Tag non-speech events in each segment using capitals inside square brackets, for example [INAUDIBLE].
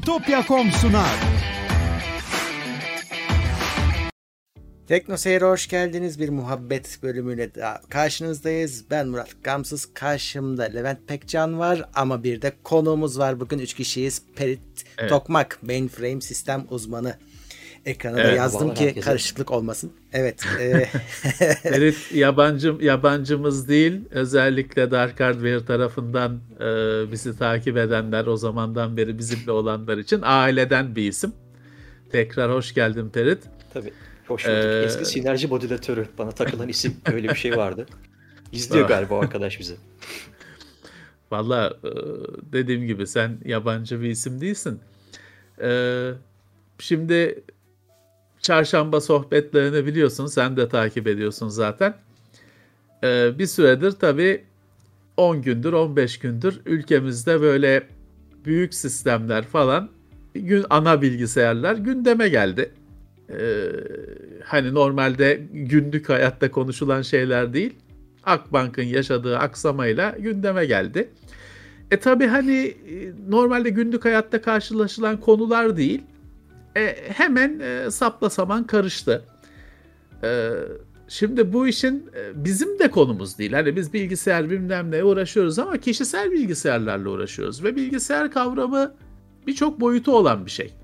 Bitopya.com sunar. Tekno Seyir'e hoş geldiniz. Bir muhabbet bölümüyle daha karşınızdayız. Ben Murat Gamsız. Karşımda Levent Pekcan var ama bir de konuğumuz var. Bugün 3 kişiyiz. Perit Evet. Tokmak, mainframe sistem uzmanı. Ekrana da Evet, yazdım vallahi ki herkese. karışıklık olmasın. Evet. e, [LAUGHS] Ferit yabancı yabancımız değil. Özellikle Dark Hardware tarafından e, bizi takip edenler o zamandan beri bizimle olanlar için aileden bir isim. Tekrar hoş geldin Perit. Tabii. Hoş bulduk. Ee, Eski sinerji modülatörü bana takılan isim [LAUGHS] öyle bir şey vardı. İzliyor galiba o arkadaş bizi. Valla e, dediğim gibi sen yabancı bir isim değilsin. E, şimdi çarşamba sohbetlerini biliyorsun. Sen de takip ediyorsun zaten. E, bir süredir tabii 10 gündür 15 gündür ülkemizde böyle büyük sistemler falan gün ana bilgisayarlar gündeme geldi. E, hani normalde günlük hayatta konuşulan şeyler değil. Akbank'ın yaşadığı aksamayla gündeme geldi. E tabi hani e, normalde günlük hayatta karşılaşılan konular değil. E, hemen e, sapla saman karıştı. E, şimdi bu işin e, bizim de konumuz değil. Hani biz bilgisayar bilmem ne uğraşıyoruz ama kişisel bilgisayarlarla uğraşıyoruz. Ve bilgisayar kavramı birçok boyutu olan bir şey.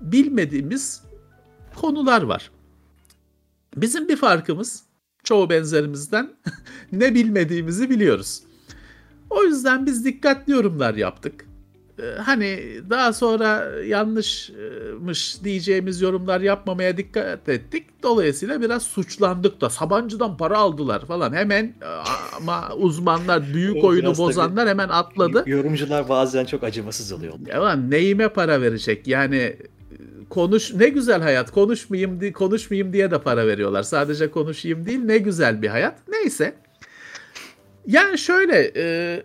Bilmediğimiz konular var. Bizim bir farkımız çoğu benzerimizden [LAUGHS] ne bilmediğimizi biliyoruz. O yüzden biz dikkatli yorumlar yaptık. Ee, Hani daha sonra yanlışmış diyeceğimiz yorumlar yapmamaya dikkat ettik. Dolayısıyla biraz suçlandık da Sabancı'dan para aldılar falan. Hemen e, ama uzmanlar büyük oyunu bozanlar hemen atladı. Yorumcular bazen çok acımasız oluyor. Ya lan neyime para verecek? Yani e, konuş ne güzel hayat. Konuşmayayım di konuşmayayım diye de para veriyorlar. Sadece konuşayım değil. Ne güzel bir hayat. Neyse. Yani şöyle e,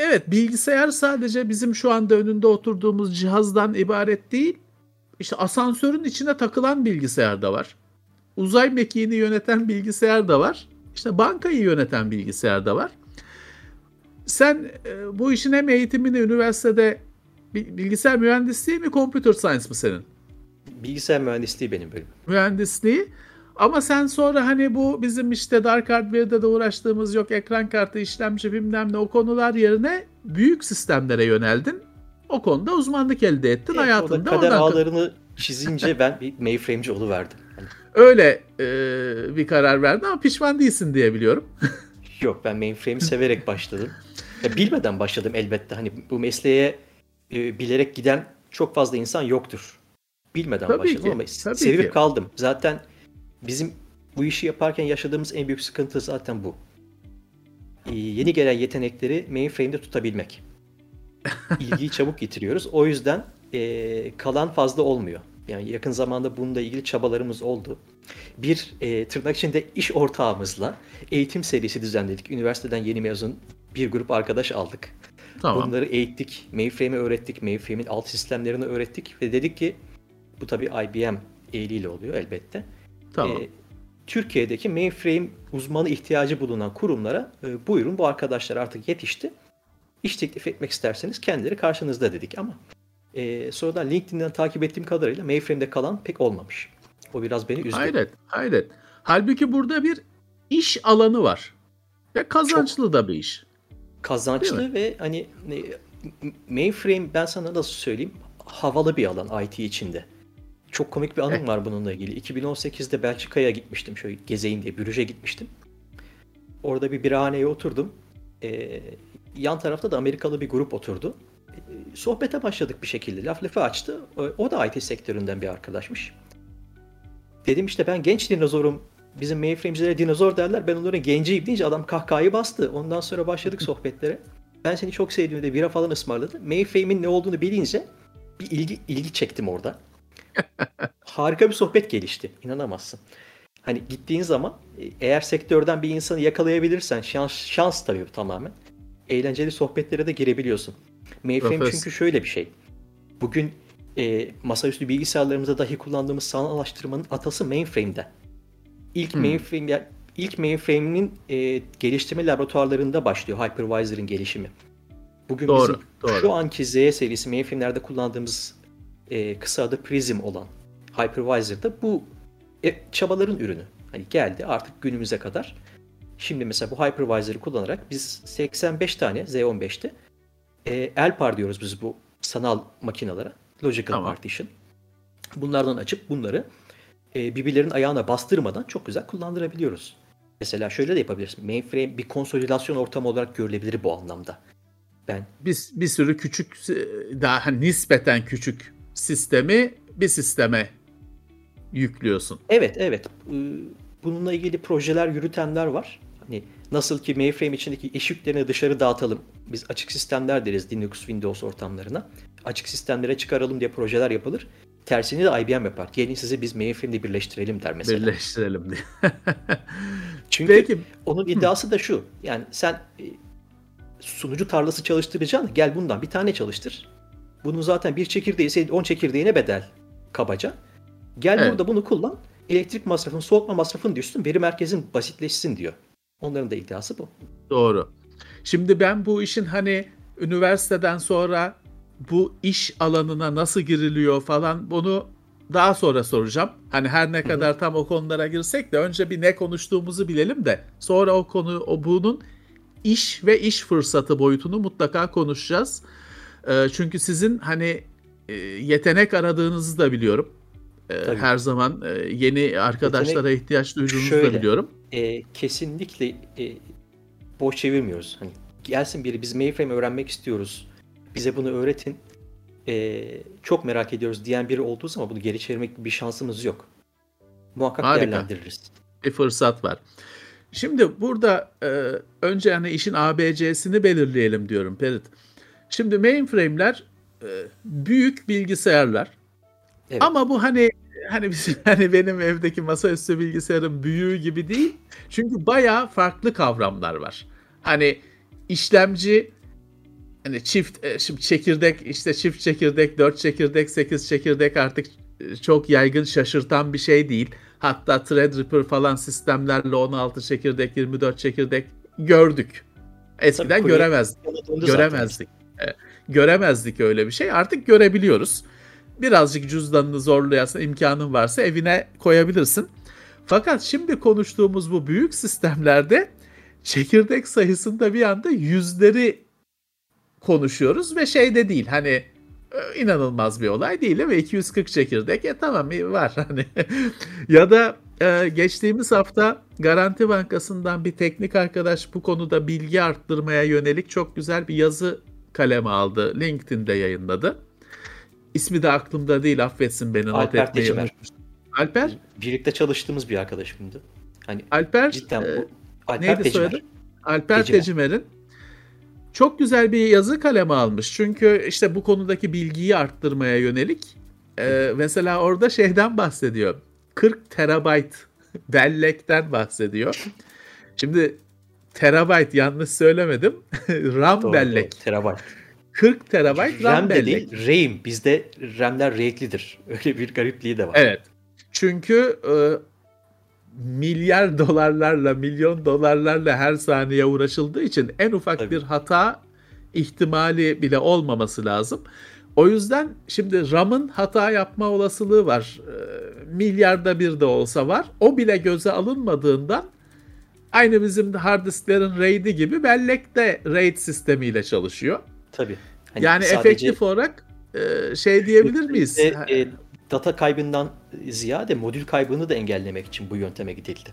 evet bilgisayar sadece bizim şu anda önünde oturduğumuz cihazdan ibaret değil. İşte asansörün içine takılan bilgisayar da var. Uzay mekiğini yöneten bilgisayar da var. İşte bankayı yöneten bilgisayar da var. Sen e, bu işin hem eğitimini üniversitede bi- bilgisayar mühendisliği mi, computer science mı senin? Bilgisayar mühendisliği benim bölümüm. Mühendisliği. Ama sen sonra hani bu bizim işte Dark Hardware'de de uğraştığımız yok ekran kartı, işlemci bilmem ne o konular yerine büyük sistemlere yöneldin. O konuda uzmanlık elde ettin Evet, o da hayatında. kader oradan- ağlarını çizince ben bir mainframe'ci oluverdim. Hani, Öyle e, bir karar verdin ama pişman değilsin diye biliyorum. [LAUGHS] yok ben mainframe'i severek başladım. Ya, bilmeden başladım elbette. Hani bu mesleğe e, bilerek giden çok fazla insan yoktur. Bilmeden Tabii başladım ki, ama sevip ki. kaldım. Zaten bizim bu işi yaparken yaşadığımız en büyük sıkıntı zaten bu. Ee, yeni gelen yetenekleri mainframe'de tutabilmek. [LAUGHS] İlgiyi çabuk yitiriyoruz. O yüzden e, kalan fazla olmuyor. Yani yakın zamanda bununla ilgili çabalarımız oldu. Bir e, tırnak içinde iş ortağımızla eğitim serisi düzenledik. Üniversiteden yeni mezun bir grup arkadaş aldık. Tamam. Bunları eğittik, mainframe'i öğrettik, mainframe'in alt sistemlerini öğrettik ve dedik ki bu tabii IBM eliyle oluyor elbette. Tamam. Ee, Türkiye'deki mainframe uzmanı ihtiyacı bulunan kurumlara e, buyurun bu arkadaşlar artık yetişti. İş teklif etmek isterseniz kendileri karşınızda dedik ama e, sonradan LinkedIn'den takip ettiğim kadarıyla mainframe'de kalan pek olmamış. O biraz beni üzdü. Hayret, hayret. Halbuki burada bir iş alanı var. Ve kazançlı da bir iş. Kazançlı ve hani e, mainframe ben sana nasıl söyleyeyim havalı bir alan IT içinde. Çok komik bir anım Eh. var bununla ilgili. 2018'de Belçika'ya gitmiştim. Şöyle gezeyim diye Brüj'e gitmiştim. Orada bir birhaneye oturdum. Ee, yan tarafta da Amerikalı bir grup oturdu. Ee, sohbete başladık bir şekilde. Laf lafı açtı. O, o da IT sektöründen bir arkadaşmış. Dedim işte ben genç dinozorum. Bizim mainframe'cilere dinozor derler. Ben onların genciyim deyince adam kahkahayı bastı. Ondan sonra başladık sohbetlere. Ben seni çok sevdiğimde bira falan ısmarladı. Mainframe'in ne olduğunu bilince bir ilgi ilgi çektim orada. [LAUGHS] Harika bir sohbet gelişti. İnanamazsın. Hani gittiğin zaman e, eğer sektörden bir insanı yakalayabilirsen şans, şans tabii bu tamamen. Eğlenceli sohbetlere de girebiliyorsun. Mainframe çünkü şöyle bir şey. Bugün e, masaüstü bilgisayarlarımızda dahi kullandığımız sanallaştırmanın atası mainframe'de. İlk Hmm. mainframe ilk mainframe'in e, geliştirme laboratuvarlarında başlıyor hypervisor'ın gelişimi. Bugün Doğru, bizim doğru. şu anki Z serisi mainframe'lerde kullandığımız e, kısa adı Prism olan hypervisor'da bu e, çabaların ürünü. Hani geldi artık günümüze kadar. Şimdi mesela bu hypervisor'ı kullanarak biz 85 tane Z15'te e, LPAR diyoruz biz bu sanal makinalara. Logical Tamam. Partition. Bunlardan açıp bunları e, birbirlerinin ayağına bastırmadan çok güzel kullandırabiliyoruz. Mesela şöyle de yapabiliriz. Mainframe bir konsolidasyon ortamı olarak görülebilir bu anlamda. Ben bir, bir sürü küçük daha hani nispeten küçük sistemi bir sisteme yüklüyorsun. Evet, evet. Ee, Bununla ilgili projeler yürütenler var. Hani nasıl ki mainframe içindeki iş yüklerini dışarı dağıtalım. Biz açık sistemler deriz Linux, Windows ortamlarına. Açık sistemlere çıkaralım diye projeler yapılır. Tersini de IBM yapar. Gelin sizi biz mainframe'de birleştirelim der mesela. Birleştirelim diye. [LAUGHS] Çünkü Peki onun iddiası da şu. Yani sen e, sunucu tarlası çalıştıracaksın. Gel bundan bir tane çalıştır. Bunun zaten bir çekirdeği 10 çekirdeğine bedel kabaca. Gel Evet. burada bunu kullan. Elektrik masrafın, soğutma masrafın düşsün. Veri merkezin basitleşsin diyor. Onların da iddiası bu. Doğru. Şimdi ben bu işin hani üniversiteden sonra bu iş alanına nasıl giriliyor falan bunu daha sonra soracağım. Hani her ne kadar tam o konulara girsek de önce bir ne konuştuğumuzu bilelim de sonra o konu o bunun iş ve iş fırsatı boyutunu mutlaka konuşacağız. Ee, çünkü sizin hani e, yetenek aradığınızı da biliyorum. Ee, Tabii. her zaman e, yeni arkadaşlara ihtiyaç duyduğunuzu da şöyle. biliyorum. E, kesinlikle e, boş çevirmiyoruz. Hani gelsin biri biz mainframe öğrenmek istiyoruz. Bize bunu öğretin. E, çok merak ediyoruz diyen biri olduğu zaman bunu geri çevirmek gibi bir şansımız yok. Muhakkak Harika. değerlendiririz. bir fırsat var. Şimdi burada e, önce hani işin ABC'sini belirleyelim diyorum Perit. Şimdi mainframe'ler e, büyük bilgisayarlar. Evet. Ama bu hani hani bizim [LAUGHS] hani benim evdeki masaüstü bilgisayarın büyüğü gibi değil. Çünkü bayağı farklı kavramlar var. Hani işlemci hani çift e, şimdi çekirdek işte çift çekirdek, 4 çekirdek, 8 çekirdek artık e, çok yaygın şaşırtan bir şey değil. Hatta Threadripper falan sistemlerle 16 çekirdek, 24 çekirdek gördük. Eskiden göremezdik göremezdik. Evet, göremezdik öyle bir şey. Artık görebiliyoruz. Birazcık cüzdanını zorlayasın, imkanın varsa evine koyabilirsin. Fakat şimdi konuştuğumuz bu büyük sistemlerde çekirdek sayısında bir anda yüzleri konuşuyoruz ve şey de değil hani e, inanılmaz bir olay değil ve 240 çekirdek e tamam e, var hani [LAUGHS] ya da e, geçtiğimiz hafta Garanti Bankası'ndan bir teknik arkadaş bu konuda bilgi arttırmaya yönelik çok güzel bir yazı kaleme aldı. LinkedIn'de yayınladı. İsmi de aklımda değil affetsin beni not Alper etmeyi unutmuştum. Alper? Birlikte çalıştığımız bir arkadaşımdı. Hani Alper cidden e, bu Alper neydi Tecimer. soyadı? Alper Tecimer. Tecimer'in çok güzel bir yazı kaleme almış. Çünkü işte bu konudaki bilgiyi arttırmaya yönelik. Ee, mesela orada şeyden bahsediyor. 40 terabayt bellekten bahsediyor. Şimdi terabayt yanlış söylemedim. [LAUGHS] RAM Doğru, bellek. doğru, Terabayt. 40 terabayt RAM, RAM de bellek. değil, RAM. Bizde RAM'ler renklidir. [LAUGHS] Öyle bir garipliği de var. Evet. Çünkü e, milyar dolarlarla, milyon dolarlarla her saniye uğraşıldığı için en ufak Tabii. bir hata ihtimali bile olmaması lazım. O yüzden şimdi RAM'ın hata yapma olasılığı var. E, milyarda bir de olsa var. O bile göze alınmadığından aynı bizim hard disklerin RAID'i gibi bellek de RAID sistemiyle çalışıyor. Tabii. Hani yani sadece efektif olarak e, şey diyebilir miyiz? bizde, e, data kaybından ziyade modül kaybını da engellemek için bu yönteme gidildi.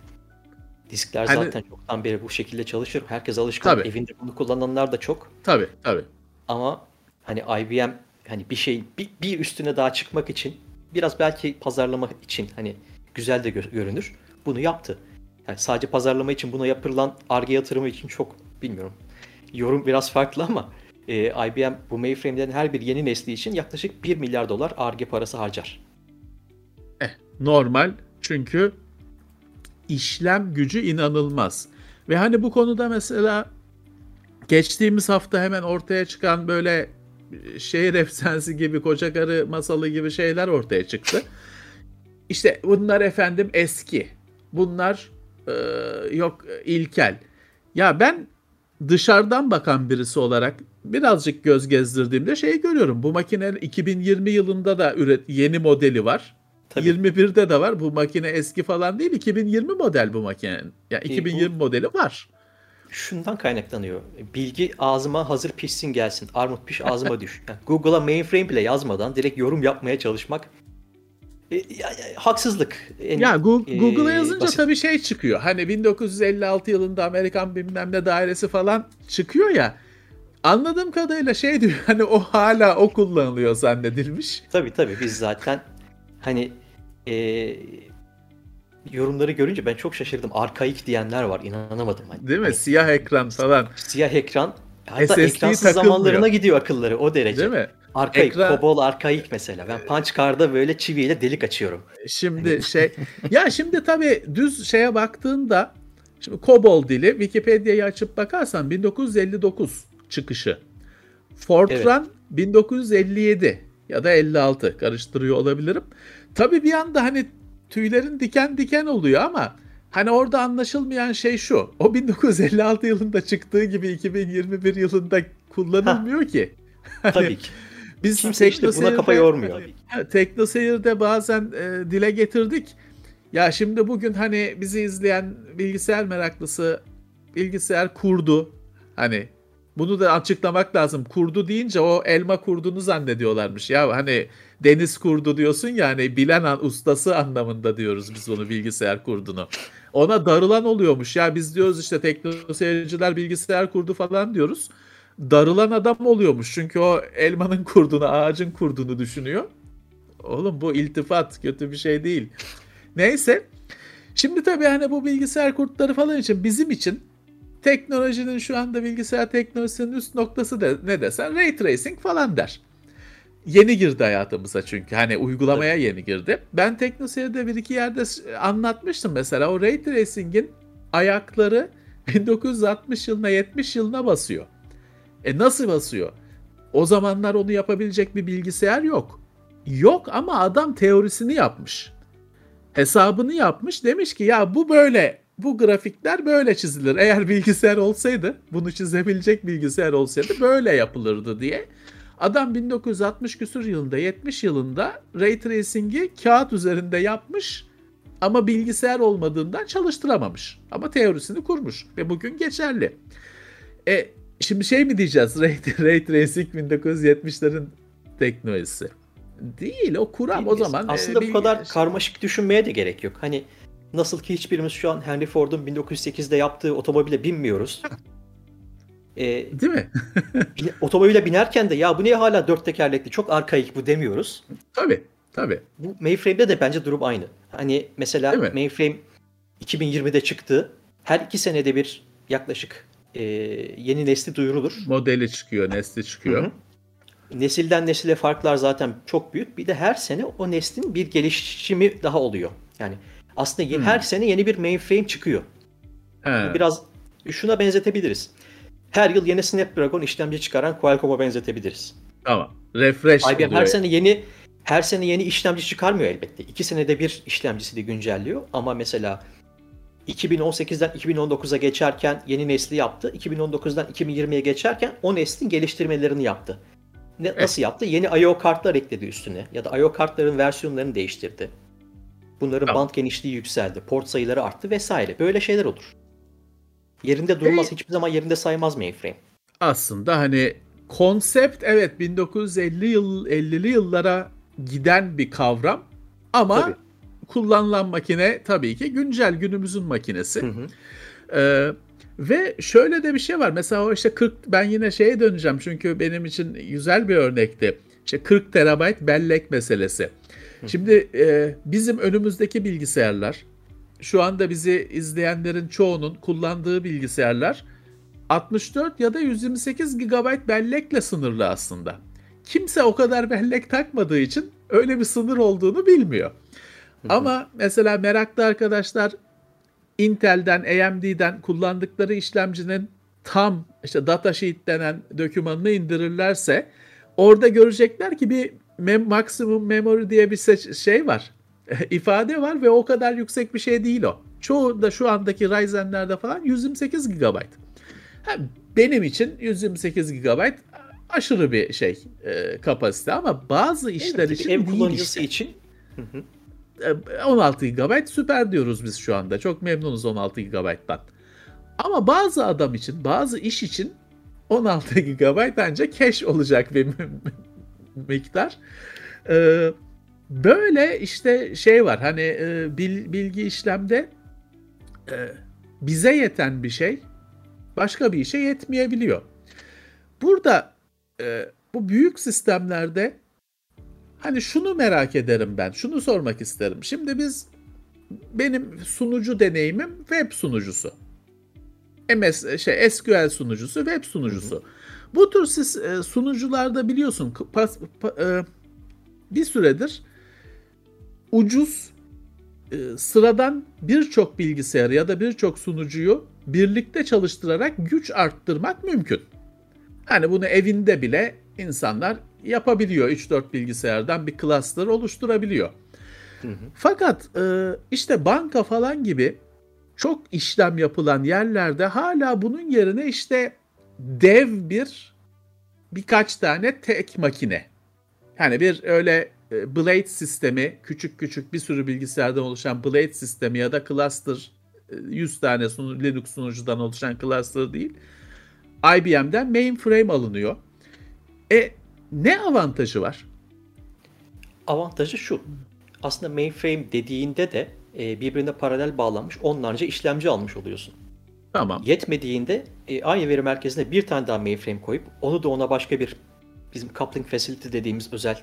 Diskler Hani- zaten çoktan beri bu şekilde çalışır. Herkes alışkan. Tabii. Evinde bunu kullananlar da çok. Tabii tabii. Ama hani IBM hani bir şey bir, bir üstüne daha çıkmak için biraz belki pazarlama için hani güzel de gö- görünür. Bunu yaptı. Yani sadece pazarlama için buna yapılan Ar-Ge yatırımı için çok bilmiyorum. Yorum biraz farklı ama e, IBM bu mainframe'lerin her bir yeni nesli için yaklaşık 1 milyar dolar Ar-Ge parası harcar. normal çünkü işlem gücü inanılmaz. Ve hani bu konuda mesela geçtiğimiz hafta hemen ortaya çıkan böyle şehir efsanesi gibi koca karı masalı gibi şeyler ortaya çıktı. İşte bunlar efendim eski. Bunlar e, yok ilkel. Ya ben dışarıdan bakan birisi olarak birazcık göz gezdirdiğimde şeyi görüyorum. Bu makine 2020 yılında da üret yeni modeli var. Tabii. 21'de de var. Bu makine eski falan değil. 2020 model bu makinenin. Yani 2020 e, bu, modeli var. Şundan kaynaklanıyor. Bilgi ağzıma hazır pişsin gelsin. Armut piş ağzıma [LAUGHS] düş. Yani Google'a mainframe bile yazmadan direkt yorum yapmaya çalışmak e, haksızlık. En, ya Google'a e, yazınca basit. tabii şey çıkıyor. Hani 1956 yılında Amerikan bilmem ne dairesi falan çıkıyor ya. Anladığım kadarıyla şey diyor hani o hala o kullanılıyor zannedilmiş. Tabii tabii biz zaten hani e, yorumları görünce ben çok şaşırdım. Arkaik diyenler var inanamadım. Hani, Değil mi? Hani, siyah ekran falan. Siyah ekran. Hatta SSD ekransız takılmıyor. zamanlarına gidiyor akılları o derece. Değil mi? Arkaik, Ekran... Kobol arkaik mesela. Ben Punch Card'da böyle çiviyle delik açıyorum. Şimdi hani şey, ya şimdi tabii düz şeye baktığında, şimdi Kobol dili Wikipedia'yı açıp bakarsan 1959 çıkışı. Fortran evet. 1957 ya da 56 karıştırıyor olabilirim. Tabii bir anda hani tüylerin diken diken oluyor ama hani orada anlaşılmayan şey şu. O 1956 yılında çıktığı gibi 2021 yılında kullanılmıyor ha. ki. Hani, Tabii ki. Biz Kimse işte buna kafa yormuyor. Tekno Seyir'de bazen e, dile getirdik. Ya şimdi bugün hani bizi izleyen bilgisayar meraklısı bilgisayar kurdu. Hani bunu da açıklamak lazım. Kurdu deyince o elma kurdunu zannediyorlarmış. Ya hani deniz kurdu diyorsun ya hani bilen an, ustası anlamında diyoruz biz onu bilgisayar kurdunu. Ona darılan oluyormuş. Ya biz diyoruz işte tekno seyirciler bilgisayar kurdu falan diyoruz darılan adam oluyormuş. Çünkü o elmanın kurduğunu, ağacın kurduğunu düşünüyor. Oğlum bu iltifat kötü bir şey değil. Neyse. Şimdi tabii hani bu bilgisayar kurtları falan için bizim için teknolojinin şu anda bilgisayar teknolojisinin üst noktası da ne desen ray tracing falan der. Yeni girdi hayatımıza çünkü hani uygulamaya evet. yeni girdi. Ben teknoseyirde bir iki yerde anlatmıştım mesela o ray tracing'in ayakları 1960 yılına 70 yılına basıyor. E nasıl basıyor? O zamanlar onu yapabilecek bir bilgisayar yok. Yok ama adam teorisini yapmış. Hesabını yapmış. Demiş ki ya bu böyle bu grafikler böyle çizilir. Eğer bilgisayar olsaydı, bunu çizebilecek bilgisayar olsaydı böyle yapılırdı diye. Adam 1960 küsur yılında, 70 yılında Ray Tracing'i kağıt üzerinde yapmış ama bilgisayar olmadığından çalıştıramamış. Ama teorisini kurmuş ve bugün geçerli. E Şimdi şey mi diyeceğiz? [LAUGHS] Ray, Ray Tracing 1970'lerin teknolojisi. Değil o kuram o zaman. Aslında e, bu kadar şey... karmaşık düşünmeye de gerek yok. Hani nasıl ki hiçbirimiz şu an Henry Ford'un 1908'de yaptığı otomobile binmiyoruz. ee, [LAUGHS] Değil mi? [LAUGHS] otomobile binerken de ya bu niye hala dört tekerlekli çok arkaik bu demiyoruz. Tabii tabii. Bu mainframe'de de bence durum aynı. Hani mesela mainframe 2020'de çıktı. Her iki senede bir yaklaşık e, yeni nesli duyurulur. Modeli çıkıyor, nesli çıkıyor. Hı hı. Nesilden nesile farklar zaten çok büyük. Bir de her sene o neslin bir gelişimi daha oluyor. Yani aslında yeni, her sene yeni bir mainframe çıkıyor. He. Biraz şuna benzetebiliriz. Her yıl yeni Snapdragon işlemci çıkaran Qualcomm'a benzetebiliriz. Tamam. Refresh IBM oluyor. her sene yeni her sene yeni işlemci çıkarmıyor elbette. İki senede bir işlemcisi de güncelliyor. Ama mesela 2018'den 2019'a geçerken yeni nesli yaptı. 2019'dan 2020'ye geçerken o neslin geliştirmelerini yaptı. Ne. Nasıl yaptı? Yeni I.O. kartlar ekledi üstüne ya da I.O. kartların versiyonlarını değiştirdi. Bunların tamam. band genişliği yükseldi, port sayıları arttı vesaire. Böyle şeyler olur. Yerinde durmaz, e, hiçbir zaman yerinde saymaz mainframe. Aslında hani konsept evet 1950 yıl 50'li yıllara giden bir kavram ama Tabii kullanılan makine tabii ki güncel günümüzün makinesi. Hı hı. Ee, ve şöyle de bir şey var. Mesela o işte 40 ben yine şeye döneceğim çünkü benim için güzel bir örnekti. İşte 40 terabayt bellek meselesi. Hı. Şimdi e, bizim önümüzdeki bilgisayarlar şu anda bizi izleyenlerin çoğunun kullandığı bilgisayarlar 64 ya da 128 GB bellekle sınırlı aslında. Kimse o kadar bellek takmadığı için öyle bir sınır olduğunu bilmiyor. Ama mesela meraklı arkadaşlar Intel'den, AMD'den kullandıkları işlemcinin tam işte datasheet denen dokümanını indirirlerse orada görecekler ki bir mem maksimum memory diye bir şey var. [LAUGHS] ifade var ve o kadar yüksek bir şey değil o. Çoğu da şu andaki Ryzen'lerde falan 128 GB. benim için 128 GB aşırı bir şey e, kapasite ama bazı işler Evet, için ev değil kullanıcısı işte. için E, 16 GB süper diyoruz biz şu anda. Çok memnunuz 16 GB'dan. Ama bazı adam için, bazı iş için 16 GB bence cache olacak bir miktar. Ee, böyle işte şey var hani e, bil- bilgi işlemde e, bize yeten bir şey başka bir işe yetmeyebiliyor. Burada e, bu büyük sistemlerde hani şunu merak ederim ben, şunu sormak isterim. Şimdi biz benim sunucu deneyimim web sunucusu. MS şey SQL sunucusu, web sunucusu. Bu tür siz e, sunucularda biliyorsun pas- pa- e, bir süredir ucuz e, sıradan birçok bilgisayarı ya da birçok sunucuyu birlikte çalıştırarak güç arttırmak mümkün. Hani bunu evinde bile insanlar yapabiliyor. 3-4 bilgisayardan bir cluster oluşturabiliyor. Fakat e, işte banka falan gibi çok işlem yapılan yerlerde hala bunun yerine işte dev bir birkaç tane tek makine. Yani bir öyle e, Blade sistemi, küçük küçük bir sürü bilgisayardan oluşan Blade sistemi ya da cluster e, 100 tane sunu, Linux sunucudan oluşan cluster değil. IBM'den mainframe alınıyor. E ne avantajı var? avantajı şu. Aslında mainframe dediğinde de e, birbirine paralel bağlanmış onlarca işlemci almış oluyorsun. Tamam. Yetmediğinde e, aynı veri merkezine bir tane daha mainframe koyup onu da ona başka bir bizim coupling facility dediğimiz özel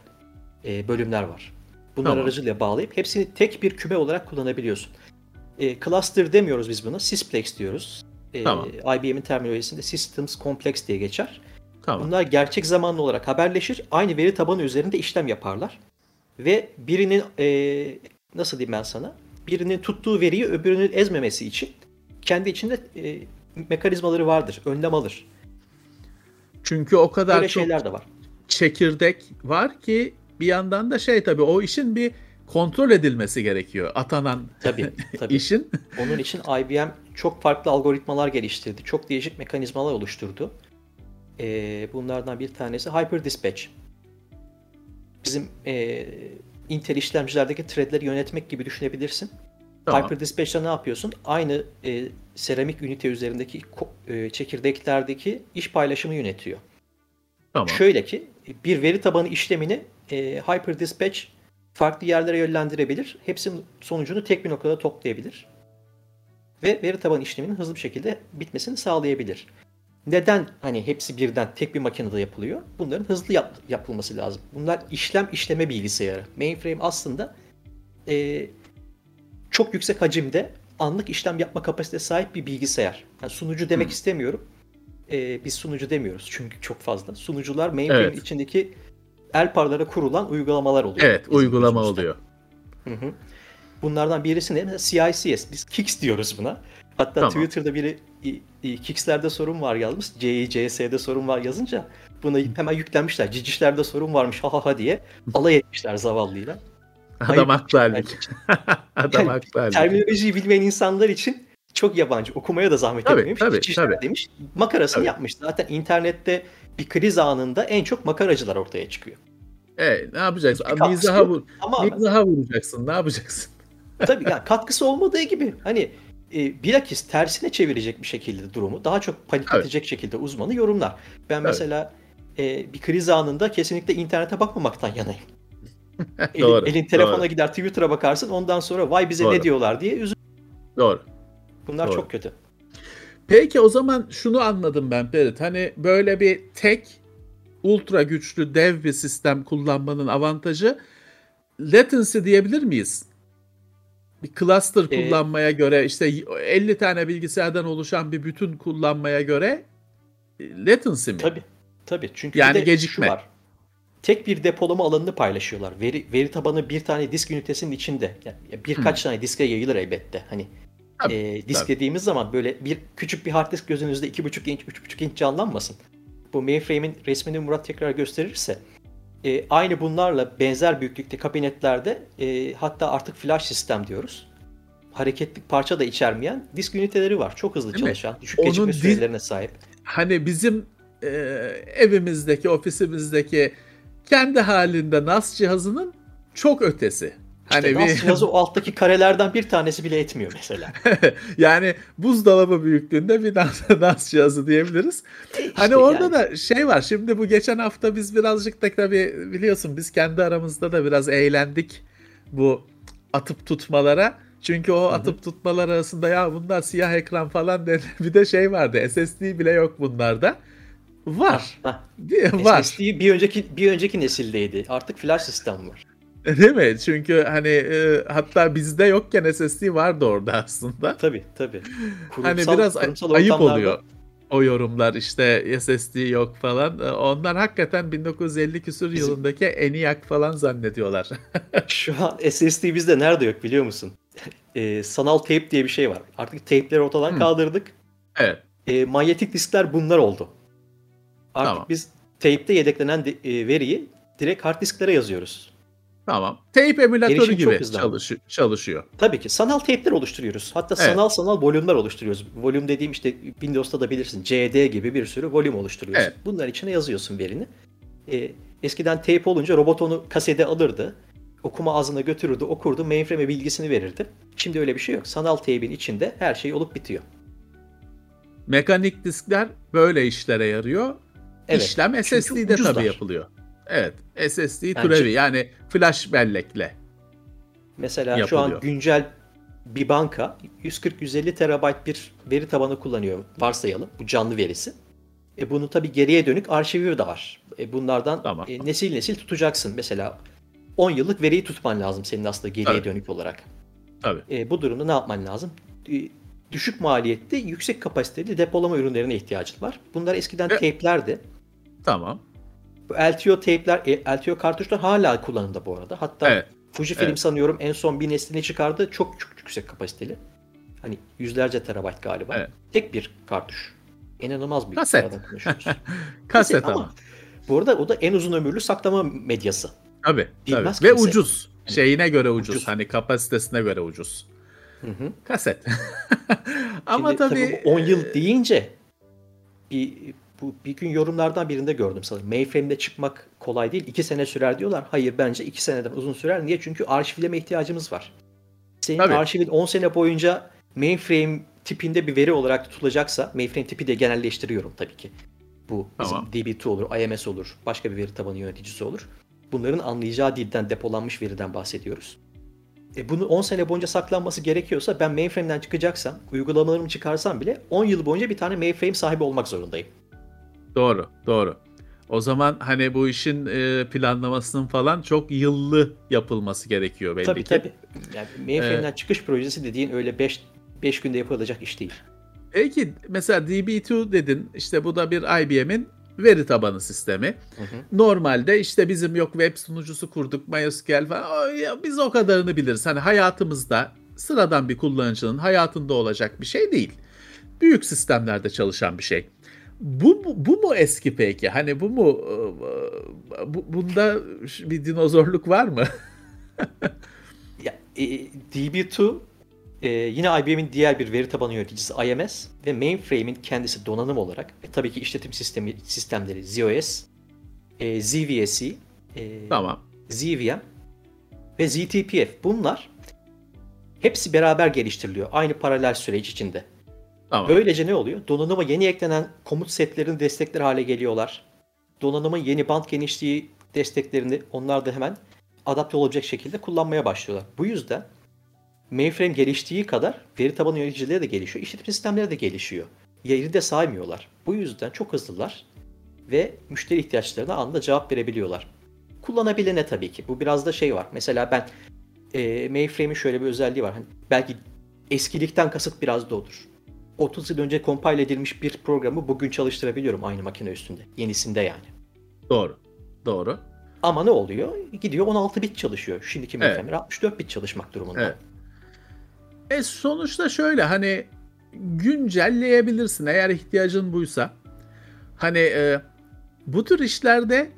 e, bölümler var. Bunlar Tamam. aracılığıyla bağlayıp hepsini tek bir küme olarak kullanabiliyorsun. E, cluster demiyoruz biz buna, sysplex diyoruz. E, Tamam. IBM'in terminolojisinde Systems Complex diye geçer. Tamam. Bunlar gerçek zamanlı olarak haberleşir. Aynı veri tabanı üzerinde işlem yaparlar. Ve birinin eee, nasıl diyeyim ben sana? Birinin tuttuğu veriyi öbürünün ezmemesi için kendi içinde eee, mekanizmaları vardır. Önlem alır. Çünkü o kadar Böyle çok şeyler de var. çekirdek var ki bir yandan da şey tabii o işin bir kontrol edilmesi gerekiyor. Atanan Tabii, [LAUGHS] tabii. işin. Onun için IBM çok farklı algoritmalar geliştirdi. Çok değişik mekanizmalar oluşturdu. Ee, bunlardan bir tanesi Hyper Dispatch. Bizim e, Intel işlemcilerdeki threadleri yönetmek gibi düşünebilirsin. Tamam. Hyper Dispatch'ta ne yapıyorsun? Aynı e, seramik ünite üzerindeki e, çekirdeklerdeki iş paylaşımı yönetiyor. Tamam. Şöyle ki bir veri tabanı işlemini e, Hyper Dispatch farklı yerlere yönlendirebilir. Hepsinin sonucunu tek bir noktada toplayabilir. Ve veri tabanı işleminin hızlı bir şekilde bitmesini sağlayabilir. Neden hani hepsi birden tek bir makinede yapılıyor? Bunların hızlı yap- yapılması lazım. Bunlar işlem işleme bilgisayarı. Mainframe aslında e, çok yüksek hacimde anlık işlem yapma kapasitesine sahip bir bilgisayar. Yani sunucu demek istemiyorum. E, biz sunucu demiyoruz çünkü çok fazla. Sunucular mainframe Evet. içindeki el parlara kurulan uygulamalar oluyor. Evet, uygulama oluyor. Hı hı. Bunlardan birisi ne? Mesela CICS. Biz Kix diyoruz buna. Hatta Tamam. Twitter'da biri Kix'lerde sorun var yazmış. CICS'de sorun var yazınca buna hemen yüklenmişler. Cicişlerde sorun varmış ha ha ha diye alay etmişler zavallıyla. [LAUGHS] [LAUGHS] Adam haklı halbuki. Adam Yani haklı. Terminolojiyi bilmeyen insanlar için çok yabancı. Okumaya da zahmet Tabii, etmemiş. tabii, Cicişler tabii. demiş. Makarasını Tabii. yapmış. Zaten internette bir kriz anında en çok makaracılar ortaya çıkıyor. E, ne yapacaksın? Mizaha, vur, mizaha vuracaksın. Ne yapacaksın? Tabii yani katkısı olmadığı gibi hani e, bilakis tersine çevirecek bir şekilde durumu daha çok panikletecek şekilde uzmanı yorumlar. Ben Evet. mesela e, bir kriz anında kesinlikle internete bakmamaktan yanayım. [LAUGHS] Elin, Doğru, elin telefona doğru. gider Twitter'a bakarsın ondan sonra vay bize Doğru. ne diyorlar diye üzül. Doğru. Bunlar Doğru. çok kötü. Peki o zaman şunu anladım ben Ferit. Hani böyle bir tek ultra güçlü dev bir sistem kullanmanın avantajı latency diyebilir miyiz? Bir cluster Ee, kullanmaya göre işte 50 tane bilgisayardan oluşan bir bütün kullanmaya göre e, latency mi? Tabii. Tabii. Çünkü Yani de gecikme. şu var. Tek bir depolama alanını paylaşıyorlar. Veri, veri tabanı bir tane disk ünitesinin içinde. Yani birkaç tane diske yayılır elbette. Hani Tabii, e, disk tabii. dediğimiz zaman böyle bir küçük bir hard disk gözünüzde 2,5 inç, 3,5 inç canlanmasın. Bu mainframe'in resmini Murat tekrar gösterirse e, aynı bunlarla benzer büyüklükte kabinetlerde e, hatta artık flash sistem diyoruz. Hareketlik parça da içermeyen disk üniteleri var. Çok hızlı Değil mi? çalışan, düşük Onun gecikme di- sürelerine sahip. hani bizim e, evimizdeki, ofisimizdeki kendi halinde NAS cihazının çok ötesi. Hani işte bir... cihazı o alttaki karelerden bir tanesi bile etmiyor mesela. [LAUGHS] yani buzdolabı büyüklüğünde bir NAS, NAS [LAUGHS] cihazı diyebiliriz. E işte hani orada yani. da şey var. Şimdi bu geçen hafta biz birazcık da tabii biliyorsun biz kendi aramızda da biraz eğlendik bu atıp tutmalara. Çünkü o atıp Hı-hı. tutmalar arasında ya bunlar siyah ekran falan [LAUGHS] dedi. Bir de şey vardı. SSD bile yok bunlarda. Var. Ha, ha. var. SSD bir önceki bir önceki nesildeydi. Artık flash sistem var. [LAUGHS] Değil mi? Çünkü hani e, hatta bizde yokken SSD vardı orada aslında. Tabii tabii. Kurumsal, hani biraz ayıp oluyor o yorumlar işte SSD yok falan. E, onlar hakikaten 1950 küsur Bizim... yılındaki ENIAC falan zannediyorlar. [LAUGHS] Şu an SSD bizde nerede yok biliyor musun? [LAUGHS] E, sanal tape diye bir şey var. Artık tape'leri ortadan hmm. kaldırdık. Evet. E, manyetik diskler bunlar oldu. Artık tamam. biz tape'te yedeklenen de, e, veriyi direkt hard disklere yazıyoruz. Tamam. Tape emülatörü gibi çalış, çalışıyor. Tabii ki. Sanal tape'ler oluşturuyoruz. Hatta evet. sanal sanal volümler oluşturuyoruz. Volüm dediğim işte Windows'ta da bilirsin. CD gibi bir sürü volüm oluşturuyoruz. Evet. Bunların içine yazıyorsun verini. Ee, eskiden tape olunca robot onu kasede alırdı. Okuma ağzına götürürdü, okurdu, mainframe'e bilgisini verirdi. Şimdi öyle bir şey yok. Sanal tape'in içinde her şey olup bitiyor. Mekanik diskler böyle işlere yarıyor. Evet. İşlem SSD'de tabii yapılıyor. Evet. SSD yani türevi yani flash bellekle. Mesela yapılıyor. şu an güncel bir banka 140-150 terabayt bir veri tabanı kullanıyor varsayalım. Bu canlı verisi. E bunun tabi geriye dönük arşivi de var. E bunlardan tamam. e, nesil nesil tutacaksın. Mesela 10 yıllık veriyi tutman lazım senin aslında geriye Tabii. dönük olarak. Tabii. E, bu durumda ne yapman lazım? E, düşük maliyette yüksek kapasiteli depolama ürünlerine ihtiyacın var. Bunlar eskiden e, tape'lerdi. Tamam. Bu LTO tape'ler, e, LTO kartuşlar hala kullanımda bu arada. Hatta evet. Fujifilm evet. sanıyorum en son bir neslini çıkardı. Çok çok yüksek kapasiteli. Hani yüzlerce terabayt galiba. Evet. Tek bir kartuş. İnanılmaz bir kaset. [LAUGHS] kaset ama. ama. Bu arada o da en uzun ömürlü saklama medyası. Tabii. tabii. Ve ucuz. Hani, Şeyine göre ucuz. ucuz. Hani kapasitesine göre ucuz. Hı hı. Kaset. [LAUGHS] ama Şimdi, tabii, tabii 10 yıl deyince bir bu bir gün yorumlardan birinde gördüm sanırım. Mainframe'de çıkmak kolay değil. 2 sene sürer diyorlar. Hayır bence 2 seneden uzun sürer. Niye? Çünkü arşivleme ihtiyacımız var. Senin Tabii. arşivin 10 sene boyunca mainframe tipinde bir veri olarak tutulacaksa, mainframe tipi de genelleştiriyorum tabii ki. Bu tamam. DB2 olur, IMS olur, başka bir veri tabanı yöneticisi olur. Bunların anlayacağı dilden depolanmış veriden bahsediyoruz. E bunu 10 sene boyunca saklanması gerekiyorsa ben mainframe'den çıkacaksam, uygulamalarımı çıkarsam bile 10 yıl boyunca bir tane mainframe sahibi olmak zorundayım. Doğru, doğru. O zaman hani bu işin e, planlamasının falan çok yıllı yapılması gerekiyor belli tabii, ki. Tabii tabii. Yani mainframe'den ee, çıkış projesi dediğin öyle 5 5 günde yapılacak iş değil. Peki mesela DB2 dedin işte bu da bir IBM'in veri tabanı sistemi. Hı hı. Normalde işte bizim yok web sunucusu kurduk MySQL falan ya biz o kadarını biliriz. Hani hayatımızda sıradan bir kullanıcının hayatında olacak bir şey değil. Büyük sistemlerde çalışan bir şey. Bu, bu, bu mu eski peki? Hani bu mu e, bu, bunda bir dinozorluk var mı? [LAUGHS] ya, e, DB2 e, yine IBM'in diğer bir veri tabanı yöneticisi IMS ve mainframe'in kendisi donanım olarak ve tabii ki işletim sistemi sistemleri ZOS, e, ZVSC, e, tamam. ZVM ve ZTPF bunlar hepsi beraber geliştiriliyor aynı paralel süreç içinde. Tamam. Böylece ne oluyor? Donanıma yeni eklenen komut setlerini destekler hale geliyorlar. Donanımın yeni band genişliği desteklerini onlar da hemen adapte olacak şekilde kullanmaya başlıyorlar. Bu yüzden mainframe geliştiği kadar veri tabanı yöneticileri de gelişiyor. İşletim sistemleri de gelişiyor. Yeri de saymıyorlar. Bu yüzden çok hızlılar ve müşteri ihtiyaçlarına anında cevap verebiliyorlar. Kullanabilene tabii ki. Bu biraz da şey var. Mesela ben e, mainframe'in şöyle bir özelliği var. Hani belki eskilikten kasıt biraz da odur. 30 yıl önce compile edilmiş bir programı bugün çalıştırabiliyorum aynı makine üstünde. Yenisinde yani. Doğru. Doğru. Ama ne oluyor? Gidiyor 16 bit çalışıyor. Şimdiki evet. 64 bit çalışmak durumunda. Evet. E sonuçta şöyle hani güncelleyebilirsin eğer ihtiyacın buysa. Hani e, bu tür işlerde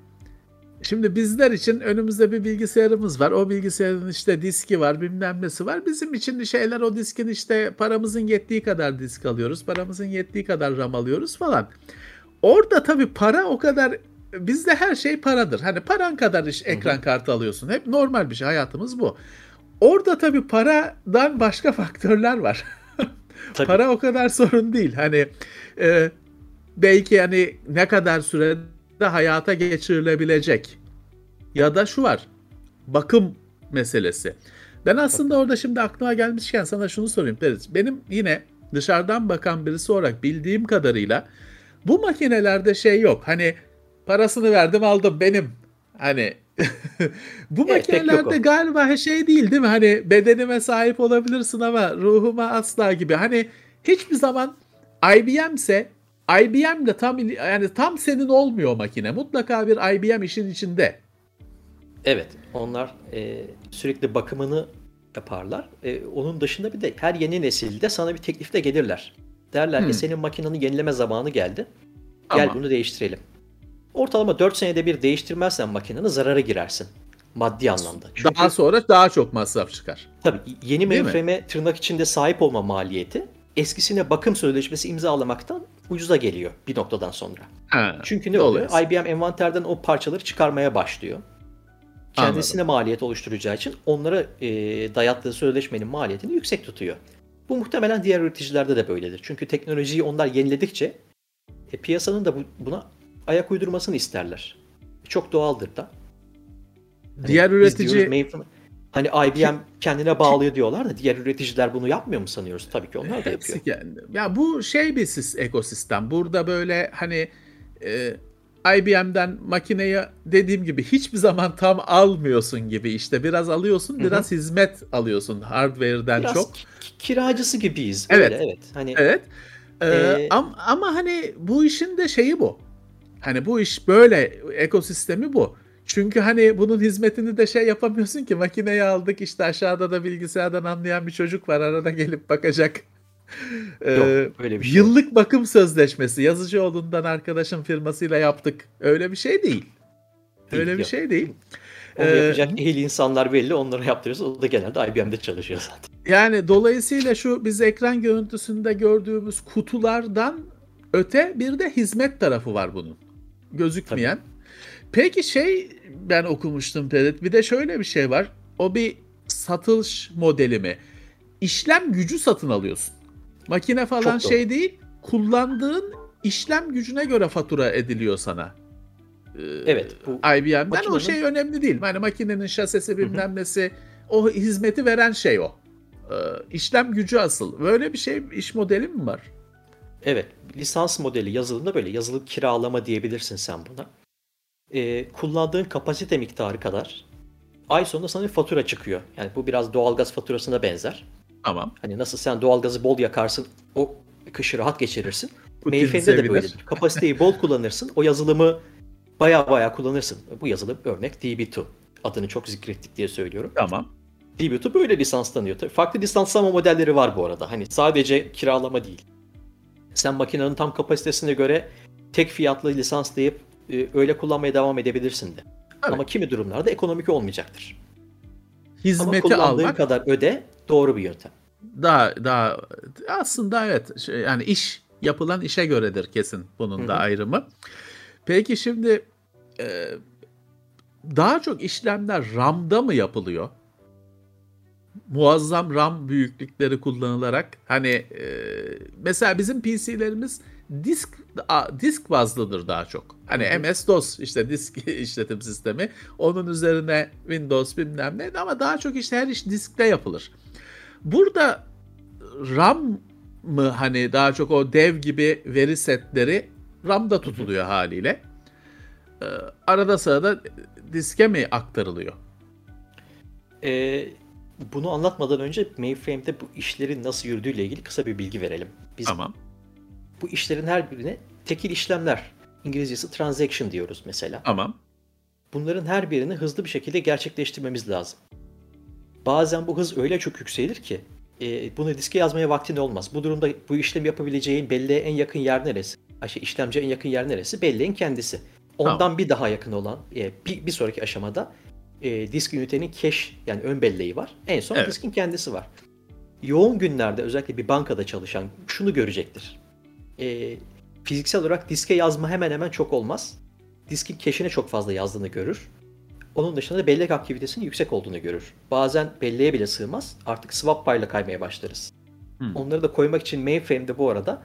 Şimdi bizler için önümüzde bir bilgisayarımız var. O bilgisayarın işte diski var, bilmem nesi var. Bizim için şeyler o diskin işte paramızın yettiği kadar disk alıyoruz. Paramızın yettiği kadar RAM alıyoruz falan. Orada tabii para o kadar bizde her şey paradır. Hani paran kadar iş, ekran kartı alıyorsun. Hep normal bir şey. Hayatımız bu. Orada tabii paradan başka [LAUGHS] faktörler var. [LAUGHS] Tabii. Para o kadar sorun değil. Hani e, belki hani ne kadar sürede hayata geçirilebilecek. Ya da şu var. Bakım meselesi. Ben aslında orada şimdi aklıma gelmişken sana şunu sorayım Deriz. Benim yine dışarıdan bakan birisi olarak bildiğim kadarıyla bu makinelerde şey yok. Hani parasını verdim aldım benim. Hani [LAUGHS] bu Evet, makinelerde galiba şey değil değil mi? Hani bedenime sahip olabilirsin ama ruhuma asla gibi. Hani hiçbir zaman IBM'se IBM de tam yani tam senin olmuyor makine. Mutlaka bir IBM işin içinde. Evet, onlar e, sürekli bakımını yaparlar. E, onun dışında bir de her yeni nesilde sana bir teklifle gelirler. Derler Hmm. ki senin makinanın yenileme zamanı geldi. Gel Ama- bunu değiştirelim. Ortalama 4 senede bir değiştirmezsen makinanı zarara girersin. Maddi anlamda. Çünkü Daha sonra daha çok masraf çıkar. tabii yeni mainframe'e tırnak içinde sahip olma maliyeti eskisine bakım sözleşmesi imzalamaktan ucuza geliyor bir noktadan sonra. Ha, Çünkü ne oluyor? dolayısıyla. IBM envanterden o parçaları çıkarmaya başlıyor. Kendisine maliyet oluşturacağı için onlara e, dayattığı sözleşmenin maliyetini yüksek tutuyor. Bu muhtemelen diğer üreticilerde de böyledir. Çünkü teknolojiyi onlar yeniledikçe e, piyasanın da bu, buna ayak uydurmasını isterler. Çok doğaldır da. Hani Diğer üretici diyoruz mainframe- hani IBM kendine bağlıyor diyorlar da diğer üreticiler bunu yapmıyor mu sanıyoruz? Tabii ki onlar da yapıyor. kendi. Ya bu şey bir sis- ekosistem. Burada böyle hani e, IBM'den makineyi dediğim gibi hiçbir zaman tam almıyorsun gibi işte biraz alıyorsun biraz hizmet alıyorsun hardware'den Biraz çok. ki- kiracısı gibiyiz. Evet. Böyle, evet. Hani Evet. Ee, Ee, am- ama hani bu işin de şeyi bu. Hani bu iş böyle ekosistemi bu. Çünkü hani bunun hizmetini de şey yapamıyorsun ki makineyi aldık işte aşağıda da bilgisayardan anlayan bir çocuk var arada gelip bakacak. [LAUGHS] Ee, Yok, öyle bir şey yıllık bakım sözleşmesi Yazıcıoğlu'ndan arkadaşım firmasıyla yaptık. Öyle bir şey değil. Öyle bir yok. şey değil. Onu Ee, yapacak ehil insanlar belli. Onlara yaptırıyoruz. O da genelde IBM'de çalışıyor zaten. Yani dolayısıyla şu biz ekran görüntüsünde gördüğümüz kutulardan öte bir de hizmet tarafı var bunun. Gözükmeyen. Peki şey ben okumuştum Pedet. Bir de şöyle bir şey var. O bir satış modeli mi? İşlem gücü satın alıyorsun. Makine falan Çok doğru. şey değil. Kullandığın işlem gücüne göre fatura ediliyor sana. Ee, Evet. Bu IBM'den o makinenin- şey önemli değil. Hani makinenin şasisi bilmem nesi o hizmeti veren şey o. Ee, işlem gücü asıl. Böyle bir şey iş modeli mi var? evet. Lisans modeli yazılımda böyle. Yazılım kiralama diyebilirsin sen buna. Ee, kullandığın kapasite miktarı kadar ay sonunda sana bir fatura çıkıyor. Yani bu biraz doğalgaz faturasına benzer. Tamam. Hani nasıl sen doğalgazı bol yakarsın, o kışı rahat geçirirsin. Mainframe'de de böyledir. Kapasiteyi bol kullanırsın, o yazılımı baya baya kullanırsın. Bu yazılım örnek DB2. Adını çok zikrettik diye söylüyorum. Tamam. DB2 böyle lisanslanıyor. Tabii farklı lisanslama modelleri var bu arada. Hani sadece kiralama değil. Sen makinenin tam kapasitesine göre tek fiyatlı lisanslayıp e, öyle kullanmaya devam edebilirsin de. Evet. Ama kimi durumlarda ekonomik olmayacaktır. Ama Hizmeti kullandığın almak kadar öde doğru bir yöntem. daha daha aslında evet şey, yani iş yapılan işe göredir kesin bunun da ayrımı. Peki şimdi e, daha çok işlemler RAM'da mı yapılıyor? Muazzam RAM büyüklükleri kullanılarak hani e, mesela bizim PC'lerimiz disk a- disk bazlıdır daha çok. Hani MS-DOS işte disk [LAUGHS] işletim sistemi. Onun üzerine Windows bilmem ne ama daha çok işte her iş diskte yapılır. Burada RAM mı hani daha çok o dev gibi veri setleri RAM'da tutuluyor haliyle. Ee, arada sırada diske mi aktarılıyor? Ee, bunu anlatmadan önce mainframe'de bu işlerin nasıl yürüdüğüyle ilgili kısa bir bilgi verelim. Biz Tamam. Bu işlerin her birine tekil işlemler, İngilizcesi transaction diyoruz mesela. Tamam. Bunların her birini hızlı bir şekilde gerçekleştirmemiz lazım. Bazen bu hız öyle çok yükselir ki e, bunu diske yazmaya vaktin olmaz. Bu durumda bu işlemi yapabileceğin belleğe en yakın yer neresi? Şey, işlemciye en yakın yer neresi? Belleğin kendisi. Ondan Tamam. bir daha yakın olan e, bir, bir sonraki aşamada e, disk ünitenin cache yani ön belleği var. En son Evet. diskin kendisi var. Yoğun günlerde özellikle bir bankada çalışan şunu görecektir. E, fiziksel olarak diske yazma hemen hemen çok olmaz. Diskin cache'ine çok fazla yazdığını görür. Onun dışında da bellek aktivitesinin yüksek olduğunu görür. Bazen belleğe bile sığmaz. Artık swap payla kaymaya başlarız. Hmm. Onları da koymak için mainframe'de bu arada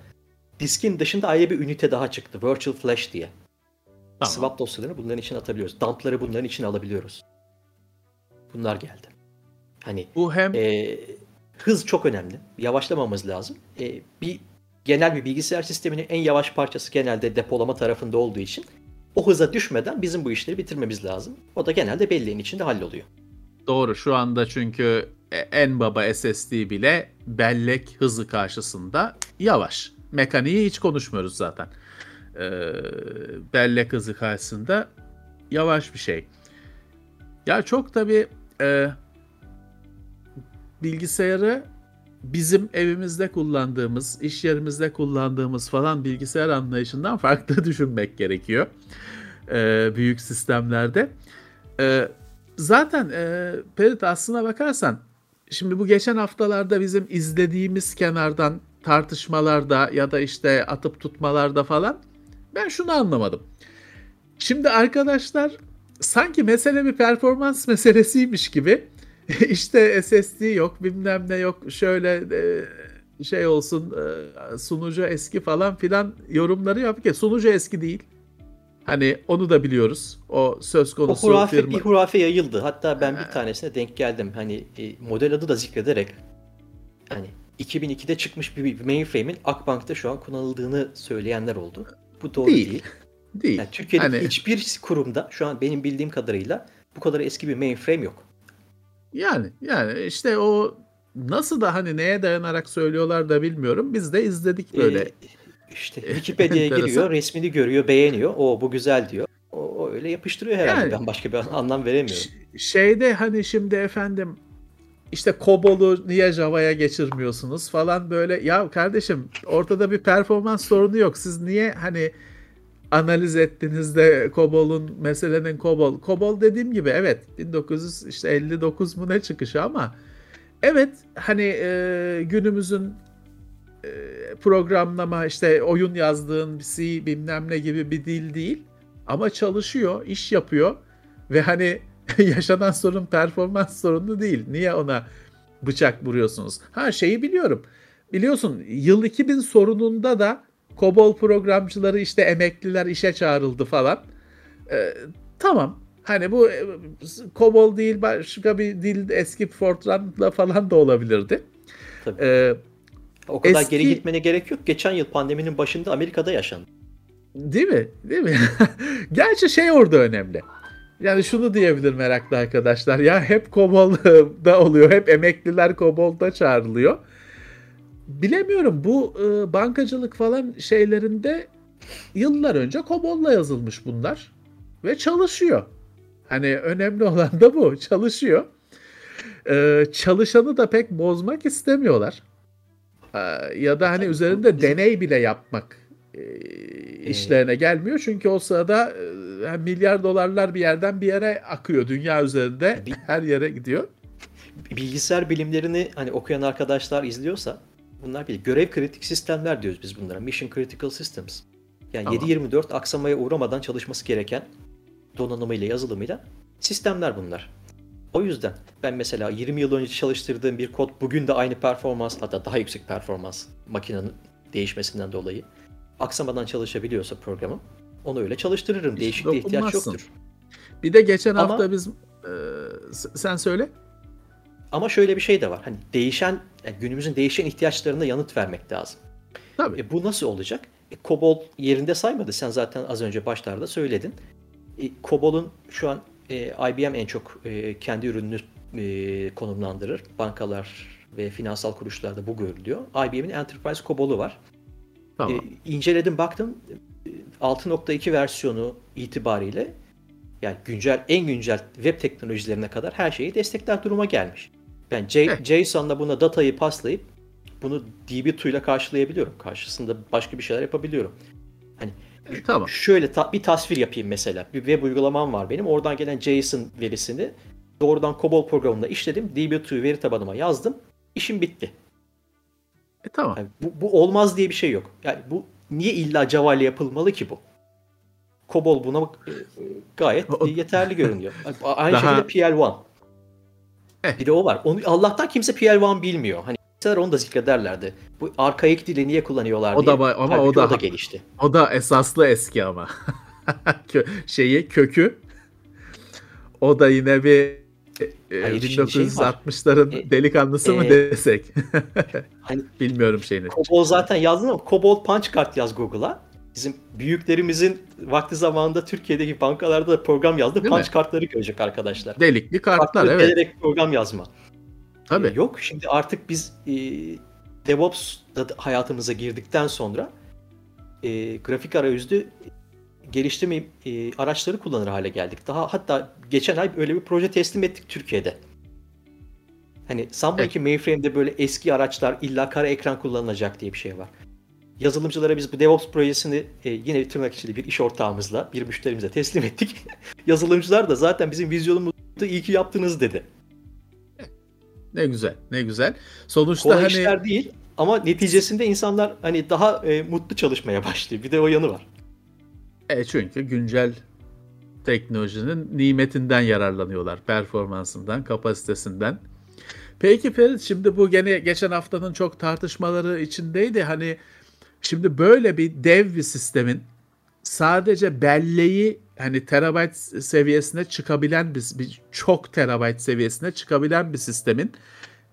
diskin dışında ayrı bir ünite daha çıktı. Virtual Flash diye. Tamam. Swap dosyalarını bunların için atabiliyoruz. Dumpları bunların için alabiliyoruz. Bunlar geldi. Hani Bu hem e, hız çok önemli. Yavaşlamamız lazım. E, bir genel bir bilgisayar sisteminin en yavaş parçası genelde depolama tarafında olduğu için o hıza düşmeden bizim bu işleri bitirmemiz lazım. O da genelde belleğin içinde halloluyor. Doğru şu anda çünkü e, en baba SSD bile bellek hızı karşısında yavaş. Mekaniği hiç konuşmuyoruz zaten. Ee, bellek hızı karşısında yavaş bir şey. Ya çok tabii e, bilgisayarı bizim evimizde kullandığımız, iş yerimizde kullandığımız falan bilgisayar anlayışından farklı [LAUGHS] düşünmek gerekiyor. Ee, büyük sistemlerde. Ee, zaten e, Perit aslına bakarsan şimdi bu geçen haftalarda bizim izlediğimiz kenardan tartışmalarda ya da işte atıp tutmalarda falan ben şunu anlamadım. Şimdi arkadaşlar sanki mesele bir performans [LAUGHS] meselesiymiş gibi [LAUGHS] işte SSD yok bilmem ne yok şöyle e, şey olsun e, sunucu eski falan filan yorumları yap ki sunucu eski değil. Hani onu da biliyoruz. O söz O konusu hurafe, firma. bir hurafe yayıldı. Hatta ben bir tanesine denk geldim. Hani e, model adı da zikrederek hani 2002'de çıkmış bir, mainframe'in Akbank'ta şu an kullanıldığını söyleyenler oldu. Bu doğru Değil. değil. değil. Yani Türkiye'deki Hani- hiçbir kurumda şu an benim bildiğim kadarıyla bu kadar eski bir mainframe yok. Yani yani işte o nasıl da hani neye dayanarak söylüyorlar da bilmiyorum. Biz de izledik böyle. Ee, işte [LAUGHS] Wikipedia'ya giriyor, resmini görüyor, beğeniyor. O bu güzel diyor. O, o öyle yapıştırıyor herhalde. Yani- ben başka bir anlam veremiyorum. Şeyde hani şimdi efendim işte Cobol'u niye Java'ya geçirmiyorsunuz falan böyle. Ya kardeşim ortada bir performans sorunu yok. Siz niye hani analiz ettiğinizde Cobol'un meselenin Cobol. Cobol dediğim gibi evet 1959 mu ne çıkışı ama evet hani e, günümüzün e, programlama işte oyun yazdığın C bilmem ne gibi bir dil değil ama çalışıyor, iş yapıyor ve hani [LAUGHS] yaşanan sorun performans sorunu değil. Niye ona bıçak vuruyorsunuz? Ha şeyi biliyorum. Biliyorsun yıl 2000 sorununda da COBOL programcıları işte emekliler işe çağrıldı falan. Ee, tamam. Hani bu e, COBOL değil başka bir dil eski Fortran'la falan da olabilirdi. Tabii. Ee, O kadar eski- geri gitmene gerek yok. Geçen yıl pandeminin başında Amerika'da yaşandı. Değil mi? Değil mi? [LAUGHS] Gerçi şey orada önemli. Yani şunu diyebilir meraklı arkadaşlar. Ya hep Kobol'da [LAUGHS] oluyor. Hep emekliler Kobol'da çağrılıyor. Bilemiyorum bu e, bankacılık falan şeylerinde yıllar önce Kobol'la yazılmış bunlar. Ve çalışıyor. Hani önemli olan da bu. Çalışıyor. E, çalışanı da pek bozmak istemiyorlar. E, ya da hani Tabii, üzerinde deney bile yapmak e, işlerine gelmiyor. Çünkü o sırada e, milyar dolarlar bir yerden bir yere akıyor. Dünya üzerinde her yere gidiyor. Bilgisayar bilimlerini hani okuyan arkadaşlar izliyorsa bunlar bir görev kritik sistemler diyoruz biz bunlara. Mission Critical Systems. Yani Tamam. 7-24 aksamaya uğramadan çalışması gereken donanımıyla, yazılımıyla sistemler bunlar. O yüzden ben mesela 20 yıl önce çalıştırdığım bir kod bugün de aynı performans hatta daha yüksek performans makinenin değişmesinden dolayı aksamadan çalışabiliyorsa programım onu öyle çalıştırırım. Hiç Değişikliğe ihtiyaç yoktur. Bir de geçen Ama- hafta biz e, sen söyle. Ama şöyle bir şey de var. Hani değişen yani günümüzün değişen ihtiyaçlarına yanıt vermek lazım. Tabii. E bu nasıl olacak? E, COBOL yerinde saymadı. Sen zaten az önce başlarda söyledin. E, COBOL'un şu an e, IBM en çok e, kendi ürününü e, konumlandırır. Bankalar ve finansal kuruluşlarda bu görülüyor. IBM'in Enterprise COBOL'u var. Tamam. E, inceledim baktım e, 6.2 versiyonu itibariyle yani güncel en güncel web teknolojilerine kadar her şeyi destekler duruma gelmiş. Ben J-. JSON'la buna datayı paslayıp bunu DB2 ile karşılayabiliyorum. Karşısında başka bir şeyler yapabiliyorum. Hani Tamam. Şöyle ta- bir tasvir yapayım mesela. Bir web uygulamam var benim. Oradan gelen JSON verisini doğrudan COBOL programında işledim. DB2 veri tabanıma yazdım. İşim bitti. E tamam. Yani bu, bu olmaz diye bir şey yok. Yani bu niye illa Java ile yapılmalı ki bu? COBOL buna e, gayet O- yeterli görünüyor. [LAUGHS] Aynı Daha- şekilde PL1. Eh. Bir de o var. Onu Allah'tan kimse PL1 bilmiyor. Hani kimseler onu da zikrederlerdi. Bu arkaik dili niye kullanıyorlar O diye. da ama Halbuki o da- o da gelişti. O da esaslı eski ama. [LAUGHS] Şeyi kökü. O da yine bir e, Hayır, şimdi şey var. 1960'ların E, delikanlısı mı e, desek? [LAUGHS] Hani Bilmiyorum şeyini. COBOL zaten yazdın ama COBOL punch card yaz Google'a. Bizim büyüklerimizin vakti zamanında Türkiye'deki bankalarda da program yazdı. Değil punch mi? kartları görecek arkadaşlar. Delikli kartlar Farklı evet. gelerek program yazma. Tabii. Ee, Yok şimdi artık biz e, DevOps hayatımıza girdikten sonra e, grafik arayüzlü geliştirme e, araçları kullanır hale geldik. Daha hatta geçen ay öyle bir proje teslim ettik Türkiye'de. Hani sanmayın Evet. ki mainframe'de böyle eski araçlar illa kara ekran kullanılacak diye bir şey var. Yazılımcılara biz bu DevOps projesini e, yine tırnak içinde bir iş ortağımızla, bir müşterimize teslim ettik. [LAUGHS] Yazılımcılar da zaten bizim vizyonumuzu iyi ki yaptınız dedi. Ne güzel. Ne güzel. Sonuçta Kolay hani işler değil ama neticesinde insanlar hani daha e, mutlu çalışmaya başlıyor. Bir de o yanı var. E çünkü güncel teknolojinin nimetinden yararlanıyorlar. Performansından, kapasitesinden. Peki Ferit şimdi bu gene geçen haftanın çok tartışmaları içindeydi. Hani şimdi böyle bir dev bir sistemin sadece belleği hani terabayt seviyesine çıkabilen bir, bir çok terabayt seviyesine çıkabilen bir sistemin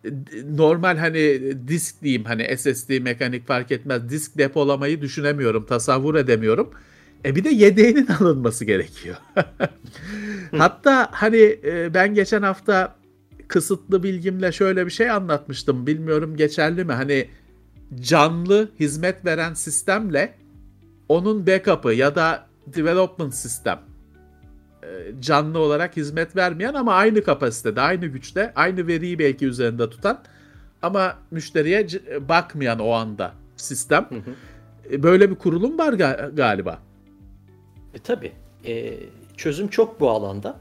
e, normal hani disk diyeyim hani SSD mekanik fark etmez disk depolamayı düşünemiyorum tasavvur edemiyorum. E bir de yedeğinin [LAUGHS] alınması gerekiyor. Hatta hani e, ben geçen hafta kısıtlı bilgimle şöyle bir şey anlatmıştım. Bilmiyorum geçerli mi? Hani canlı hizmet veren sistemle onun backup'ı ya da development sistem e, canlı olarak hizmet vermeyen ama aynı kapasitede, aynı güçte, aynı veriyi belki üzerinde tutan ama müşteriye bakmayan o anda sistem. Hı hı. E, Böyle bir kurulum var ga- galiba. E tabi. çözüm çok bu alanda.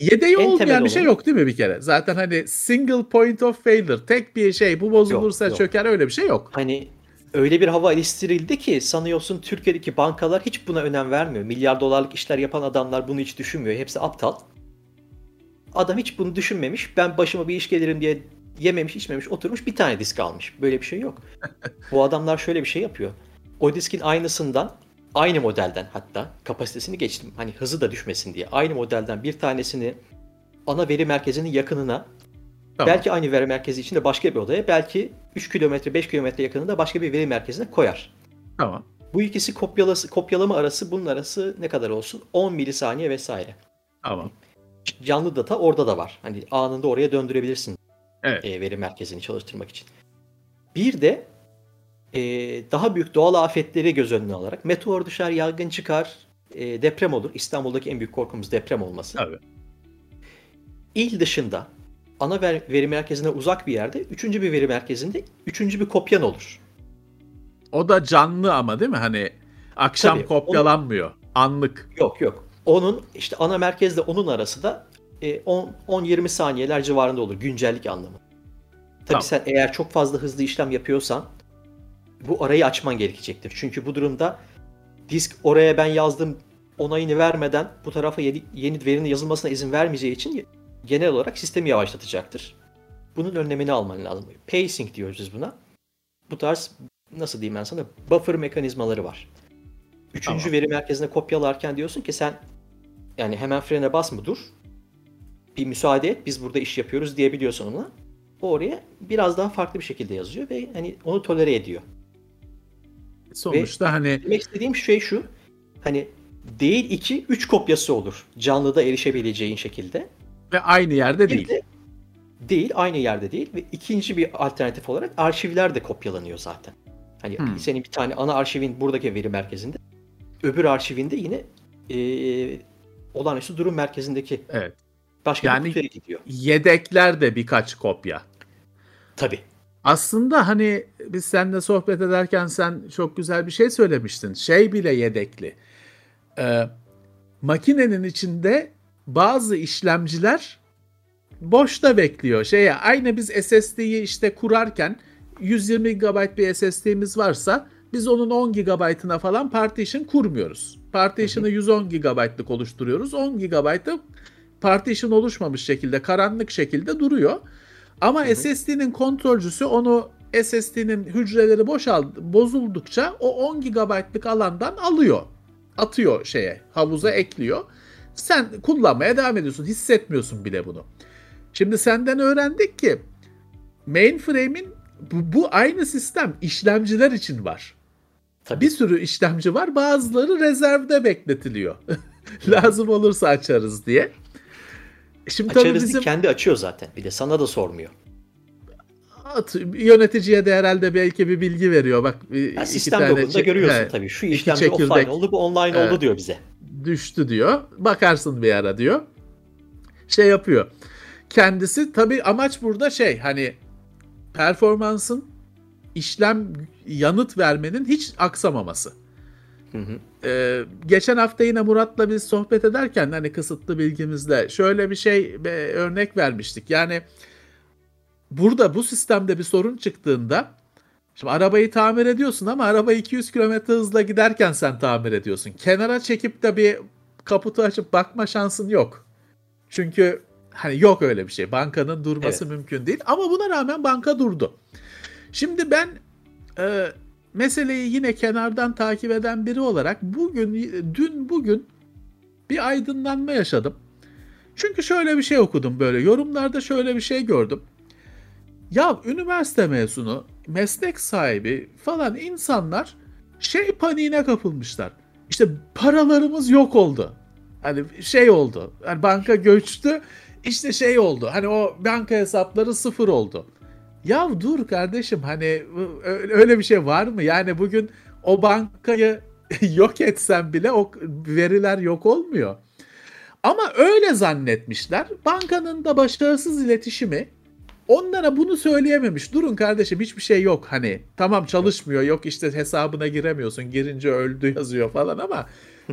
Yedeği En olmayan bir şey yok değil mi bir kere? Zaten hani single point of failure, tek bir şey bu bozulursa Yok, yok. çöker öyle bir şey yok. Hani öyle bir hava eleştirildi ki sanıyorsun Türkiye'deki bankalar hiç buna önem vermiyor. Milyar dolarlık işler yapan adamlar bunu hiç düşünmüyor. Hepsi aptal. Adam hiç bunu düşünmemiş. Ben başıma bir iş gelirim diye yememiş içmemiş oturmuş bir tane disk almış. Böyle bir şey yok. [LAUGHS] Bu adamlar şöyle bir şey yapıyor. O diskin aynısından aynı modelden hatta kapasitesini geçtim. Hani hızı da düşmesin diye. Aynı modelden bir tanesini ana veri merkezinin yakınına Tamam. Belki aynı veri merkezi içinde başka bir odaya, belki 3 kilometre, 5 kilometre yakınında başka bir veri merkezine koyar. Tamam. Bu ikisi kopyalası, kopyalama arası, bunun arası ne kadar olsun? 10 milisaniye vesaire. Tamam. Canlı data orada da var. Hani anında oraya döndürebilirsin Evet. e, veri merkezini çalıştırmak için. Bir de e, daha büyük doğal afetleri göz önüne alarak meteor düşer, yangın çıkar, e, deprem olur. İstanbul'daki en büyük korkumuz deprem olması. Tabii. İl dışında ana ver- veri merkezine uzak bir yerde üçüncü bir veri merkezinde üçüncü bir kopyan olur. O da canlı ama değil mi? Hani akşam Tabii, kopyalanmıyor. Anlık. Yok yok. Onun işte ana merkezle onun arası da e, 10 10-20 saniyeler civarında olur güncellik anlamı. Tabii Tamam. sen eğer çok fazla hızlı işlem yapıyorsan bu arayı açman gerekecektir. Çünkü bu durumda disk oraya ben yazdım onayını vermeden bu tarafa yeni, yeni verinin yazılmasına izin vermeyeceği için genel olarak sistemi yavaşlatacaktır. Bunun önlemini alman lazım. Pacing diyoruz biz buna. Bu tarz nasıl diyeyim ben sana buffer mekanizmaları var. Üçüncü Tamam. veri merkezine kopyalarken diyorsun ki sen yani hemen frene basma dur. Bir müsaade et biz burada iş yapıyoruz diyebiliyorsun ona. O oraya biraz daha farklı bir şekilde yazıyor ve hani onu tolere ediyor. Sonuçta hani Demek istediğim şey şu. Hani değil 2 3 kopyası olur. Canlıda erişebileceğin şekilde. ve aynı yerde Bir değil. de değil, aynı yerde değil ve ikinci bir alternatif olarak arşivler de kopyalanıyor zaten. Hani Hmm. senin bir tane ana arşivin buradaki veri merkezinde, öbür arşivinde yine eee olağanüstü durum merkezindeki Evet. başka Yani- bir gidiyor. Yedekler de birkaç kopya. Tabii. Aslında hani biz seninle sohbet ederken sen çok güzel bir şey söylemiştin. Şey bile yedekli. e, makinenin içinde bazı işlemciler boşta bekliyor. Şeye aynı biz SSD'yi işte kurarken 120 GB bir SSD'miz varsa biz onun 10 GB'ına falan partition kurmuyoruz. Partition'ı 110 GB'lık oluşturuyoruz. 10 GB'ı partition oluşmamış şekilde karanlık şekilde duruyor. Ama SSD'nin kontrolcüsü onu SSD'nin hücreleri boşaldı, bozuldukça o 10 GB'lık alandan alıyor. Atıyor şeye, havuza ekliyor. Sen kullanmaya devam ediyorsun. Hissetmiyorsun bile bunu. Şimdi senden öğrendik ki mainframe'in bu, bu aynı sistem işlemciler için var. Tabii. Bir sürü işlemci var. Bazıları rezervde bekletiliyor. [LAUGHS] Lazım olursa açarız diye. Şimdi tabii bizim kendi açıyor zaten. Bir de sana da sormuyor. At, yöneticiye de herhalde belki bir bilgi veriyor. Bak yani sistem tane, görüyorsun he, tabii. Şu işlemci çekirdek, offline oldu, bu online oldu e, diyor bize. Düştü diyor. Bakarsın bir ara diyor. Şey yapıyor. Kendisi tabii amaç burada şey hani performansın işlem yanıt vermenin hiç aksamaması. Hı hı. Ee, geçen hafta yine Murat'la biz sohbet ederken hani kısıtlı bilgimizle şöyle bir şey bir örnek vermiştik. Yani burada bu sistemde bir sorun çıktığında şimdi arabayı tamir ediyorsun ama araba 200 km hızla giderken sen tamir ediyorsun. Kenara çekip de bir kaputu açıp bakma şansın yok. Çünkü hani yok öyle bir şey. Bankanın durması evet. mümkün değil. Ama buna rağmen banka durdu. Şimdi ben e, meseleyi yine kenardan takip eden biri olarak bugün, dün bugün bir aydınlanma yaşadım. Çünkü şöyle bir şey okudum böyle yorumlarda şöyle bir şey gördüm. Ya üniversite mezunu, meslek sahibi falan insanlar şey paniğine kapılmışlar. İşte paralarımız yok oldu. Hani şey oldu. Hani banka göçtü. İşte şey oldu. Hani o banka hesapları sıfır oldu. Ya dur kardeşim hani öyle bir şey var mı? Yani bugün o bankayı [LAUGHS] yok etsen bile o veriler yok olmuyor. Ama öyle zannetmişler. Bankanın da başarısız iletişimi onlara bunu söyleyememiş. Durun kardeşim hiçbir şey yok. Hani tamam çalışmıyor. Yok işte hesabına giremiyorsun. Girince öldü yazıyor falan ama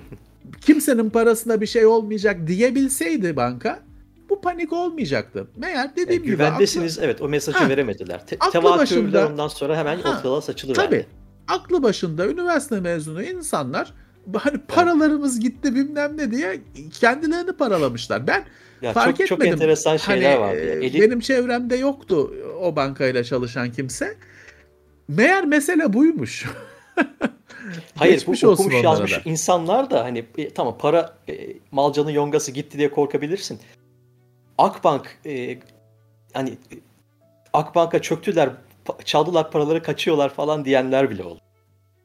[LAUGHS] kimsenin parasına bir şey olmayacak diyebilseydi banka bu panik olmayacaktı. Meğer dediğim yani gibi güvendesiniz aklı... evet o mesajı ha, veremediler. Te- tevatürler ondan sonra hemen ha, ortalığa saçılıverdi. Tabii. Aklı başında üniversite mezunu insanlar hani paralarımız gitti bilmem ne diye kendilerini paralamışlar. Ben ya fark çok, etmedim. Çok enteresan şeyler hani, vardı. Eli... Benim çevremde yoktu o bankayla çalışan kimse. Meğer mesele buymuş. [LAUGHS] Hayır Geçmiş bu okumuş yazmış da. insanlar da hani e, tamam para e, malcanın yongası gitti diye korkabilirsin. Akbank e, hani Akbank'a çöktüler, çaldılar paraları kaçıyorlar falan diyenler bile oldu.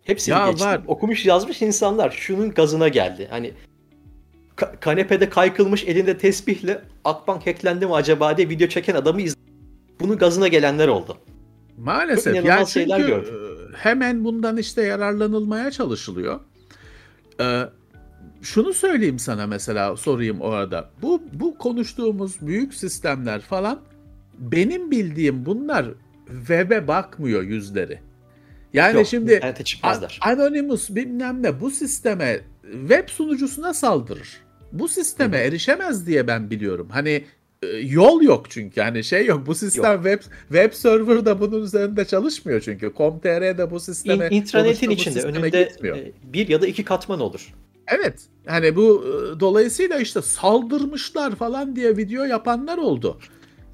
Hepsini ya geçtim. Var. Okumuş yazmış insanlar şunun gazına geldi. Hani ka- kanepede kaykılmış elinde tesbihle Akbank hacklendi mi acaba diye video çeken adamı iz bunun gazına gelenler oldu. Maalesef. Yani çünkü gördüm. E, hemen bundan işte yararlanılmaya çalışılıyor. Ee, şunu söyleyeyim sana mesela sorayım orada. Bu bu konuştuğumuz büyük sistemler falan benim bildiğim bunlar web'e bakmıyor yüzleri. Yani Yok, şimdi Anonymous bilmem ne bu sisteme web sunucusuna saldırır. Bu sisteme Hı-hı. erişemez diye ben biliyorum. Hani e, yol yok çünkü hani şey yok bu sistem yok. web web server da bunun üzerinde çalışmıyor çünkü com.tr de bu sisteme İn, intranetin içinde önünde gitmiyor. E, bir ya da iki katman olur. Evet. Hani bu dolayısıyla işte saldırmışlar falan diye video yapanlar oldu.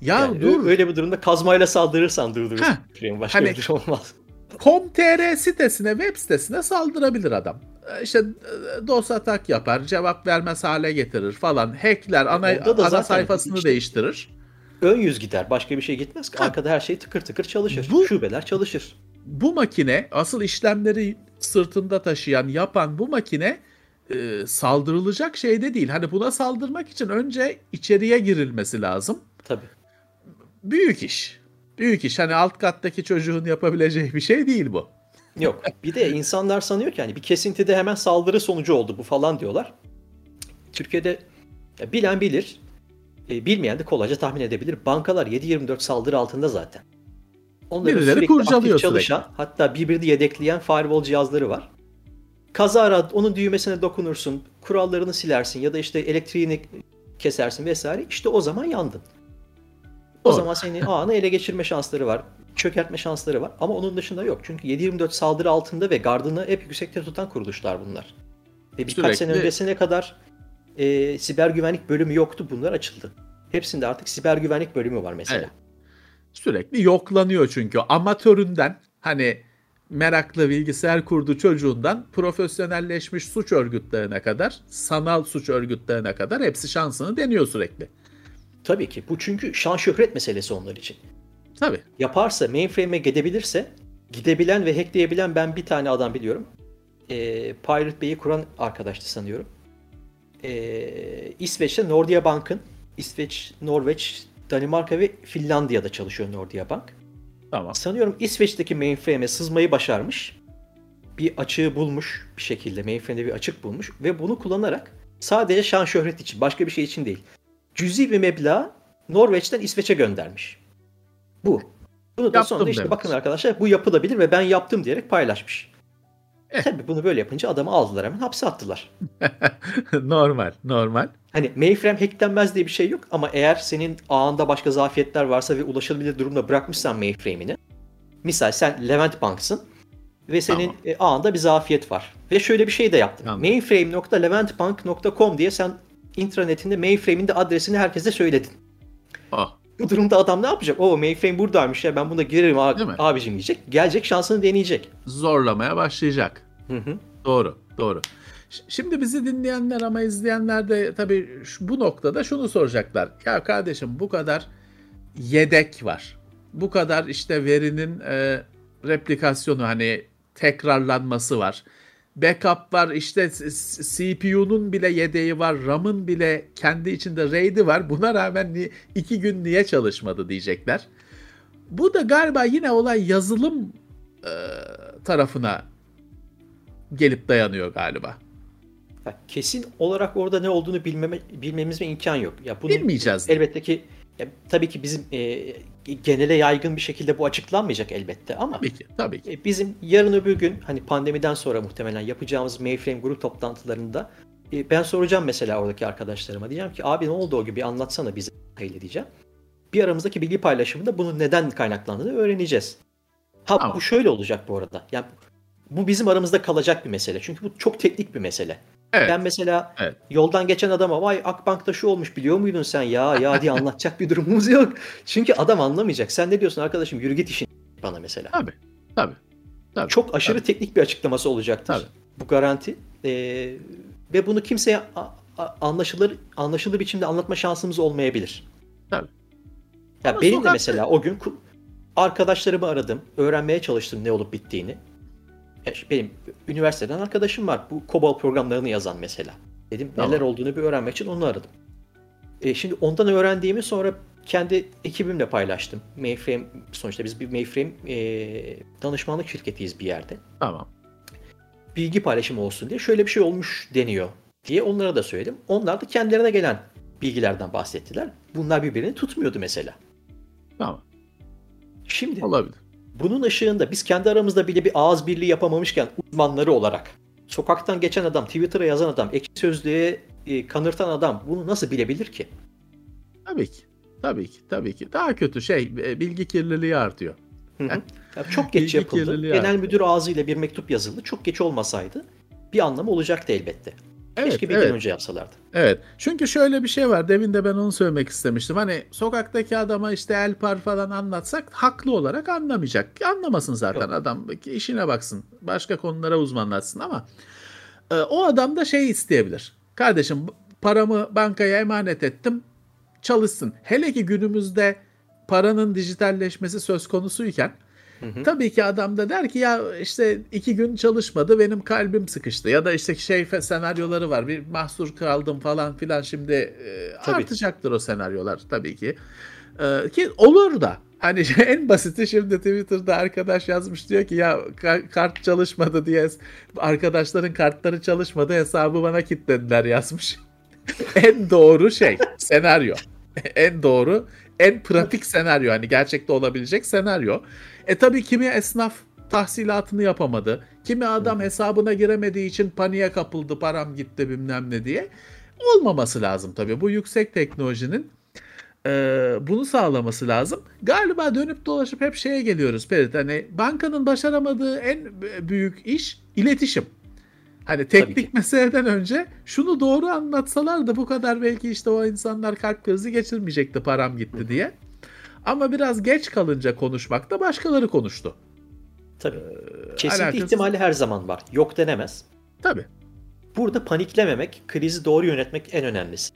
Ya yani dur. Öyle bir durumda kazmayla saldırırsan durdurursun. Başka hani, bir şey olmaz. Com.tr sitesine, web sitesine saldırabilir adam. E, işte DOS atak yapar, cevap vermez hale getirir falan. Hackler, ana, ana sayfasını işte, değiştirir. Ön yüz gider, başka bir şey gitmez. Ha. Arkada her şey tıkır tıkır çalışır. Bu, Şubeler çalışır. Bu makine, asıl işlemleri sırtında taşıyan, yapan bu makine e, saldırılacak şey de değil. Hani buna saldırmak için önce içeriye girilmesi lazım. Tabii. Büyük iş. Büyük iş. Hani alt kattaki çocuğun yapabileceği bir şey değil bu. Yok. Bir de insanlar sanıyor ki hani bir kesintide hemen saldırı sonucu oldu bu falan diyorlar. Türkiye'de bilen bilir, e, bilmeyen de kolayca tahmin edebilir. Bankalar 7-24 saldırı altında zaten. Onların Birileri sürekli aktif çalışan, sürekli. hatta birbirini yedekleyen firewall cihazları var. Kazara onun düğmesine dokunursun, kurallarını silersin ya da işte elektriğini kesersin vesaire. İşte o zaman yandın. O Doğru. zaman senin [LAUGHS] ağını ele geçirme şansları var. Çökertme şansları var. Ama onun dışında yok. Çünkü 7-24 saldırı altında ve gardını hep yüksekte tutan kuruluşlar bunlar. Ve birkaç Sürekli- sene öncesine kadar e, siber güvenlik bölümü yoktu. Bunlar açıldı. Hepsinde artık siber güvenlik bölümü var mesela. Evet. Sürekli yoklanıyor çünkü. Amatöründen hani meraklı bilgisayar kurdu çocuğundan profesyonelleşmiş suç örgütlerine kadar, sanal suç örgütlerine kadar hepsi şansını deniyor sürekli. Tabii ki. Bu çünkü şan şöhret meselesi onlar için. Tabii. Yaparsa, mainframe'e gidebilirse, gidebilen ve hackleyebilen ben bir tane adam biliyorum. Ee, Pirate Bay'i kuran arkadaştı sanıyorum. Ee, İsveç'te Nordia Bank'ın, İsveç, Norveç, Danimarka ve Finlandiya'da çalışıyor Nordia Bank. Tamam. Sanıyorum İsveç'teki mainframe'e sızmayı başarmış. Bir açığı bulmuş bir şekilde. Mainframe'de bir açık bulmuş. Ve bunu kullanarak sadece şan şöhret için, başka bir şey için değil. Cüzi bir meblağ Norveç'ten İsveç'e göndermiş. Bu. Bunu da Yaptım sonra işte demiş. bakın arkadaşlar bu yapılabilir ve ben yaptım diyerek paylaşmış. Eh. Tabii bunu böyle yapınca adamı aldılar hemen hapse attılar. [LAUGHS] normal, normal. Hani mainframe hacklenmez diye bir şey yok ama eğer senin ağında başka zafiyetler varsa ve ulaşılabilir durumda bırakmışsan mainframe'ini. Misal sen Levent Bank'sın ve senin Tamam. e, ağında bir zafiyet var. Ve şöyle bir şey de yaptın. Anladım. Mainframe.leventbank.com diye sen intranetinde mainframe'in de adresini herkese söyledin. Oh, Bu durumda adam ne yapacak? O mainframe buradaymış ya ben buna girerim abi, abicim diyecek. Gelecek şansını deneyecek. zorlamaya başlayacak. Hı hı. Doğru, doğru. Şimdi bizi dinleyenler ama izleyenler de tabii bu noktada şunu soracaklar. Ya kardeşim bu kadar yedek var. Bu kadar işte verinin e, replikasyonu hani tekrarlanması var. Backup var işte CPU'nun bile yedeği var. RAM'ın bile kendi içinde RAID'i var. Buna rağmen iki gün niye çalışmadı diyecekler. Bu da galiba yine olay yazılım e, tarafına gelip dayanıyor galiba. Ya kesin olarak orada ne olduğunu bilmeme, bilmemize imkan yok. Ya bunun Bilmeyeceğiz. elbette ki ya, tabii ki bizim e, genele yaygın bir şekilde bu açıklanmayacak elbette ama Tabii ki, tabii ki. e, bizim yarın öbür gün hani pandemiden sonra muhtemelen yapacağımız mainframe grup toplantılarında e, ben soracağım mesela oradaki arkadaşlarıma diyeceğim ki abi ne oldu o gibi anlatsana bize öyle diyeceğim. Bir aramızdaki bilgi paylaşımında bunun neden kaynaklandığını öğreneceğiz. Ha Tamam. bu şöyle olacak bu arada. Yani bu bizim aramızda kalacak bir mesele. Çünkü bu çok teknik bir mesele. Evet. Ben mesela Evet. yoldan geçen adama vay Akbank'ta şu olmuş biliyor muydun sen ya ya diye anlatacak bir durumumuz yok. Çünkü adam anlamayacak. Sen ne diyorsun arkadaşım yürü git işin bana mesela. Tabii. Tabii. Tabii. Çok aşırı teknik bir açıklaması olacaktır. Tabii. Bu garanti. Ee, ve bunu kimseye anlaşılır anlaşılır biçimde anlatma şansımız olmayabilir. Tabii. Ya Ama benim de sokakta- mesela o gün arkadaşlarımı aradım. Öğrenmeye çalıştım ne olup bittiğini. Benim üniversiteden arkadaşım var. Bu COBOL programlarını yazan mesela. Dedim Tamam. neler olduğunu bir öğrenmek için onu aradım. E, şimdi ondan öğrendiğimi sonra kendi ekibimle paylaştım. Mainframe sonuçta biz bir mainframe e, danışmanlık şirketiyiz bir yerde. Tamam. Bilgi paylaşımı olsun diye şöyle bir şey olmuş deniyor diye onlara da söyledim. Onlar da kendilerine gelen bilgilerden bahsettiler. Bunlar birbirini tutmuyordu mesela. Tamam. Şimdi Olabilir. Bunun ışığında biz kendi aramızda bile bir ağız birliği yapamamışken uzmanları olarak sokaktan geçen adam, Twitter'a yazan adam, ekşi sözlüğe e, kanırtan adam bunu nasıl bilebilir ki? Tabii ki. Tabii ki. Tabii ki. Daha kötü şey e, bilgi kirliliği artıyor. Hı hı. Ya çok geç Bilgi yapıldı. Genel artık. müdür ağzıyla bir mektup yazıldı. Çok geç olmasaydı bir anlamı olacaktı elbette. Evet, Keşke bir evet. gün önce yapsalardı. Evet. Çünkü şöyle bir şey var. Demin de ben onu söylemek istemiştim. Hani sokaktaki adama işte el par falan anlatsak haklı olarak anlamayacak. Anlamasın zaten Yok. adam. işine baksın. Başka konulara uzmanlaşsın ama e, o adam da şey isteyebilir. Kardeşim paramı bankaya emanet ettim. Çalışsın. Hele ki günümüzde paranın dijitalleşmesi söz konusuyken hı. tabii ki adam da der ki ya işte iki gün çalışmadı benim kalbim sıkıştı ya da işte şey senaryoları var bir mahsur kaldım falan filan şimdi e, Tabii. artacaktır o senaryolar tabii ki E, ki olur da hani [LAUGHS] en basiti şimdi Twitter'da arkadaş yazmış diyor ki ya ka- kart çalışmadı diye arkadaşların kartları çalışmadı hesabı bana kilitlediler yazmış. [LAUGHS] en doğru şey senaryo. en doğru en pratik senaryo hani gerçekte olabilecek senaryo. E tabii kimi esnaf tahsilatını yapamadı. Kimi adam hesabına giremediği için paniğe kapıldı, param gitti bilmem ne diye. Olmaması lazım tabii. Bu yüksek teknolojinin e, bunu sağlaması lazım. Galiba dönüp dolaşıp hep şeye geliyoruz Ferit. Hani bankanın başaramadığı en büyük iş iletişim. Hani teknik meseleden önce şunu doğru anlatsalar da bu kadar belki işte o insanlar kalp krizi geçirmeyecekti param gitti diye. Ama biraz geç kalınca konuşmakta başkaları konuştu. Tabii. Ee, Kesinlikle alakasız. ihtimali her zaman var. Yok denemez. Tabii. Burada paniklememek, krizi doğru yönetmek en önemlisi.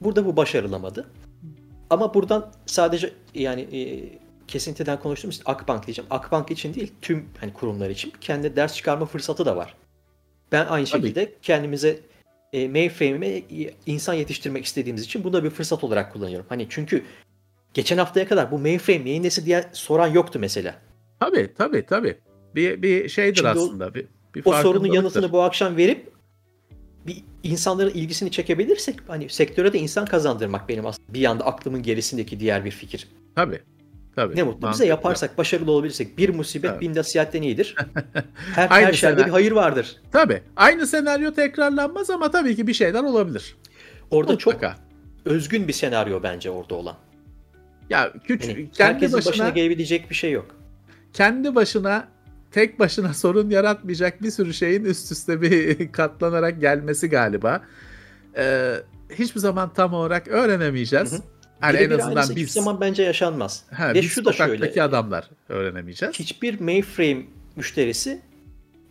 Burada bu başarılamadı. Ama buradan sadece yani e, kesintiden konuştuğumuz için Akbank diyeceğim. Akbank için değil, tüm hani kurumlar için kendi ders çıkarma fırsatı da var. Ben aynı Tabii. şekilde kendimize e, mainframe'e insan yetiştirmek istediğimiz için bunu da bir fırsat olarak kullanıyorum. Hani çünkü geçen haftaya kadar bu mainframe neyin nesi diye soran yoktu mesela. Tabii tabii tabii. Bir, bir şeydir Şimdi aslında. O, bir, bir o sorunun yanıtını bu akşam verip bir insanların ilgisini çekebilirsek hani sektöre de insan kazandırmak benim aslında bir yanda aklımın gerisindeki diğer bir fikir. Tabii. Tabii. Ne mutlu bize yaparsak, başarılı olabilirsek bir musibet evet. bin nasihatten iyidir. [LAUGHS] Her, her şeyde bir hayır vardır. Tabii. Aynı senaryo tekrarlanmaz ama tabii ki bir şeyler olabilir. Orada Mutlaka. çok özgün bir senaryo bence orada olan. Ya küçük yani kendi herkesin başına, başına gelebilecek bir şey yok. Kendi başına tek başına [LAUGHS] sorun yaratmayacak bir sürü şeyin üst üste bir [LAUGHS] katlanarak gelmesi galiba. Ee, hiçbir zaman tam olarak öğrenemeyeceğiz. Hı hı. Hani en azından biz zaman bence yaşanmaz. Ha, Ve şu da şöyle. adamlar öğrenemeyeceğiz. Hiçbir mainframe müşterisi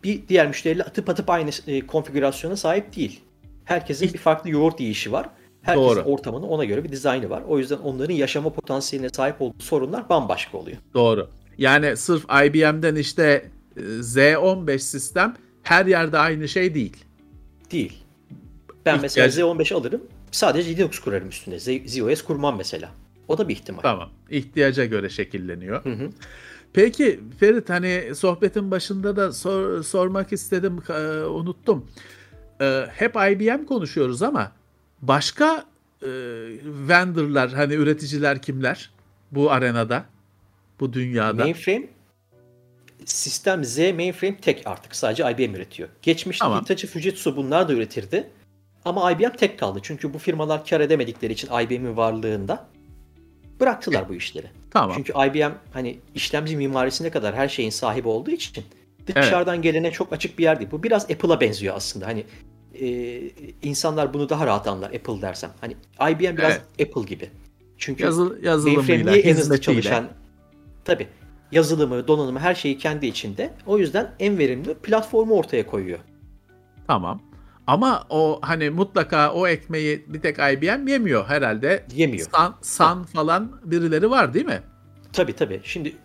bir diğer müşteriyle atıp atıp aynı e, konfigürasyona sahip değil. Herkesin bir farklı yoğurt yiyişi var. Herkesin Doğru. ortamının ona göre bir dizaynı var. O yüzden onların yaşama potansiyeline sahip olduğu sorunlar bambaşka oluyor. Doğru. Yani sırf IBM'den işte e, Z15 sistem her yerde aynı şey değil. Değil. Ben İhtiyaç... mesela Z15 alırım. Sadece Linux kurarım üstünde. ZOS kurmam mesela. O da bir ihtimal. Tamam. İhtiyaca göre şekilleniyor. Hı hı. Peki Ferit hani sohbetin başında da sor, sormak istedim e, unuttum. E, hep IBM konuşuyoruz ama başka e, vendorlar hani üreticiler kimler bu arenada? Bu dünyada. Mainframe sistem Z mainframe tek artık sadece IBM üretiyor. Geçmişte tamam. Hitachi Fujitsu bunlar da üretirdi. Ama IBM tek kaldı. Çünkü bu firmalar kar edemedikleri için IBM'in varlığında bıraktılar bu işleri. Tamam. Çünkü IBM hani işlemci mimarisine kadar her şeyin sahibi olduğu için dışarıdan evet. gelene çok açık bir yer değil. Bu biraz Apple'a benziyor aslında. Hani e, insanlar bunu daha rahat anlar Apple dersem. Hani IBM biraz evet. Apple gibi. Çünkü Yazıl, yazılımıyla, en hızlı çalışan tabi yazılımı, donanımı her şeyi kendi içinde. O yüzden en verimli platformu ortaya koyuyor. Tamam. Ama o hani mutlaka o ekmeği bir tek IBM yemiyor herhalde. Yemiyor. Sun, Sun falan birileri var değil mi? Tabii tabii. Şimdi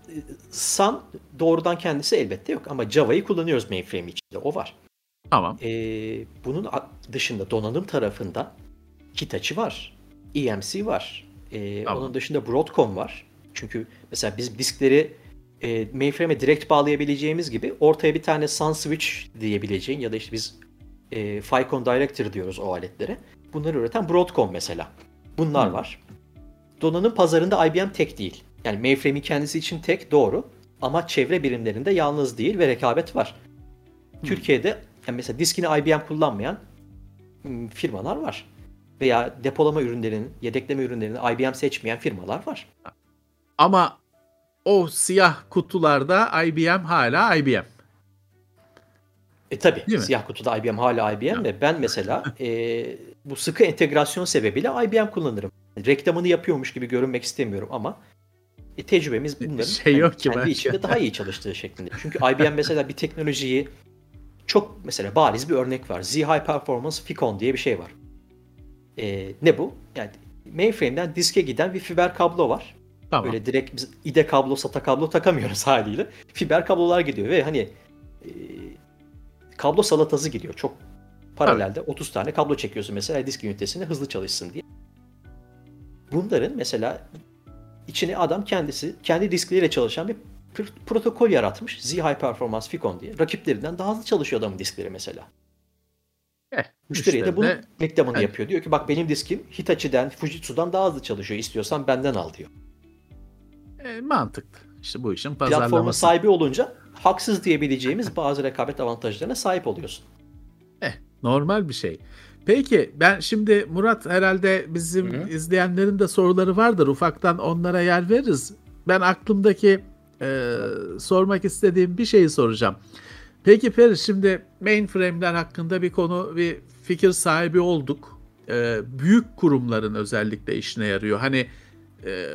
Sun doğrudan kendisi elbette yok ama Java'yı kullanıyoruz mainframe içinde. O var. Tamam. Ee, bunun dışında donanım tarafında Hitachi var. EMC var. Ee, tamam. Onun dışında Broadcom var. Çünkü mesela biz diskleri e, mainframe'e direkt bağlayabileceğimiz gibi ortaya bir tane Sun Switch diyebileceğin ya da işte biz e, Ficon Director diyoruz o aletlere. Bunları üreten Broadcom mesela. Bunlar hmm. var. Donanım pazarında IBM tek değil. Yani mainframe'in kendisi için tek doğru ama çevre birimlerinde yalnız değil ve rekabet var. Hmm. Türkiye'de yani mesela diskini IBM kullanmayan hmm, firmalar var. Veya depolama ürünlerinin, yedekleme ürünlerini IBM seçmeyen firmalar var. Ama o siyah kutularda IBM hala IBM. E tabi siyah kutuda IBM hala IBM ve ben mesela [LAUGHS] e, bu sıkı entegrasyon sebebiyle IBM kullanırım. Reklamını yapıyormuş gibi görünmek istemiyorum ama e, tecrübemiz bunların şey yok ki kendi içinde daha iyi çalıştığı şeklinde. Çünkü IBM mesela bir teknolojiyi çok mesela bariz bir örnek var. Z High Performance Ficon diye bir şey var. E, ne bu? Yani mainframe'den diske giden bir fiber kablo var. Tamam. Böyle direkt biz IDE kablo, SATA kablo takamıyoruz [LAUGHS] haliyle. Fiber kablolar gidiyor ve hani e, kablo salatası gidiyor. Çok paralelde evet. 30 tane kablo çekiyorsun mesela disk ünitesine hızlı çalışsın diye. Bunların mesela içine adam kendisi kendi diskleriyle çalışan bir protokol yaratmış. Z High Performance Ficon diye. Rakiplerinden daha hızlı çalışıyor adamın diskleri mesela. Eh, Müşteriye de bunun reklamını evet. yapıyor. Diyor ki bak benim diskim Hitachi'den, Fujitsu'dan daha hızlı çalışıyor. İstiyorsan benden al diyor. E, mantıklı. İşte bu işin pazarlaması. Platformun sahibi olunca haksız diyebileceğimiz bazı rekabet avantajlarına sahip oluyorsun. Eh, normal bir şey. Peki ben şimdi Murat herhalde bizim Hı hı. izleyenlerin de soruları vardır. Ufaktan onlara yer veririz. Ben aklımdaki e, sormak istediğim bir şeyi soracağım. Peki Feris şimdi mainframe'ler hakkında bir konu bir fikir sahibi olduk. E, büyük kurumların özellikle işine yarıyor. Hani e,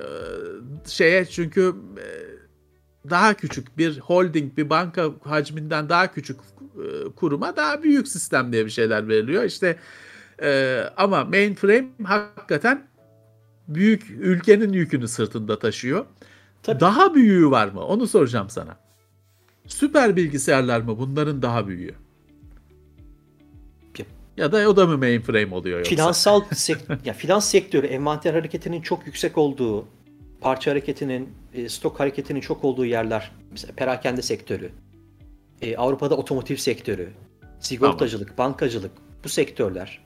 şeye çünkü e, daha küçük bir holding bir banka hacminden daha küçük e, kuruma daha büyük sistem diye bir şeyler veriliyor. İşte e, ama mainframe hakikaten büyük ülkenin yükünü sırtında taşıyor. Tabii. Daha büyüğü var mı? Onu soracağım sana. Süper bilgisayarlar mı bunların daha büyüğü? Ya- da o da mı mainframe oluyor yoksa? Finansal sek- [LAUGHS] ya finans sektörü envanter hareketinin çok yüksek olduğu, parça hareketinin, e, stok hareketinin çok olduğu yerler. Mesela perakende sektörü, e, Avrupa'da otomotiv sektörü, sigortacılık, bankacılık bu sektörler.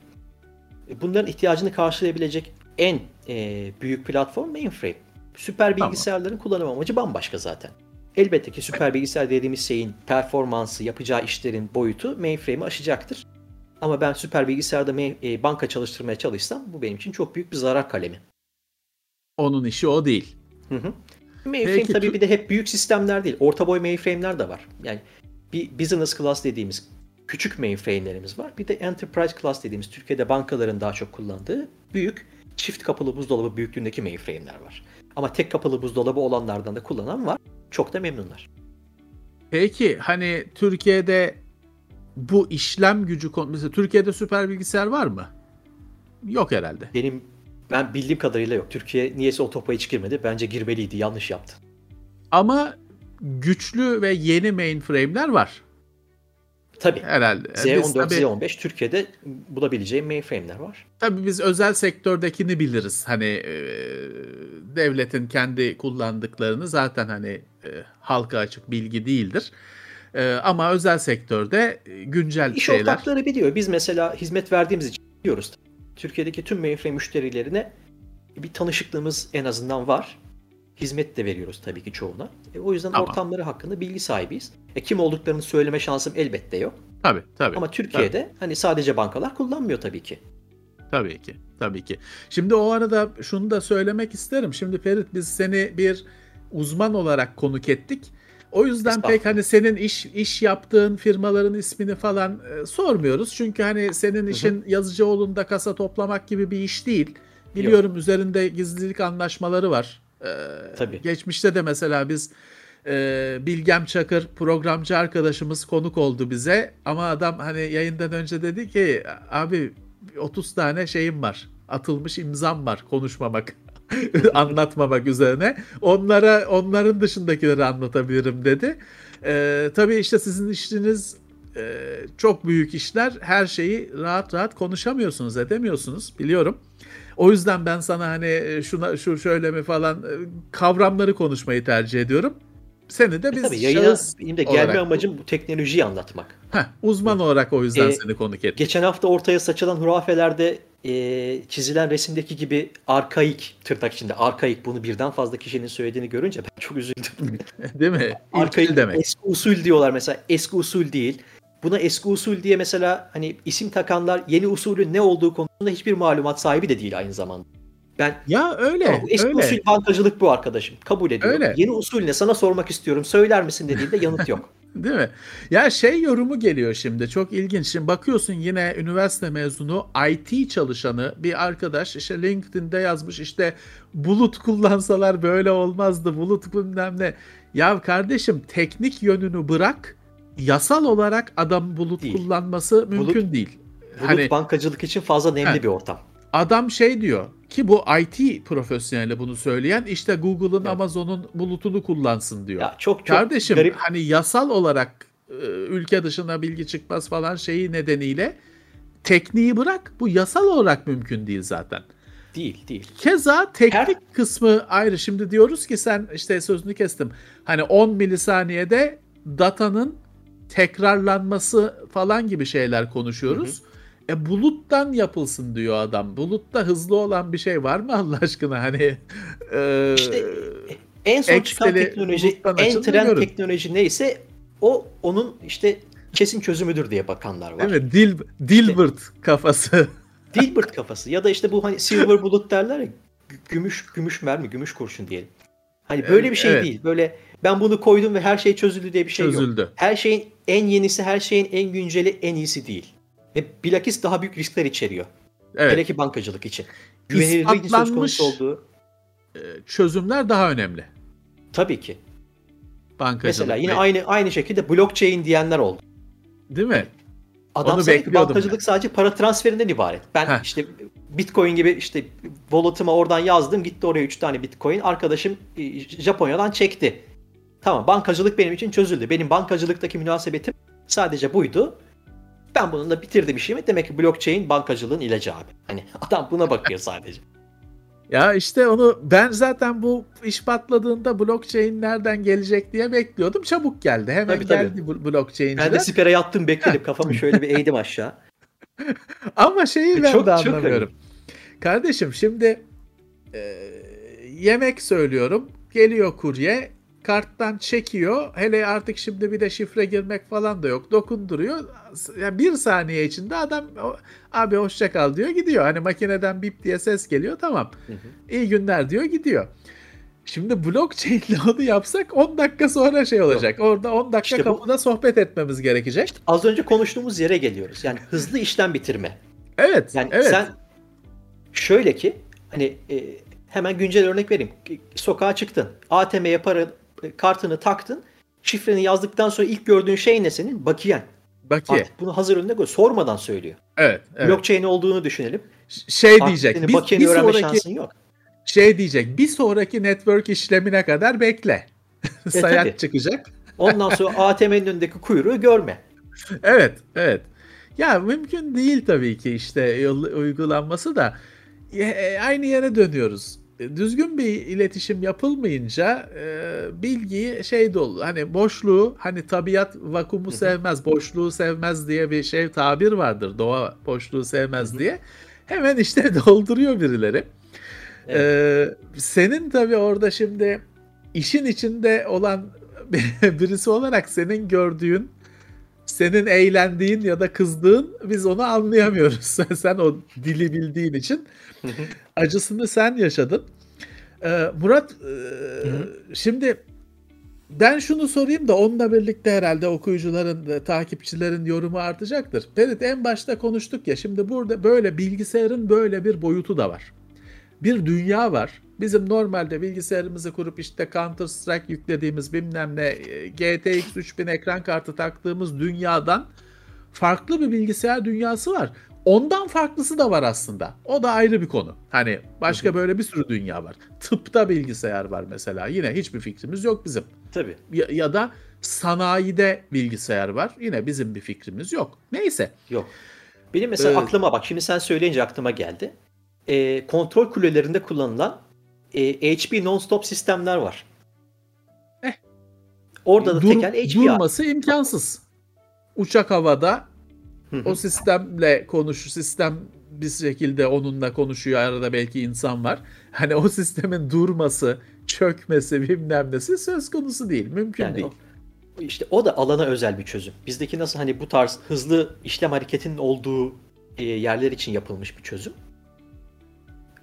E, Bunların ihtiyacını karşılayabilecek en e, büyük platform mainframe. Süper Tamam. bilgisayarların kullanım amacı bambaşka zaten. Elbette ki süper bilgisayar dediğimiz şeyin performansı, yapacağı işlerin boyutu mainframe'i aşacaktır. Ama ben süper bilgisayarda banka çalıştırmaya çalışsam bu benim için çok büyük bir zarar kalemi. Onun işi o değil. Hı hı. Mainframe Peki, tabii bir de hep büyük sistemler değil. Orta boy mainframe'ler de var. Yani bir business class dediğimiz küçük mainframe'lerimiz var. Bir de enterprise class dediğimiz Türkiye'de bankaların daha çok kullandığı büyük çift kapılı buzdolabı büyüklüğündeki mainframe'ler var. Ama tek kapılı buzdolabı olanlardan da kullanan var. Çok da memnunlar. Peki hani Türkiye'de bu işlem gücü mesela Türkiye'de süper bilgisayar var mı? Yok herhalde. Benim ben bildiğim kadarıyla yok. Türkiye niyeyse o topa hiç girmedi. Bence girmeliydi. Yanlış yaptı. Ama güçlü ve yeni mainframe'ler var Tabii. herhalde. Biz Z14, tabii, Z15 Türkiye'de bulabileceğim mainframe'ler var. tabii biz özel sektördekini biliriz. Hani e, devletin kendi kullandıklarını zaten hani e, halka açık bilgi değildir. E, ama özel sektörde güncel İş şeyler. ortakları biliyor. Biz mesela hizmet verdiğimiz için biliyoruz. Türkiye'deki tüm mainframe müşterilerine bir tanışıklığımız en azından var. Hizmet de veriyoruz tabii ki çoğuna. E, o yüzden Tamam. ortamları hakkında bilgi sahibiyiz. E, kim olduklarını söyleme şansım elbette yok. Tabii tabii. Ama Türkiye'de hani sadece bankalar kullanmıyor tabii ki. Tabii ki. Tabii ki. Şimdi o arada şunu da söylemek isterim. Şimdi Ferit biz seni bir uzman olarak konuk ettik. O yüzden pek hani senin iş iş yaptığın firmaların ismini falan e, sormuyoruz. Çünkü hani senin işin Yazıcıoğlu'nda kasa toplamak gibi bir iş değil. Biliyorum üzerinde gizlilik anlaşmaları var. Ee, Tabii. Geçmişte de mesela biz e, Bilgem Çakır programcı arkadaşımız konuk oldu bize ama adam hani yayından önce dedi ki abi 30 tane şeyim var atılmış imzam var konuşmamak [LAUGHS] anlatmamak üzerine onlara onların dışındakileri anlatabilirim dedi. Ee, tabii işte sizin işiniz e, çok büyük işler her şeyi rahat rahat konuşamıyorsunuz edemiyorsunuz biliyorum. O yüzden ben sana hani e, şuna şu şöyle mi falan e, kavramları konuşmayı tercih ediyorum. Seni de E, biz tabii yayına şahıs benim de gelme olarak- amacım bu teknolojiyi anlatmak. Heh, uzman olarak o yüzden Ee, seni konuk ettim. Geçen hafta ortaya saçılan hurafelerde e, çizilen resimdeki gibi arkaik tırnak içinde arkaik bunu birden fazla kişinin söylediğini görünce ben çok üzüldüm. [LAUGHS] Değil mi? [LAUGHS] arkaik demek. eski usul diyorlar mesela eski usul değil. Buna eski usul diye mesela hani isim takanlar yeni usulün ne olduğu konusunda hiçbir malumat sahibi de değil aynı zamanda. Ben Ya öyle, Tamam, eski öyle. usul bankacılık bu arkadaşım. Kabul ediyorum. Öyle. Yeni usul ne sana sormak istiyorum. Söyler misin dediğinde yanıt yok. [LAUGHS] Değil mi? Ya şey yorumu geliyor şimdi çok ilginç. Şimdi bakıyorsun yine üniversite mezunu IT çalışanı bir arkadaş işte LinkedIn'de yazmış işte bulut kullansalar böyle olmazdı bulut bilmem ne. Ya kardeşim teknik yönünü bırak yasal olarak adam bulut Değil. kullanması mümkün değil. Bulut Hani bankacılık için fazla nemli Heh. bir ortam. Adam şey diyor ki bu IT profesyoneli bunu söyleyen işte Google'ın Evet. Amazon'un bulutunu kullansın diyor. Ya çok çok Kardeşim garip. hani yasal olarak e, ülke dışına bilgi çıkmaz falan şeyi nedeniyle tekniği bırak bu yasal olarak mümkün değil zaten. Değil değil. Keza teknik Her- kısmı ayrı. Şimdi diyoruz ki sen işte sözünü kestim. Hani 10 milisaniyede datanın tekrarlanması falan gibi şeyler konuşuyoruz. E buluttan yapılsın diyor adam. Bulutta hızlı olan bir şey var mı Allah aşkına? Hani e, İşte En son çıkan teknoloji, en trend teknoloji neyse O onun işte kesin çözümüdür diye bakanlar var. Mi? Dil, Dilbert kafası. [LAUGHS] Dilbert kafası ya da işte bu hani silver bullet derler ya gümüş gümüş mermi, gümüş kurşun diyelim. Hani böyle bir şey Evet. değil. Böyle ben bunu koydum ve her şey çözüldü diye bir şey yok. Çözüldü. Her şeyin en yenisi, her şeyin en günceli, en iyisi değil. Ve bilakis daha büyük riskler içeriyor. Evet. Hele ki bankacılık için. Güvenilirliğin söz konusu olduğu e, çözümler daha önemli. tabii ki. Bankacılık. Mesela yine ve- aynı aynı şekilde blockchain diyenler oldu. Değil mi? Adam Onu sanki bankacılık sadece para transferinden ibaret. Ben Heh. işte Bitcoin gibi işte wallet'ıma oradan yazdım gitti oraya 3 tane Bitcoin. Arkadaşım e, Japonya'dan çekti. Tamam bankacılık benim için çözüldü. Benim bankacılıktaki münasebetim sadece buydu. Ben bununla bitirdim işimi. Demek ki blockchain bankacılığın ilacı abi. Hani adam buna bakıyor [LAUGHS] sadece. Ya işte onu ben zaten bu iş patladığında blockchain nereden gelecek diye bekliyordum. Çabuk geldi. Hemen Tabii, tabii. geldi bu blockchain'ciler. Ben de sipere yattım bekledim. Kafamı şöyle bir eğdim aşağı. [LAUGHS] Ama şeyi E, ben çok- de çok anlamıyorum. Kardeşim şimdi e, yemek söylüyorum. Geliyor kurye. Karttan çekiyor. Hele artık şimdi bir de şifre girmek falan da yok. Dokunduruyor. Ya bir saniye içinde adam abi hoşça kal diyor gidiyor. Hani makineden bip diye ses geliyor tamam. Hı hı. İyi günler diyor gidiyor. Şimdi blockchain'le [LAUGHS] onu yapsak 10 dakika sonra şey olacak. Orada 10 dakika İşte bu- kapıda sohbet etmemiz gerekecek. Az önce konuştuğumuz yere geliyoruz. Yani hızlı işlem bitirme. Evet. Yani evet. sen şöyle ki hani e, hemen güncel örnek vereyim. Sokağa çıktın. ATM'ye para kartını taktın. Şifreni yazdıktan sonra ilk gördüğün şey ne senin? Bakiyen. Bakiye. Artık bunu hazır önüne koy. Sormadan söylüyor. Evet. evet. Blockchain olduğunu düşünelim. şey Artık diyecek. Bir, bakiyeni bir öğrenme sonraki şansın yok. şey diyecek. Bir sonraki network işlemine kadar bekle. [LAUGHS] E, tabii. çıkacak. Ondan sonra [LAUGHS] ATM'nin önündeki kuyruğu görme. Evet, evet. Ya mümkün değil tabii ki işte uygulanması da E, e, aynı yere dönüyoruz. E, Düzgün bir iletişim yapılmayınca e, bilgiyi şey dolu hani boşluğu hani tabiat vakumu sevmez boşluğu sevmez diye bir şey tabir vardır doğa boşluğu sevmez diye hemen işte [LAUGHS] dolduruyor birileri. Ee, senin tabii orada şimdi işin içinde olan [LAUGHS] birisi olarak senin gördüğün, senin eğlendiğin ya da kızdığın biz onu anlayamıyoruz. [LAUGHS] Sen o dili bildiğin için. Acısını sen yaşadın. Ee, Murat, e, şimdi ben şunu sorayım da onunla birlikte herhalde okuyucuların, takipçilerin yorumu artacaktır. Ferit en başta konuştuk ya şimdi burada böyle bilgisayarın böyle bir boyutu da var. Bir dünya var. Bizim normalde bilgisayarımızı kurup işte Counter Strike yüklediğimiz bilmem ne e, GTX 3000 ekran kartı taktığımız dünyadan farklı bir bilgisayar dünyası var. Ondan farklısı da var aslında. O da ayrı bir konu. Hani başka Hı hı. böyle bir sürü dünya var. Tıpta bilgisayar var mesela. Yine hiçbir fikrimiz yok bizim. Tabii. Ya, ya da sanayide bilgisayar var. Yine bizim bir fikrimiz yok. Neyse. Yok. Benim mesela Evet. aklıma bak şimdi sen söyleyince aklıma geldi. Ee, kontrol kulelerinde kullanılan e, HP non-stop sistemler var. Eh. Orada da Dur- tekel HP durması imkansız. Uçak havada. O sistemle konuş sistem bir şekilde onunla konuşuyor arada belki insan var. Hani o sistemin durması, çökmesi bilmem nesi söz konusu değil. Mümkün Yani değil. o- işte o da alana özel bir çözüm. Bizdeki nasıl hani bu tarz hızlı işlem hareketinin olduğu e, yerler için yapılmış bir çözüm.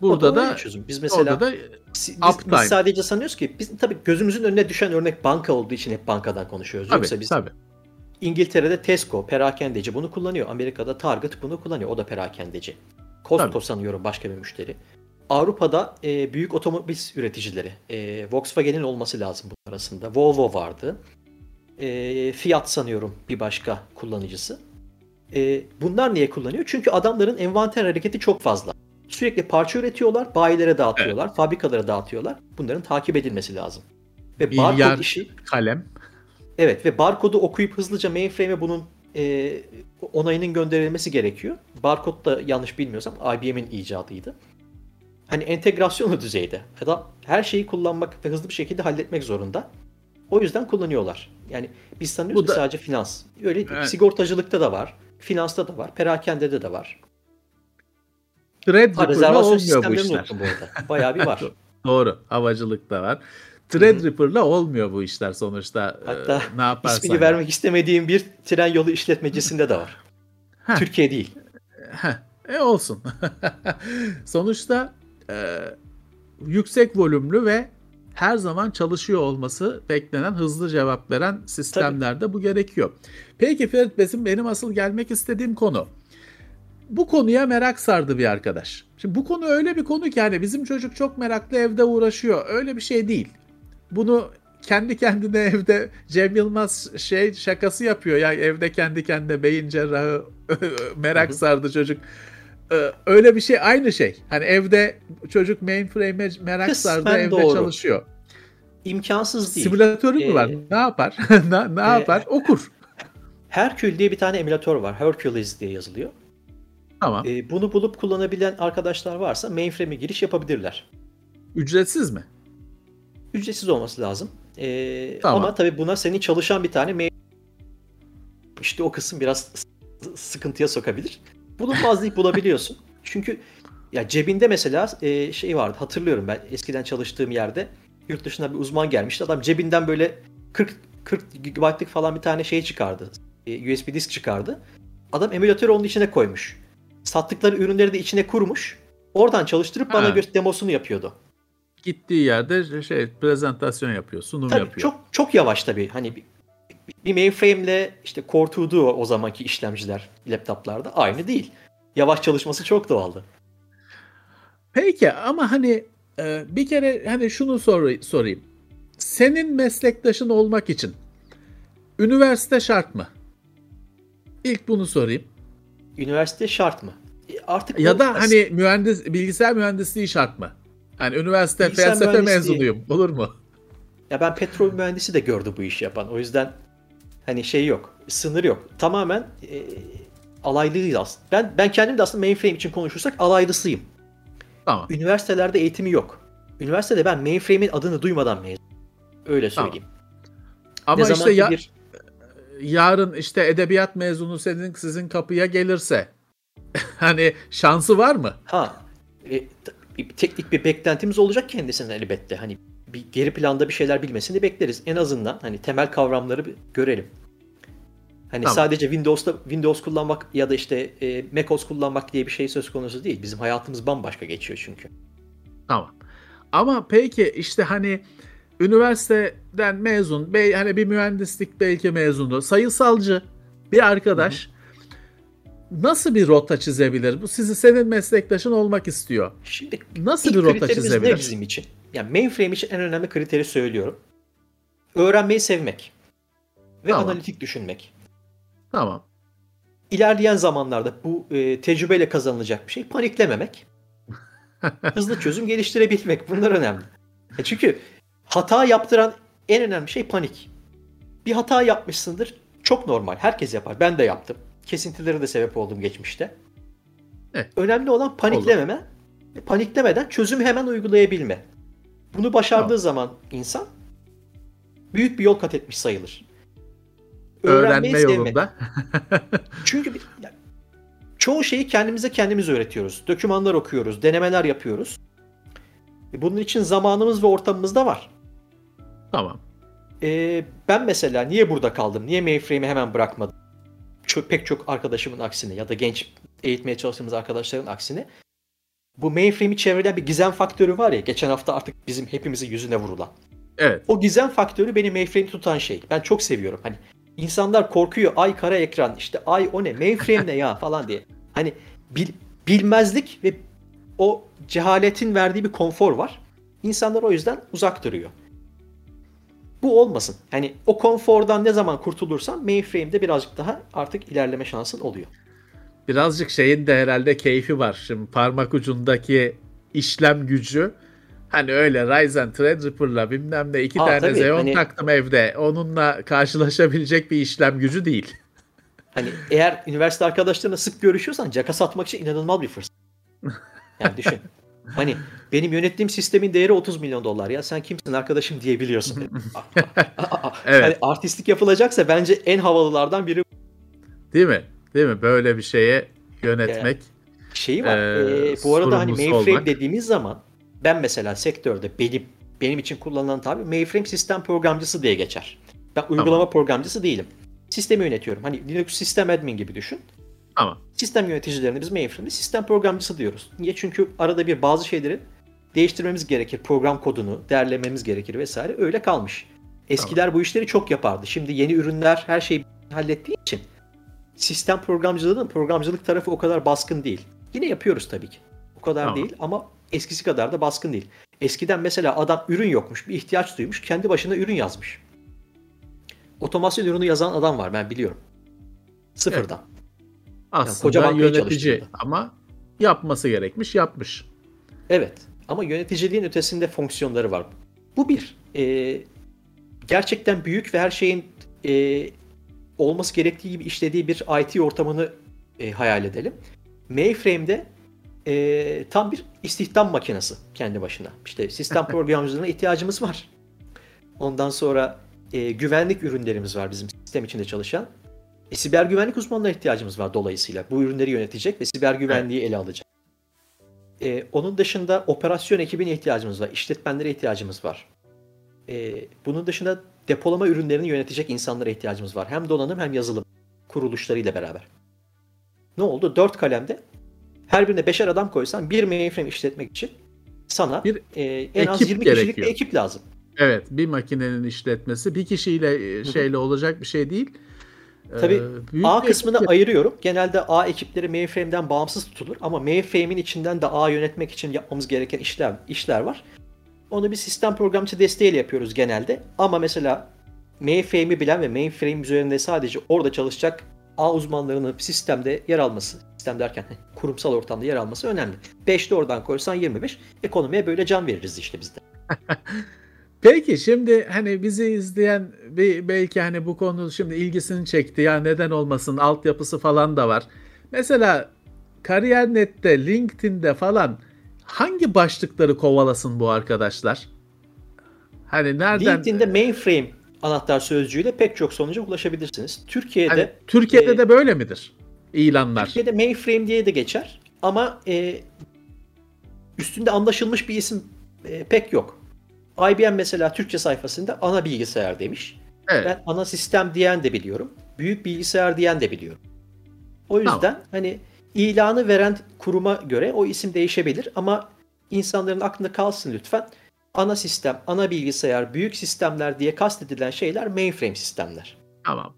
Burada o da, da çözüm. Biz mesela da biz, uptime. biz sadece sanıyoruz ki biz tabii gözümüzün önüne düşen örnek banka olduğu için hep bankadan konuşuyoruz. tabii, Yoksa biz tabii. İngiltere'de Tesco perakendeci bunu kullanıyor. Amerika'da Target bunu kullanıyor. O da perakendeci. Costco Tabii. sanıyorum başka bir müşteri. Avrupa'da e, büyük otomobil üreticileri. E, Volkswagen'in olması lazım bunun arasında. Volvo vardı. E, Fiat sanıyorum bir başka kullanıcısı. E, bunlar niye kullanıyor? Çünkü adamların envanter hareketi çok fazla. Sürekli parça üretiyorlar, bayilere dağıtıyorlar, fabrikalara dağıtıyorlar. Bunların takip edilmesi lazım. Ve barkod işi Kalem. Evet ve barkodu okuyup hızlıca mainframe'e bunun e, onayının gönderilmesi gerekiyor. Barkod da yanlış bilmiyorsam IBM'in icadıydı. Hani entegrasyonu düzeyde. Adam her şeyi kullanmak ve hızlı bir şekilde halletmek zorunda. O yüzden kullanıyorlar. Yani biz sanıyoruz Bu ki da- sadece finans. Öyle değil. Evet. Sigortacılıkta da var. Finansta da var. Perakendede de var. Ripper'la rezervasyon sistemlerini unuttum bu arada. Bayağı bir var. [LAUGHS] Doğru. Havacılıkta var. Threadripper'la olmuyor bu işler sonuçta. Hatta ee, ne yaparsan. ismini yap. vermek istemediğim bir tren yolu işletmecisinde de var. [LAUGHS] Heh. Türkiye değil. Heh, e olsun. [LAUGHS] Sonuçta e, yüksek volümlü ve her zaman çalışıyor olması beklenen hızlı cevap veren sistemlerde bu gerekiyor. Peki Ferit Besim benim asıl gelmek istediğim konu. Bu konuya merak sardı bir arkadaş. Şimdi bu konu öyle bir konu ki hani bizim çocuk çok meraklı evde uğraşıyor. Öyle bir şey değil. Bunu kendi kendine evde Cem Yılmaz şey şakası yapıyor. Ya evde kendi kendine beyin cerrahı [LAUGHS] merak sardı çocuk. Ee, Öyle bir şey aynı şey. Hani evde çocuk mainframe'e merak Kısmen sardı evde doğru. çalışıyor. İmkansız değil. Simülatörü mü Ee, var? Ne yapar? [LAUGHS] ne, ne e, yapar? Okur. Hercule diye bir tane emülatör var. Hercules diye yazılıyor. Tamam. Ee, bunu bulup kullanabilen arkadaşlar varsa mainframe'e giriş yapabilirler. Ücretsiz mi? Ücretsiz olması lazım. Ee, Tamam. Ama tabii buna senin çalışan bir tane main... İşte o kısım biraz sıkıntıya sokabilir. Bulunmaz deyip [LAUGHS] bulabiliyorsun. Çünkü ya cebinde mesela e, şey vardı hatırlıyorum ben eskiden çalıştığım yerde yurt dışına bir uzman gelmişti. Adam cebinden böyle 40 40 GB'lık falan bir tane şey çıkardı. E, USB disk çıkardı. Adam emülatörü onun içine koymuş. Sattıkları ürünleri de içine kurmuş. Oradan çalıştırıp bana Ha. bir demosunu yapıyordu. Gittiği yerde şey prezentasyon yapıyor, sunum Tabii yapıyor. çok çok yavaş tabii. Hani bir, bir mainframe'le işte Core 2'du o, zamanki işlemciler laptoplarda aynı değil. Yavaş çalışması çok doğaldı. Peki ama hani e, bir kere hani şunu sor, sorayım. Senin meslektaşın olmak için üniversite şart mı? İlk bunu sorayım. Üniversite şart mı? E, Artık Ya da hani mühendis bilgisayar mühendisliği şart mı? Hani üniversite Bilgisayar felsefe mezunuyum. Olur mu? ya ben petrol mühendisi de gördü bu işi yapan. O yüzden hani şey yok. Sınır yok. Tamamen e, alaylıyız aslında. Ben ben kendim de aslında mainframe için konuşursak alaylısıyım. Tamam. Üniversitelerde eğitimi yok. Üniversitede ben mainframe'in adını duymadan mezun. Öyle Tamam. söyleyeyim. Ama ne işte ya, bir yarın işte edebiyat mezunu senin sizin kapıya gelirse [LAUGHS] hani şansı var mı? Ha, e, bir teknik bir beklentimiz olacak kendisinden elbette. Hani bir geri planda bir şeyler bilmesini bekleriz. En azından hani temel kavramları görelim. Hani Tamam. sadece Windows'ta Windows kullanmak ya da işte e, macOS kullanmak diye bir şey söz konusu değil. Bizim hayatımız bambaşka geçiyor çünkü. Tamam. Ama peki işte hani üniversiteden mezun, hani bir mühendislik belki mezunu, sayısalcı bir arkadaş nasıl bir rota çizebilir? Bu sizi senin meslektaşın olmak istiyor. Şimdi Nasıl bir rota kriterimiz ne çizebilir? bizim için? Yani mainframe için en önemli kriteri söylüyorum. Öğrenmeyi sevmek ve Tamam. analitik düşünmek. Tamam. İlerleyen zamanlarda bu e, tecrübeyle kazanılacak bir şey paniklememek. [LAUGHS] hızlı çözüm geliştirebilmek. Bunlar önemli. E çünkü hata yaptıran en önemli şey panik. Bir hata yapmışsındır. Çok normal. Herkes yapar. Ben de yaptım. Kesintilere de sebep oldum geçmişte. Evet. Önemli olan paniklememe. ve Paniklemeden çözümü hemen uygulayabilme. Bunu başardığı Tamam. zaman insan büyük bir yol kat etmiş sayılır. Öğrenme sevmek. yolunda. [LAUGHS] Çünkü bir- ya, çoğu şeyi kendimize kendimiz öğretiyoruz. Dokümanlar okuyoruz, denemeler yapıyoruz. E, Bunun için zamanımız ve ortamımız da var. tamam. E, ben mesela niye burada kaldım? Niye mainframe'i hemen bırakmadım? Çok, pek çok arkadaşımın aksine ya da genç eğitmeye çalıştığımız arkadaşların aksine bu mainframe'i çevreleyen bir gizem faktörü var ya geçen hafta artık bizim hepimizin yüzüne vurulan. Evet. O gizem faktörü beni mainframe'i tutan şey. Ben çok seviyorum. Hani insanlar korkuyor. Ay kara ekran işte ay o ne mainframe ne ya [LAUGHS] falan diye. Hani bil- bilmezlik ve o cehaletin verdiği bir konfor var. İnsanlar o yüzden uzak duruyor. Bu olmasın. Hani o konfordan ne zaman kurtulursan mainframe'de birazcık daha artık ilerleme şansın oluyor. Birazcık şeyin de herhalde keyfi var. Şimdi parmak ucundaki işlem gücü hani öyle Ryzen Threadripper'la bilmem ne iki Aa, tane tabii, Xeon hani- taktım evde. Onunla karşılaşabilecek bir işlem gücü değil. Hani eğer üniversite arkadaşlarına sık görüşüyorsan caka satmak için inanılmaz bir fırsat. Yani düşün. [LAUGHS] Hani benim yönettiğim sistemin değeri 30 milyon dolar ya sen kimsin arkadaşım diyebiliyorsun. [LAUGHS] Evet. Hani artistlik yapılacaksa bence en havalılardan biri Değil mi? Değil mi? Böyle bir şeye yönetmek. şeyi var. Ee, Ee, bu arada hani mainframe olmak. dediğimiz zaman ben mesela sektörde benim benim için kullanılan tabir mainframe sistem programcısı diye geçer. Ben uygulama Tamam. programcısı değilim. Sistemi yönetiyorum. Hani Linux sistem admin gibi düşün. Ama Sistem yöneticilerine biz mainframe'de sistem programcısı diyoruz. Niye? Çünkü arada bir bazı şeyleri değiştirmemiz gerekir. Program kodunu derlememiz gerekir vesaire. Öyle kalmış. Eskiler bu işleri çok yapardı. Şimdi yeni ürünler her şeyi hallettiği için sistem programcılığının programcılık tarafı o kadar baskın değil. Yine yapıyoruz tabii ki. O kadar Tamam. değil ama eskisi kadar da baskın değil. Eskiden mesela adam ürün yokmuş, bir ihtiyaç duymuş, kendi başına ürün yazmış. Otomasyon ürünü yazan adam var ben biliyorum. Sıfırdan. Aslında koca bankayı yönetici ama yapması gerekmiş yapmış. Evet. Ama yöneticiliğin ötesinde fonksiyonları var. Bu bir. Ee, gerçekten büyük ve her şeyin e, olması gerektiği gibi işlediği bir IT ortamını e, hayal edelim. Mainframe'de e, tam bir istihdam makinesi kendi başına. İşte sistem [LAUGHS] programcılığına ihtiyacımız var. Ondan sonra e, güvenlik ürünlerimiz var bizim sistem içinde çalışan. E, siber güvenlik uzmanına ihtiyacımız var dolayısıyla. Bu ürünleri yönetecek ve siber güvenliği ele alacak. E, onun dışında operasyon ekibine ihtiyacımız var. işletmenlere ihtiyacımız var. E, bunun dışında depolama ürünlerini yönetecek insanlara ihtiyacımız var. Hem donanım hem yazılım kuruluşlarıyla beraber. Ne oldu? Dört kalemde her birine beşer adam koysan bir mainframe işletmek için sana Bir e, en az ekip 20 kişilik gerekiyor. bir ekip lazım. Evet bir makinenin işletmesi bir kişiyle e, şeyle olacak bir şey değil. Tabii Ee, A kısmını ekip- ayırıyorum. Genelde A ekipleri mainframe'den bağımsız tutulur ama mainframe'in içinden de A yönetmek için yapmamız gereken işler işler var. Onu bir sistem programcı desteğiyle yapıyoruz genelde. Ama mesela mainframe'i bilen ve mainframe üzerinde sadece orada çalışacak A uzmanlarının sistemde yer alması, sistem derken [LAUGHS] kurumsal ortamda yer alması önemli. 5'te oradan koysan 25. Ekonomiye böyle can veririz işte biz de. [LAUGHS] Peki şimdi hani bizi izleyen bir belki hani bu konu şimdi ilgisini çekti ya neden olmasın altyapısı falan da var. Mesela Kariyer.net'te, LinkedIn'de falan hangi başlıkları kovalasın bu arkadaşlar? Hani nereden? LinkedIn'de mainframe anahtar sözcüğüyle pek çok sonuca ulaşabilirsiniz. Türkiye'de Hani Türkiye'de e, de böyle midir? İlanlar. Türkiye'de mainframe diye de geçer ama e, üstünde anlaşılmış bir isim e, pek yok. IBM mesela Türkçe sayfasında ana bilgisayar demiş. Evet. Ben ana sistem diyen de biliyorum. Büyük bilgisayar diyen de biliyorum. O yüzden Tamam. hani ilanı veren kuruma göre o isim değişebilir ama insanların aklında kalsın lütfen. Ana sistem, ana bilgisayar, büyük sistemler diye kastedilen şeyler mainframe sistemler. Tamam.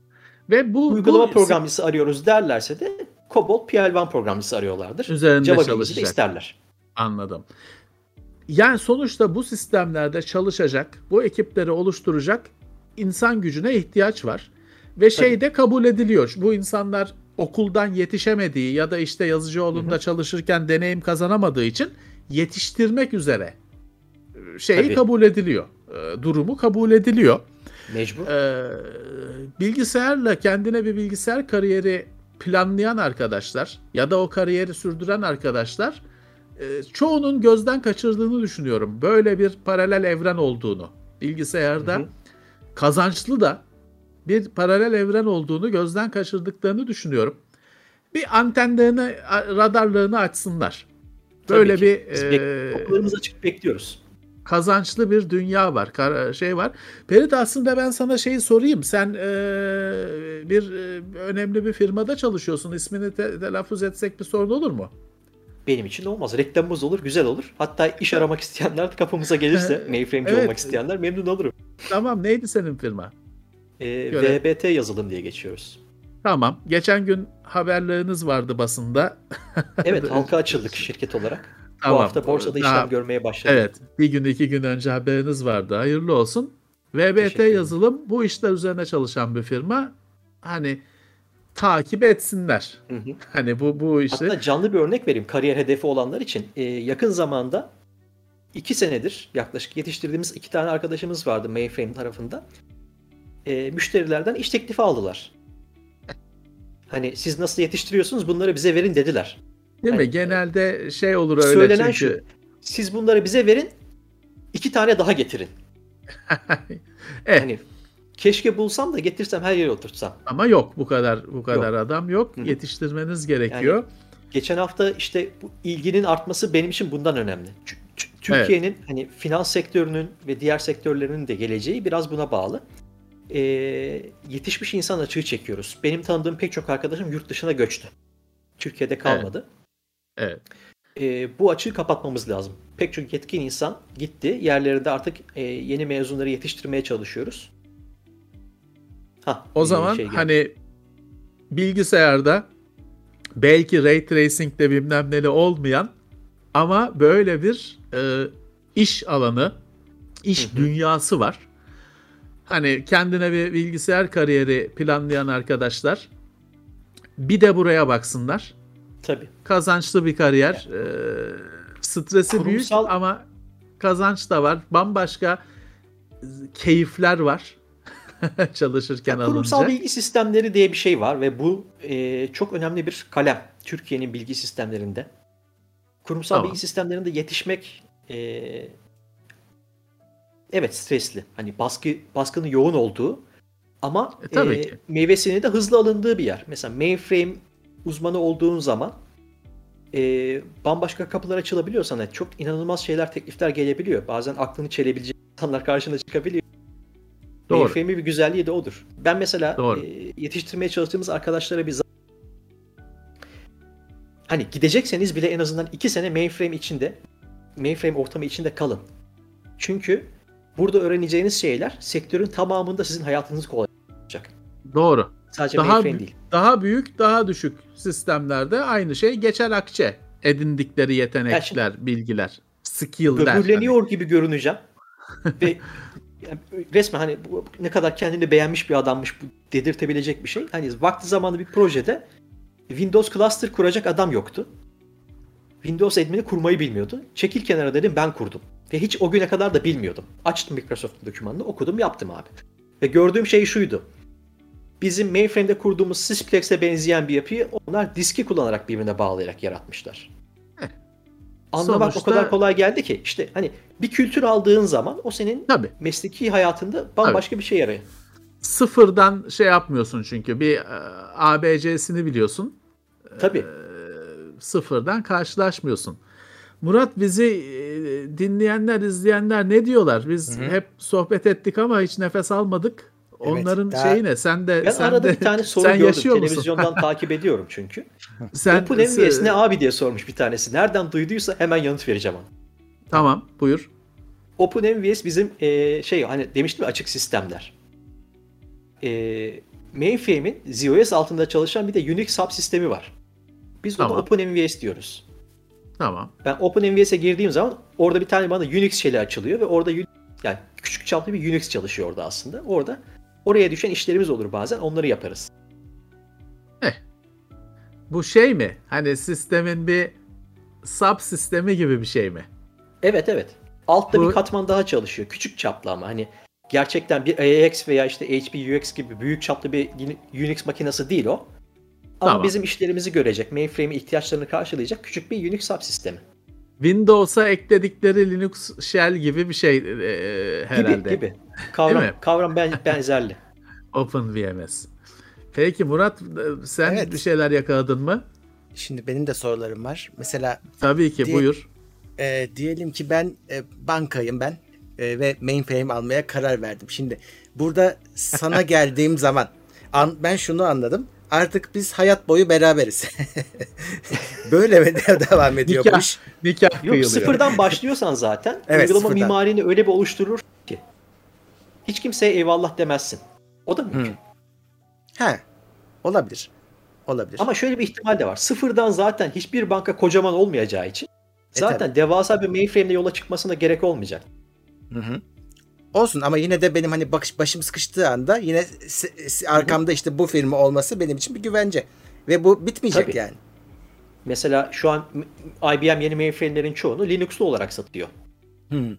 Ve bu Uygulama bu programcısı arıyoruz derlerse de COBOL PL1 programcısı arıyorlardır. Üzerinde Java çalışacak. isterler. Anladım. Yani sonuçta bu sistemlerde çalışacak, bu ekipleri oluşturacak insan gücüne ihtiyaç var. Ve şey de kabul ediliyor. Bu insanlar okuldan yetişemediği ya da işte Yazıcıoğlu'nda çalışırken deneyim kazanamadığı için yetiştirmek üzere e, şeyi Tabii. kabul ediliyor. E, Durumu kabul ediliyor. Mecbur. Ee, bilgisayarla kendine bir bilgisayar kariyeri planlayan arkadaşlar ya da o kariyeri sürdüren arkadaşlar çoğunun gözden kaçırdığını düşünüyorum. Böyle bir paralel evren olduğunu. Bilgisayarda Hı hı. kazançlı da bir paralel evren olduğunu gözden kaçırdıklarını düşünüyorum. Bir antenlerini, radarlarını açsınlar. Böyle bir Biz e, kapılarımız açık bekliyoruz. kazançlı bir dünya var, şey var. Perit aslında ben sana şeyi sorayım. Sen e, bir e, önemli bir firmada çalışıyorsun. İsmini te- telaffuz etsek bir sorun olur mu? Benim için olmaz. Reklamımız olur, güzel olur. Hatta iş aramak isteyenler kapımıza gelirse, [LAUGHS] mainframe'ci Evet. olmak isteyenler memnun olurum. Tamam neydi senin firma? Ee, Göre- VBT yazılım diye geçiyoruz. Tamam. Geçen gün haberleriniz vardı basında. [LAUGHS] Evet, halka açıldık [LAUGHS] şirket olarak. Tamam. Bu hafta borsada Daha- işlem görmeye başladık. Evet. Bir gün iki gün önce haberiniz vardı. Hayırlı olsun. VBT yazılım bu işler üzerine çalışan bir firma. Hani takip etsinler. Hı hı. Hani bu bu işi. Hatta canlı bir örnek vereyim kariyer hedefi olanlar için. Ee, yakın zamanda iki senedir yaklaşık yetiştirdiğimiz iki tane arkadaşımız vardı mainframe tarafında. Ee, müşterilerden iş teklifi aldılar. Hani siz nasıl yetiştiriyorsunuz bunları bize verin dediler. Değil mi? Hani- Genelde şey olur öyle Söylenen çünkü. şu. Siz bunları bize verin. iki tane daha getirin. [LAUGHS] eh, Hani keşke bulsam da getirsem her yere oturtsam. ama yok bu kadar bu kadar adam yok. Hı hı. Yetiştirmeniz gerekiyor. Geçen hafta işte bu ilginin artması benim için bundan önemli. Türkiye'nin hani finans sektörünün ve diğer sektörlerinin de geleceği biraz buna bağlı. Ee, yetişmiş insan açığı çekiyoruz. Benim tanıdığım pek çok arkadaşım yurt dışına göçtü. Türkiye'de kalmadı. Evet. Ee, bu açığı kapatmamız lazım. Pek çok yetkin insan gitti. Yerlerinde artık e, yeni mezunları yetiştirmeye çalışıyoruz. Ha, o zaman şey hani bilgisayarda belki ray tracing'de bilmem neli olmayan ama böyle bir e, iş alanı, iş hı hı. dünyası var. Hani kendine bir bilgisayar kariyeri planlayan arkadaşlar bir de buraya baksınlar. Tabii. Kazançlı bir kariyer. Yani. E, stresi Kurumsal... büyük ama kazanç da var. Bambaşka keyifler var. [LAUGHS] çalışırken yani kurumsal alınacak. bilgi sistemleri diye bir şey var ve bu e, çok önemli bir kalem Türkiye'nin bilgi sistemlerinde. Kurumsal tamam. bilgi sistemlerinde yetişmek e, evet stresli. Hani baskı baskının yoğun olduğu ama e, tabii e, ki. meyvesini de hızlı alındığı bir yer. Mesela mainframe uzmanı olduğun zaman e, bambaşka kapılar açılabiliyor sana. Çok inanılmaz şeyler, teklifler gelebiliyor. Bazen aklını çelebilecek insanlar karşına çıkabiliyor. Doğru. Mainframe'in bir güzelliği de odur. Ben mesela Doğru. E, yetiştirmeye çalıştığımız arkadaşlara bir hani gidecekseniz bile en azından iki sene mainframe içinde mainframe ortamı içinde kalın. Çünkü burada öğreneceğiniz şeyler sektörün tamamında sizin hayatınızı kolaylaştıracak. Doğru. Sadece daha, mainframe değil. Daha büyük, daha düşük sistemlerde aynı şey geçer akçe. Edindikleri yetenekler, yani bilgiler, skill'ler. Böbürleniyor hani. gibi görüneceğim. [LAUGHS] Ve yani resmen hani bu, ne kadar kendini beğenmiş bir adammış bu dedirtebilecek bir şey. Hani vakti zamanında bir projede Windows Cluster kuracak adam yoktu. Windows admin'i kurmayı bilmiyordu. Çekil kenara dedim ben kurdum. Ve hiç o güne kadar da bilmiyordum. Açtım Microsoft dokümanını okudum yaptım abi. Ve gördüğüm şey şuydu. Bizim mainframe'de kurduğumuz Sysplex'e benzeyen bir yapıyı onlar diski kullanarak birbirine bağlayarak yaratmışlar. Anlamak Sonuçta... o kadar kolay geldi ki işte hani bir kültür aldığın zaman o senin Tabii. mesleki hayatında bambaşka Tabii. bir şey yarıyor. Sıfırdan şey yapmıyorsun çünkü bir e, ABC'sini biliyorsun. Tabii. E, sıfırdan karşılaşmıyorsun. Murat bizi e, dinleyenler, izleyenler ne diyorlar? Biz Hı-hı. hep sohbet ettik ama hiç nefes almadık. Onların evet, şeyi ne? Sen de ben sen arada de, bir tane soru sen gördüm. Televizyondan [LAUGHS] takip ediyorum çünkü. sen Open MVS ne abi diye sormuş bir tanesi. Nereden duyduysa hemen yanıt vereceğim ona. Tamam, buyur. Open MVS bizim e, şey hani demiştim açık sistemler. E, mainframe'in ZOS altında çalışan bir de Unix subsistemi var. Biz tamam. ona Open MVS diyoruz. Tamam. Ben Open MVS'e girdiğim zaman orada bir tane bana Unix şeyi açılıyor ve orada yani küçük çaplı bir Unix çalışıyor orada aslında. Orada Oraya düşen işlerimiz olur bazen. Onları yaparız. Eh. Bu şey mi? Hani sistemin bir sub sistemi gibi bir şey mi? Evet evet. Altta Bu... bir katman daha çalışıyor. Küçük çaplı ama hani gerçekten bir AX veya işte HP UX gibi büyük çaplı bir Unix makinesi değil o. Ama tamam. bizim işlerimizi görecek, mainframe ihtiyaçlarını karşılayacak küçük bir Unix subsistemi. Windows'a ekledikleri Linux shell gibi bir şey e, herhalde. Gibi gibi. Kavram, kavram ben, benzerli. [LAUGHS] OpenVMS. Peki Murat sen evet. bir şeyler yakaladın mı? Şimdi benim de sorularım var. Mesela Tabii ki diye, buyur. E, diyelim ki ben e, bankayım ben e, ve mainframe almaya karar verdim. Şimdi burada sana [LAUGHS] geldiğim zaman an, ben şunu anladım. Artık biz hayat boyu beraberiz. [LAUGHS] Böyle mi devam ediyor nikah, bu iş? Nikah Yok sıfırdan başlıyorsan zaten evet, uygulama sıfırdan. mimarini öyle bir oluşturur hiç kimseye eyvallah demezsin. O da mümkün. Hmm. He. Olabilir. Olabilir. Ama şöyle bir ihtimal de var. Sıfırdan zaten hiçbir banka kocaman olmayacağı için e, zaten tabii. devasa bir mainframe ile yola çıkmasına gerek olmayacak. Hı hı. Olsun ama yine de benim hani bakış başım sıkıştığı anda yine arkamda işte bu firma olması benim için bir güvence. Ve bu bitmeyecek Tabii. yani. Mesela şu an IBM yeni mainframe'lerin çoğunu Linux'lu olarak satıyor. Hmm.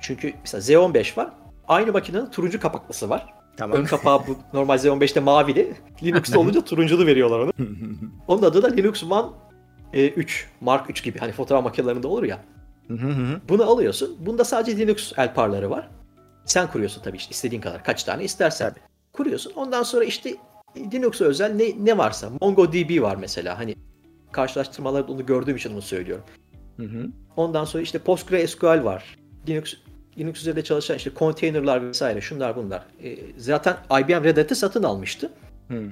Çünkü mesela Z15 var. Aynı makinenin turuncu kapaklısı var. Tamam. Ön kapağı bu [LAUGHS] normal Z15'te mavili. Linux'ta olunca turunculu veriyorlar onu. [LAUGHS] Onun adı da Linux One e, 3, Mark 3 gibi. Hani fotoğraf makinelerinde olur ya. Bunu alıyorsun. Bunda sadece Linux elparları var. Sen kuruyorsun tabii işte istediğin kadar. Kaç tane istersen. Tabii. Kuruyorsun. Ondan sonra işte Linux'a özel ne, ne varsa. MongoDB var mesela. Hani karşılaştırmalarda onu gördüğüm için onu söylüyorum. Hı hı. Ondan sonra işte PostgreSQL var. Linux Linux üzerinde çalışan işte containerlar vesaire şunlar bunlar. E, zaten IBM Red Hat'ı satın almıştı. Hı.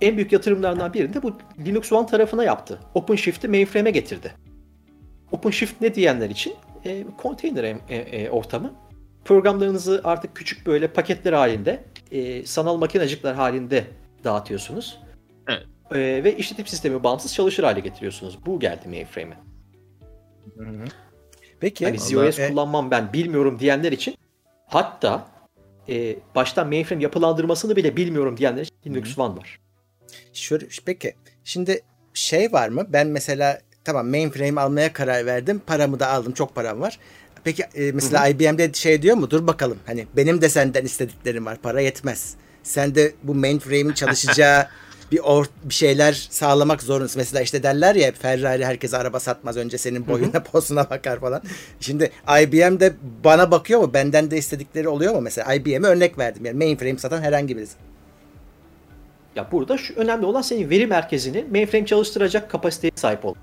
En büyük yatırımlardan birini de bu Linux One tarafına yaptı. OpenShift'i mainframe'e getirdi. OpenShift ne diyenler için? E, container e, e, ortamı. Programlarınızı artık küçük böyle paketler halinde, e, sanal makinacıklar halinde dağıtıyorsunuz. Evet. E, ve işletim sistemi bağımsız çalışır hale getiriyorsunuz. Bu geldi mainframe'e. Hı hı. Peki. Hani ZOS kullanmam ben bilmiyorum diyenler için hatta e, baştan mainframe yapılandırmasını bile bilmiyorum diyenler için Linux One var. Şöyle, peki şimdi şey var mı? Ben mesela tamam mainframe almaya karar verdim. Paramı da aldım. Çok param var. Peki e, mesela IBM'de şey diyor mu? Dur bakalım. Hani benim de senden istediklerim var. Para yetmez. Sen de bu mainframe'in çalışacağı [LAUGHS] bir or bir şeyler sağlamak zorundasın. Mesela işte derler ya Ferrari herkes araba satmaz önce senin boyuna [LAUGHS] posuna bakar falan. Şimdi IBM de bana bakıyor mu? Benden de istedikleri oluyor mu? Mesela IBM'e örnek verdim. Yani mainframe satan herhangi birisi. Ya burada şu önemli olan senin veri merkezini mainframe çalıştıracak kapasiteye sahip ol.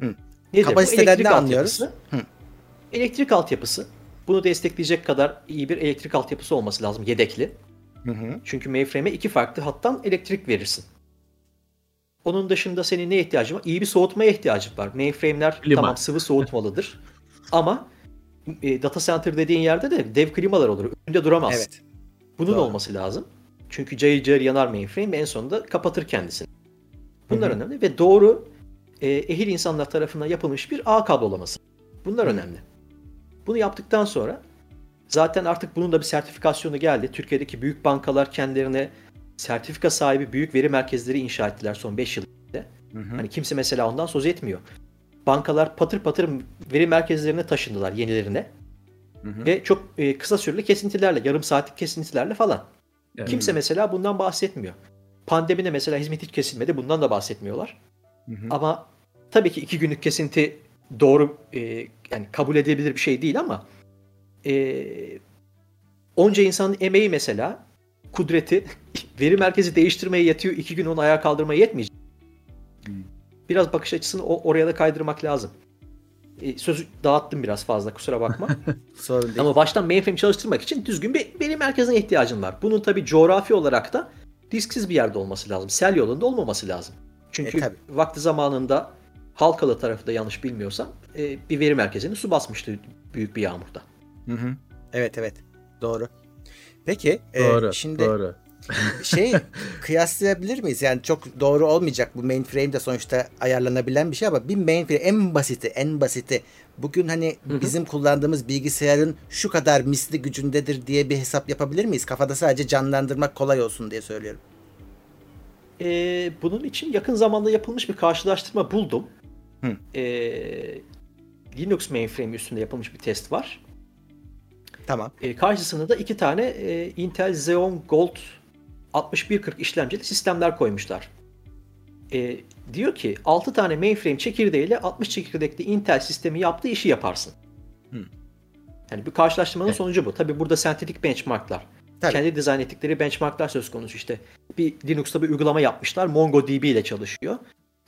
Hı. Nedir? Kapasiteden ne anlıyoruz? Hı. Elektrik altyapısı. Bunu destekleyecek kadar iyi bir elektrik altyapısı olması lazım yedekli. Hı hı. Çünkü mainframe'e iki farklı hattan elektrik verirsin. Onun dışında senin ne ihtiyacın var? İyi bir soğutmaya ihtiyacın var. Mainframe'ler Klima. tamam sıvı soğutmalıdır. [LAUGHS] Ama e, data center dediğin yerde de dev klimalar olur. Önünde duramaz. Evet. Bunun Doğru. olması lazım. Çünkü cayır cayır yanar mainframe ve en sonunda kapatır kendisini. Bunlar Hı hı. önemli ve doğru e, ehil insanlar tarafından yapılmış bir ağ kablolaması. Bunlar önemli. Bunu yaptıktan sonra zaten artık bunun da bir sertifikasyonu geldi. Türkiye'deki büyük bankalar kendilerine sertifika sahibi büyük veri merkezleri inşa ettiler son 5 yıl. içinde. Hı hı. Hani kimse mesela ondan söz etmiyor. Bankalar patır patır veri merkezlerine taşındılar yenilerine. Hı hı. Ve çok e, kısa süreli kesintilerle, yarım saatlik kesintilerle falan. Evet. Kimse mesela bundan bahsetmiyor. Pandemide mesela hizmet hiç kesilmedi. Bundan da bahsetmiyorlar. Hı hı. Ama tabii ki iki günlük kesinti doğru e, yani kabul edilebilir bir şey değil ama e, onca insanın emeği mesela kudreti [LAUGHS] veri merkezi değiştirmeye yetiyor. iki gün onu ayağa kaldırmaya yetmeyecek. Hmm. Biraz bakış açısını o, oraya da kaydırmak lazım. E, sözü dağıttım biraz fazla kusura bakma. [LAUGHS] Sorun değil. Ama baştan mainframe çalıştırmak için düzgün bir veri merkezine ihtiyacın var. Bunun tabii coğrafi olarak da risksiz bir yerde olması lazım. Sel yolunda olmaması lazım. Çünkü E, tabii. vakti zamanında Halkalı tarafı da yanlış bilmiyorsam e, bir veri merkezini su basmıştı büyük bir yağmurda. Hı hı. Evet evet. Doğru. Peki e, Doğru. şimdi Doğru. [LAUGHS] şey kıyaslayabilir miyiz? Yani çok doğru olmayacak bu mainframe de sonuçta ayarlanabilen bir şey ama bir mainframe en basiti en basiti bugün hani bizim kullandığımız bilgisayarın şu kadar misli gücündedir diye bir hesap yapabilir miyiz? Kafada sadece canlandırmak kolay olsun diye söylüyorum. E, bunun için yakın zamanda yapılmış bir karşılaştırma buldum. Hı. E, Linux mainframe üstünde yapılmış bir test var. Tamam. E, karşısına da iki tane e, Intel Xeon Gold 6140 işlemcili sistemler koymuşlar. E, diyor ki 6 tane mainframe çekirdeğiyle 60 çekirdekli Intel sistemi yaptığı işi yaparsın. Hı. Yani bir karşılaştırmanın Evet. sonucu bu. Tabi burada sentetik benchmarklar. Tabii. Kendi dizayn ettikleri benchmarklar söz konusu işte. Bir Linux'ta bir uygulama yapmışlar. MongoDB ile çalışıyor.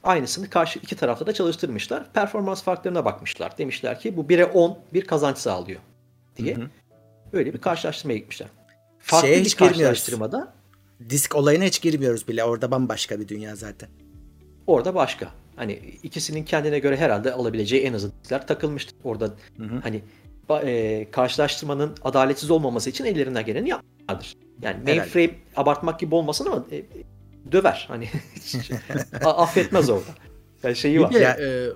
Aynısını karşı iki tarafta da çalıştırmışlar. Performans farklarına bakmışlar. Demişler ki bu 1'e 10 bir kazanç sağlıyor diye. Hı hı. Böyle bir karşılaştırmaya gitmişler. Farklı Şeye bir hiç karşılaştırmada Disk olayına hiç girmiyoruz bile. Orada bambaşka bir dünya zaten. orada başka. Hani ikisinin kendine göre herhalde alabileceği en azı diskler takılmıştır. Orada Hı hı. hani e, karşılaştırmanın adaletsiz olmaması için ellerinden geleni yapmalıdır. Yani Herhalde. mainframe abartmak gibi olmasın ama e, döver. Hani [LAUGHS] affetmez orada. Yani şeyi var. Ya- e,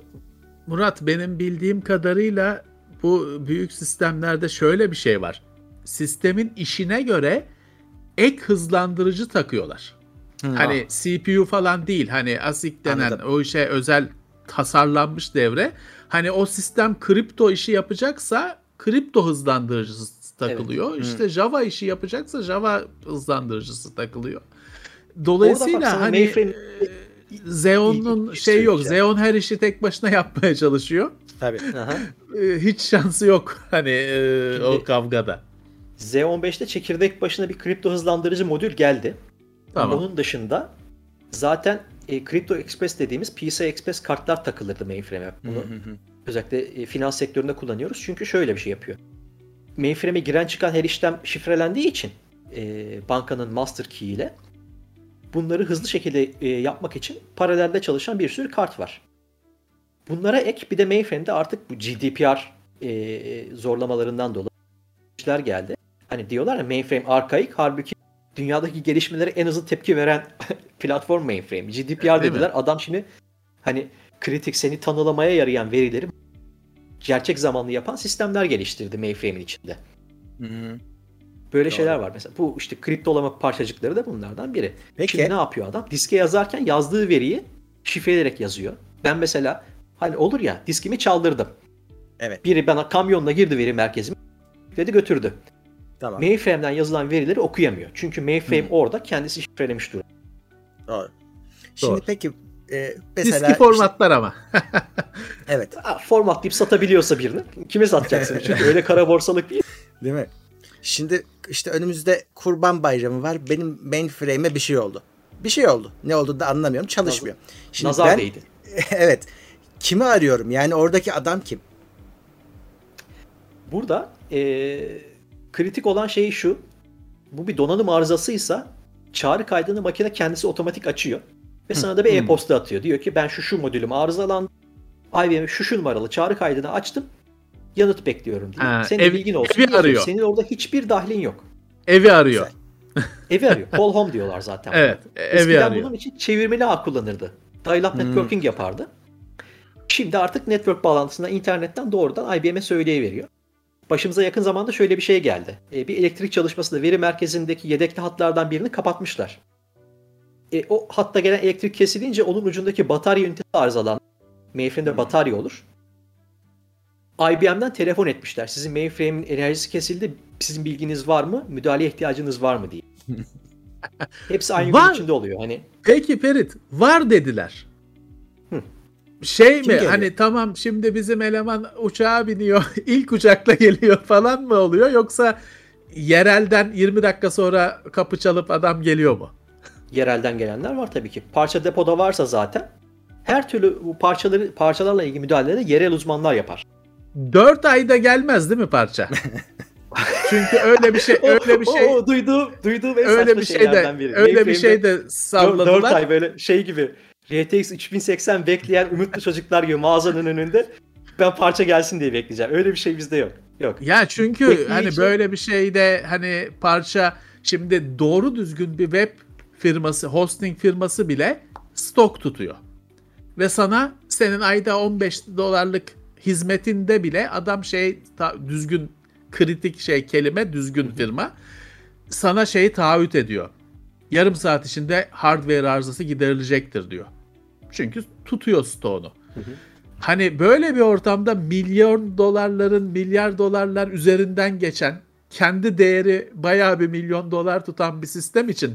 Murat benim bildiğim kadarıyla bu büyük sistemlerde şöyle bir şey var. Sistemin işine göre ek hızlandırıcı takıyorlar. Hani CPU falan değil. Hani ASIC denen Anladım. o işe özel tasarlanmış devre. Hani o sistem kripto işi yapacaksa kripto hızlandırıcısı takılıyor. İşte Java işi yapacaksa Java hızlandırıcısı takılıyor. Dolayısıyla bak sana hani mainframe- Xeon'un iyi şey yok. Xeon her işi tek başına yapmaya çalışıyor. Tabii. Aha. [LAUGHS] Ee, Hiç şansı yok [LAUGHS] hani e, o Şimdi- kavgada. Z15'te çekirdek başına bir kripto hızlandırıcı modül geldi. Tamam. Onun dışında zaten e, Crypto Express dediğimiz PCI Express kartlar takılırdı mainframe'e. Bunu özellikle e, finans sektöründe kullanıyoruz. Çünkü şöyle bir şey yapıyor. Mainframe'e giren çıkan her işlem şifrelendiği için e, bankanın master key ile bunları hızlı şekilde e, yapmak için paralelde çalışan bir sürü kart var. Bunlara ek bir de mainframe'de artık bu GDPR e, zorlamalarından dolayı işler geldi. Hani diyorlar ya mainframe arkaik halbuki dünyadaki gelişmelere en hızlı tepki veren [LAUGHS] platform mainframe. GDPR Değil dediler. mi? Adam şimdi hani kritik seni tanılamaya yarayan verileri gerçek zamanlı yapan sistemler geliştirdi mainframe'in içinde. Böyle Doğru. şeyler var mesela. Bu işte kriptolama parçacıkları da bunlardan biri. Peki. Şimdi ne yapıyor adam? Diske yazarken yazdığı veriyi şifreleyerek yazıyor. Ben mesela hani olur ya diskimi çaldırdım. Evet. Biri bana kamyonla girdi veri merkezime dedi götürdü. Tamam. Mainframe'den yazılan verileri okuyamıyor. Çünkü mainframe orada kendisi şifrelemiş durumda. Doğru. Şimdi Doğru. peki e, mesela Diski formatlar ama. [LAUGHS] evet, Ha, formatlayıp satabiliyorsa birini kime satacaksın? [LAUGHS] Çünkü öyle kara borsalık değil. değil mi? Şimdi işte önümüzde Kurban Bayramı var. Benim mainframe'e bir şey oldu. Bir şey oldu. Ne oldu da anlamıyorum. Çalışmıyor. Şimdi Nazar ben değdi. [LAUGHS] evet. Kimi arıyorum? Yani oradaki adam kim? Burada eee, kritik olan şey şu. Bu bir donanım arızasıysa çağrı kaydını makine kendisi otomatik açıyor. Ve sana da bir e-posta atıyor. Diyor ki ben şu şu modülüm arızalandı. IBM'e şu şu numaralı çağrı kaydını açtım. Yanıt bekliyorum diye. Ha, Senin ev- bilgin olsun. evi arıyor. Senin orada hiçbir dahlin yok. Evi arıyor. Güzel. Evi arıyor. Call home diyorlar zaten. Evet, evi Eskiden arıyor. bunun için çevirmeli ağ kullanırdı. Dial-up networking yapardı. Şimdi artık network bağlantısında internetten doğrudan IBM'e söyleyiveriyor. Başımıza yakın zamanda şöyle bir şey geldi. E, bir elektrik çalışmasında veri merkezindeki yedekli hatlardan birini kapatmışlar. E, o hatta gelen elektrik kesilince onun ucundaki batarya ünitesi arızalandı. Mainframe'de batarya olur. IBM'den telefon etmişler. Sizin mainframe'in enerjisi kesildi. Sizin bilginiz var mı? Müdahaleye ihtiyacınız var mı diye. [LAUGHS] Hepsi aynı Var. gün içinde oluyor. Hani Peki Ferit var dediler. Şey Kim mi geliyor? hani tamam şimdi bizim eleman uçağa biniyor [LAUGHS] ilk uçakla geliyor falan mı oluyor yoksa yerelden 20 dakika sonra kapı çalıp adam geliyor mu? yerelden gelenler var tabii ki. Parça depoda varsa zaten her türlü bu parçaları parçalarla ilgili müdahaleleri yerel uzmanlar yapar. 4 ayda gelmez değil mi parça? [LAUGHS] Çünkü öyle bir şey öyle bir şey O, o, duyduğum, duyduğum en öyle bir şey de biri. öyle bir Mainframe'de şey de salladılar. ay böyle şey gibi RTX 3080 bekleyen umutlu çocuklar gibi mağazanın önünde ben parça gelsin diye bekleyeceğim. Öyle bir şey bizde yok. Yok. Ya çünkü hani böyle bir şeyde hani parça şimdi doğru düzgün bir web firması, hosting firması bile stok tutuyor. Ve sana senin ayda 15 dolarlık hizmetinde bile adam şey ta- düzgün kritik şey kelime düzgün firma sana şeyi taahhüt ediyor. Yarım saat içinde hardware arızası giderilecektir diyor. Çünkü tutuyor stoğunu. Hani böyle bir ortamda milyon dolarların milyar dolarlar üzerinden geçen kendi değeri bayağı bir milyon dolar tutan bir sistem için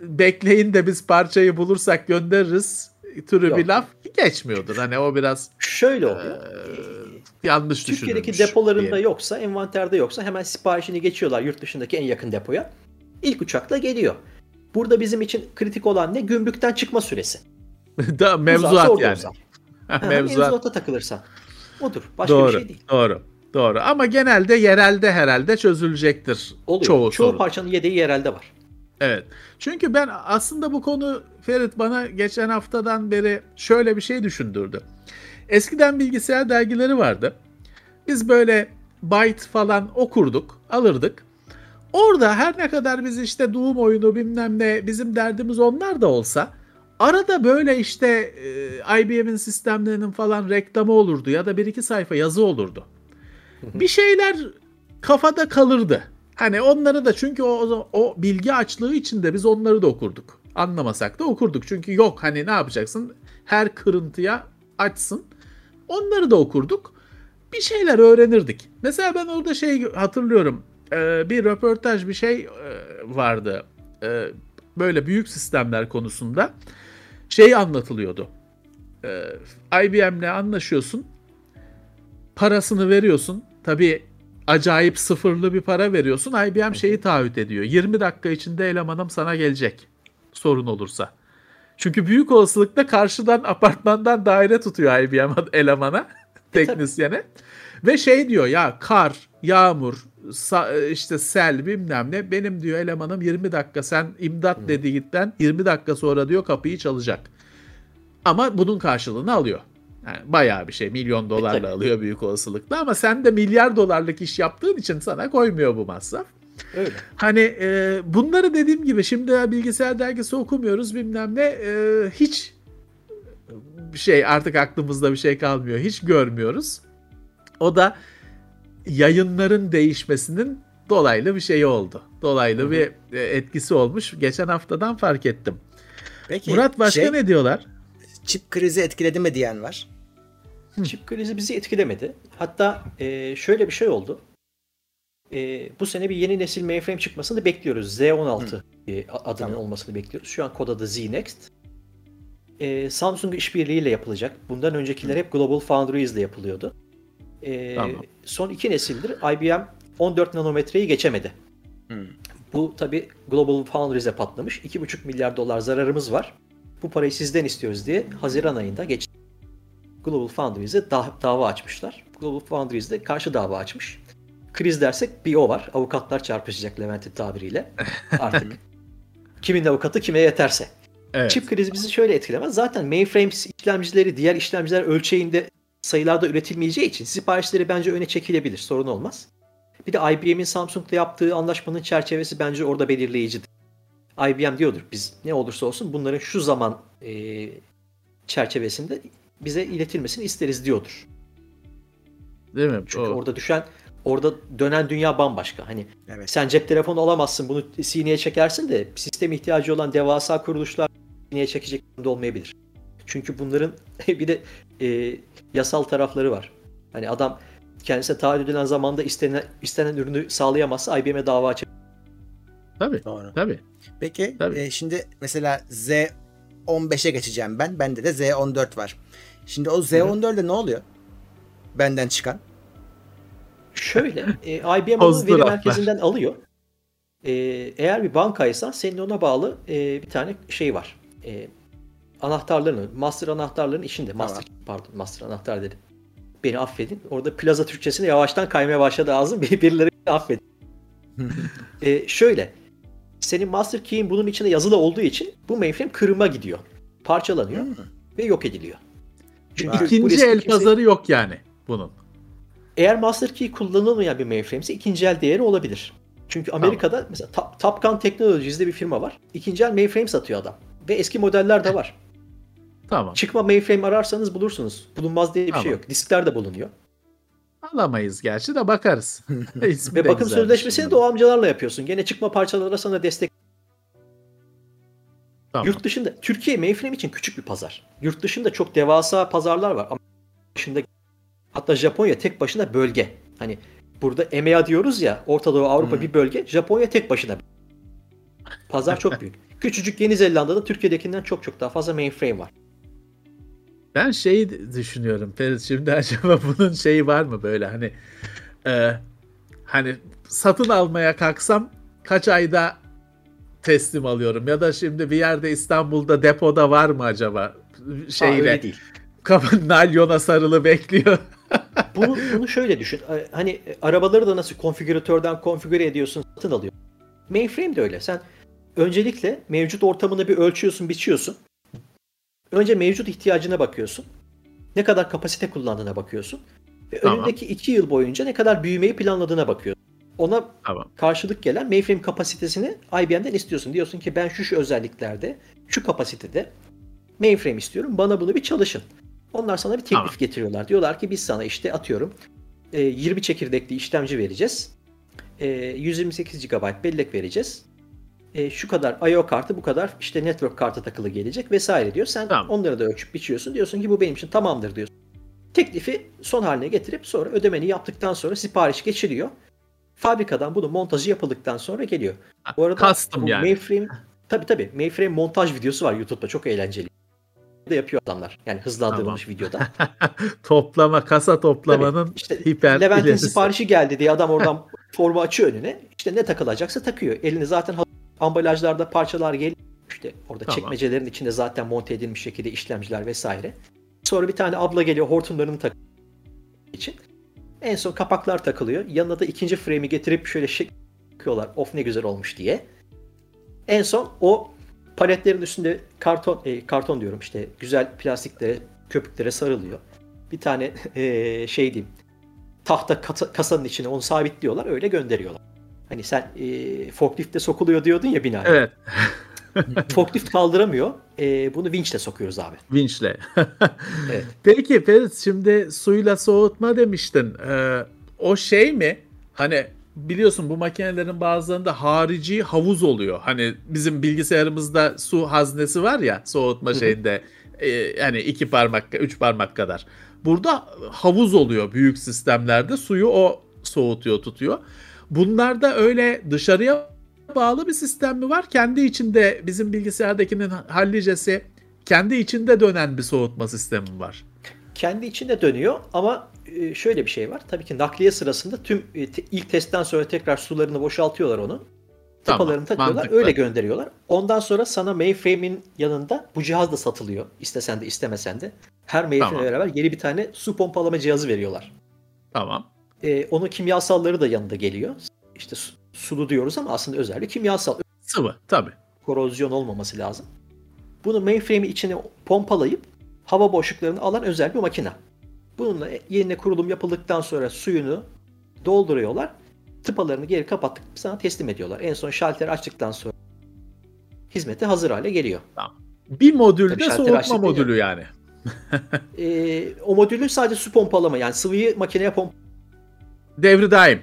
bekleyin de biz parçayı bulursak göndeririz türü Yok. bir laf geçmiyordur. Hani o biraz Şöyle oluyor. yanlış Türkiye'deki depolarında diyelim. yoksa, envanterde yoksa hemen siparişini geçiyorlar yurt dışındaki en yakın depoya. İlk uçakla geliyor. Burada bizim için kritik olan ne? Gümrükten çıkma süresi. [LAUGHS] da Uzarsa mevzuat orada yani. [LAUGHS] mevzuat. Mevzuata takılırsan. Odur. Başka Doğru. bir şey değil. Doğru. Doğru. Ama genelde yerelde herhalde çözülecektir. Oluyor. Çoğu, Çoğu, sorun. parçanın yedeği yerelde var. Evet. Çünkü ben aslında bu konu Ferit bana geçen haftadan beri şöyle bir şey düşündürdü. Eskiden bilgisayar dergileri vardı. Biz böyle byte falan okurduk, alırdık. Orada her ne kadar biz işte Doom oyunu bilmem ne bizim derdimiz onlar da olsa arada böyle işte e, IBM'in sistemlerinin falan reklamı olurdu ya da bir iki sayfa yazı olurdu. Bir şeyler kafada kalırdı. Hani onları da çünkü o, o bilgi açlığı içinde biz onları da okurduk. Anlamasak da okurduk. Çünkü yok hani ne yapacaksın? Her kırıntıya açsın. Onları da okurduk. Bir şeyler öğrenirdik. Mesela ben orada şey hatırlıyorum. Ee, bir röportaj bir şey e, vardı. Ee, böyle büyük sistemler konusunda. Şey anlatılıyordu. Ee, IBM'le anlaşıyorsun. Parasını veriyorsun. Tabii acayip sıfırlı bir para veriyorsun. IBM şeyi taahhüt ediyor. 20 dakika içinde elemanım sana gelecek. Sorun olursa. Çünkü büyük olasılıkla karşıdan apartmandan daire tutuyor IBM elemana, E, teknisyene. Ve şey diyor ya kar, yağmur, işte sel bilmem ne benim diyor elemanım 20 dakika sen imdat dediğinden 20 dakika sonra diyor kapıyı çalacak. Ama bunun karşılığını alıyor. Yani bayağı bir şey milyon dolarla tabii. alıyor büyük olasılıkla ama sen de milyar dolarlık iş yaptığın için sana koymuyor bu masraf. Öyle. Hani e, bunları dediğim gibi şimdi bilgisayar dergisi okumuyoruz bilmem ne e, hiç bir şey artık aklımızda bir şey kalmıyor. Hiç görmüyoruz. O da yayınların değişmesinin dolaylı bir şey oldu. Dolaylı bir e, etkisi olmuş. Geçen haftadan fark ettim. Peki Murat başka şey, ne diyorlar? çip krizi etkiledi mi diyen var. Çip krizi bizi etkilemedi. Hatta e, şöyle bir şey oldu. E, bu sene bir yeni nesil mainframe çıkmasını bekliyoruz. Z16 e, adının Tamam. olmasını bekliyoruz. Şu an kod adı Z-Next. E, Samsung işbirliğiyle yapılacak. Bundan öncekiler hep Global Foundries ile yapılıyordu. E, Tamam. Son iki nesildir IBM 14 nanometreyi geçemedi. Hmm. Bu tabi Global Foundries'e patlamış. 2,5 milyar dolar zararımız var. Bu parayı sizden istiyoruz diye Haziran ayında geç Global Foundries'e da- dava açmışlar. Global Foundries de karşı dava açmış. Kriz dersek bir o var. Avukatlar çarpışacak Levent'in tabiriyle. [LAUGHS] Artık kimin avukatı kime yeterse. Evet. Çip krizi bizi şöyle etkilemez. Zaten mainframe işlemcileri diğer işlemciler ölçeğinde sayılarda üretilmeyeceği için siparişleri bence öne çekilebilir. Sorun olmaz. Bir de IBM'in Samsung'la yaptığı anlaşmanın çerçevesi bence orada belirleyicidir. IBM diyordur biz ne olursa olsun bunların şu zaman e, çerçevesinde bize iletilmesini isteriz diyordur. Değil mi? Çünkü O- orada düşen orada dönen dünya bambaşka. Hani Evet. sen cep telefonu alamazsın bunu sineye çekersin de sistem ihtiyacı olan devasa kuruluşlar sineye çekecek durumda olmayabilir. Çünkü bunların [LAUGHS] bir de e, yasal tarafları var. Hani adam kendisine taahhüt edilen zamanda istenen, istenen ürünü sağlayamazsa IBM'e dava açabilir. Tabii. Doğru. Tabii. Peki Tabii. e, şimdi mesela Z15'e geçeceğim ben. Bende de Z14 var. Şimdi o Z14'de ne oluyor? Benden çıkan. Şöyle, e, IBM [LAUGHS] onu veri merkezinden alıyor. E, eğer bir bankaysan senin ona bağlı e, bir tane şey var. E, anahtarların, master anahtarların içinde. Master, pardon, master anahtar dedim. Beni affedin. Orada plaza Türkçesine yavaştan kaymaya başladı ağzım. [LAUGHS] Birileri affedin. [LAUGHS] e, şöyle, senin master key'in bunun içinde yazılı olduğu için bu mainframe kırıma gidiyor. Parçalanıyor ve yok ediliyor. Çünkü İkinci el kimse- pazarı yok yani bunun. eğer master key kullanılmayan bir mainframe ise ikinci el değeri olabilir. Çünkü Amerika'da mesela Top- Topcon Technologies'de bir firma var. İkinci el mainframe satıyor adam. Ve eski modeller de var. Tamam. Çıkma mainframe ararsanız bulursunuz. Bulunmaz diye bir Tamam. şey yok. Diskler de bulunuyor. Alamayız gerçi de bakarız. [LAUGHS] Ve de bakım sözleşmesini de bunun. o amcalarla yapıyorsun. Gene çıkma parçalara sana destek. Tamam. Yurt dışında Türkiye mainframe için küçük bir pazar. Yurt dışında çok devasa pazarlar var. Ama dışında hatta Japonya tek başına bölge. Hani burada EMEA diyoruz ya Orta Doğu Avrupa Hmm. bir bölge. Japonya tek başına. Pazar çok [LAUGHS] büyük. Küçücük Yeni Zelanda'da Türkiye'dekinden çok çok daha fazla mainframe var. Ben şeyi düşünüyorum Ferit şimdi acaba [LAUGHS] bunun şeyi var mı böyle hani e, hani satın almaya kalksam kaç ayda teslim alıyorum ya da şimdi bir yerde İstanbul'da depoda var mı acaba Aa, şeyle öyle değil. [LAUGHS] nalyona sarılı bekliyor. Bunu, bunu şöyle düşün. Hani e, arabaları da nasıl konfigüratörden konfigüre ediyorsun, satın alıyor. Mainframe de öyle. Sen öncelikle mevcut ortamını bir ölçüyorsun, biçiyorsun. Önce mevcut ihtiyacına bakıyorsun. Ne kadar kapasite kullandığına bakıyorsun. Ve Tamam. önündeki iki yıl boyunca ne kadar büyümeyi planladığına bakıyorsun. Ona Tamam. karşılık gelen mainframe kapasitesini IBM'den istiyorsun. Diyorsun ki ben şu şu özelliklerde, şu kapasitede mainframe istiyorum. Bana bunu bir çalışın. Onlar sana bir teklif Tamam. getiriyorlar. Diyorlar ki biz sana işte atıyorum e, 20 çekirdekli işlemci vereceğiz. E, 128 GB bellek vereceğiz. E, şu kadar I.O. kartı bu kadar işte network kartı takılı gelecek vesaire diyor. Sen Tamam. onları da ölçüp biçiyorsun. Diyorsun ki bu benim için tamamdır diyorsun. Teklifi son haline getirip sonra ödemeni yaptıktan sonra sipariş geçiliyor. Fabrikadan bunun montajı yapıldıktan sonra geliyor. Bu arada Custom bu yani. mainframe tabii tabii mainframe montaj videosu var YouTube'da çok eğlenceli. Da yapıyor adamlar. Yani hızlandırılmış videoda. [LAUGHS] Toplama kasa toplamanın Tabii, işte hiper Levent'in ilerisi. siparişi geldi diye adam oradan [LAUGHS] formu açıyor önüne. İşte ne takılacaksa takıyor. Elini zaten ambalajlarda parçalar geliyor. İşte orada Tamam. çekmecelerin içinde zaten monte edilmiş şekilde işlemciler vesaire. Sonra bir tane abla geliyor hortumlarını tak için. En son kapaklar takılıyor. Yanına da ikinci frame'i getirip şöyle takıyorlar. Of ne güzel olmuş diye. En son o paletlerin üstünde karton e, karton diyorum işte güzel plastiklere köpüklere sarılıyor. Bir tane [LAUGHS] e, şey diyeyim tahta kasa- kasanın içine onu sabitliyorlar öyle gönderiyorlar. Hani sen e, forklifte sokuluyor diyordun ya binaya. Evet. [LAUGHS] Forklift kaldıramıyor. E, bunu vinçle sokuyoruz abi. Vinçle. [LAUGHS] Evet. Peki Ferit şimdi suyla soğutma demiştin. Ee, o şey mi? Hani biliyorsun bu makinelerin bazılarında harici havuz oluyor. Hani bizim bilgisayarımızda su haznesi var ya soğutma şeyinde. e, yani iki parmak, üç parmak kadar. Burada havuz oluyor büyük sistemlerde. Suyu o soğutuyor, tutuyor. Bunlarda öyle dışarıya bağlı bir sistem mi var? Kendi içinde bizim bilgisayardakinin hallicesi kendi içinde dönen bir soğutma sistemi mi var? Kendi içinde dönüyor ama e, şöyle bir şey var. Tabii ki nakliye sırasında tüm e, ilk testten sonra tekrar sularını boşaltıyorlar onu. Tamam, Tıpalarını takıyorlar mantıklı. öyle gönderiyorlar. Ondan sonra sana mainframe'in yanında bu cihaz da satılıyor. İstesen de istemesen de. Her mainframe'le Tamam. beraber yeni bir tane su pompalama cihazı veriyorlar. Tamam. E, onun kimyasalları da yanında geliyor. İşte su- sulu diyoruz ama aslında özel bir kimyasal. Sıvı tabii. korozyon olmaması lazım. Bunu mainframe'in içine pompalayıp hava boşluklarını alan özel bir makine. Bununla yerine kurulum yapıldıktan sonra suyunu dolduruyorlar. Tıpalarını geri kapattık sana teslim ediyorlar. En son şalteri açtıktan sonra hizmete hazır hale geliyor. Bir modülde Tabii soğutma modülü yani. Ee, o modülü sadece su pompalama yani sıvıyı makineye pomp Devri daim.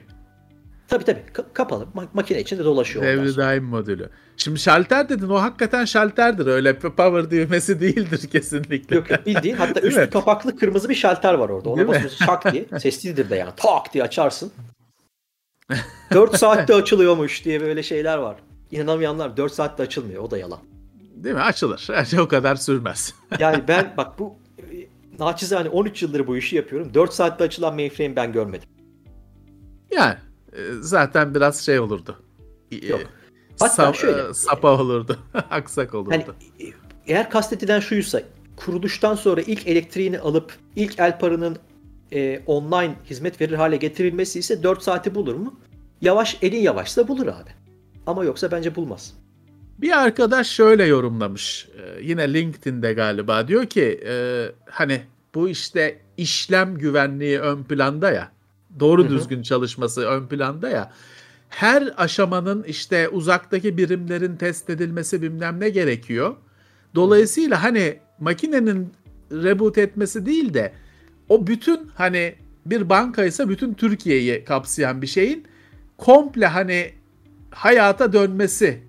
tabii tabii ka- kapalı Ma- makine içinde dolaşıyor. Devri daim modülü. Şimdi şalter dedin o hakikaten şalterdir. Öyle power düğmesi [LAUGHS] değildir kesinlikle. Yok yok bildiğin hatta üstü mi? kapaklı kırmızı bir şalter var orada. Ona Değil mi? basıyorsun şak diye. [LAUGHS] Sessizdir de yani. Tak diye açarsın. 4 saatte [LAUGHS] açılıyormuş diye böyle şeyler var. İnanamayanlar 4 saatte açılmıyor. O da yalan. Değil mi? Açılır. Her şey o kadar sürmez. Yani ben bak bu e, naçizane 13 yıldır bu işi yapıyorum. 4 saatte açılan mainframe ben görmedim. Yani e, zaten biraz şey olurdu. E, Yok. Hatta sa- şöyle- e, Sapa olurdu. [LAUGHS] Aksak olurdu. Hani eğer kastedilen şuysa kuruluştan sonra ilk elektriğini alıp ilk Elpar'ının e, online hizmet verir hale getirilmesi ise 4 saati bulur mu? Yavaş elin yavaşsa bulur abi. Ama yoksa bence bulmaz. Bir arkadaş şöyle yorumlamış. Ee, yine LinkedIn'de galiba diyor ki e, hani bu işte işlem güvenliği ön planda ya. Doğru düzgün çalışması ön planda ya. Her aşamanın işte uzaktaki birimlerin test edilmesi bilmem ne gerekiyor. Dolayısıyla hani makinenin reboot etmesi değil de o bütün hani bir bankaysa bütün Türkiye'yi kapsayan bir şeyin komple hani hayata dönmesi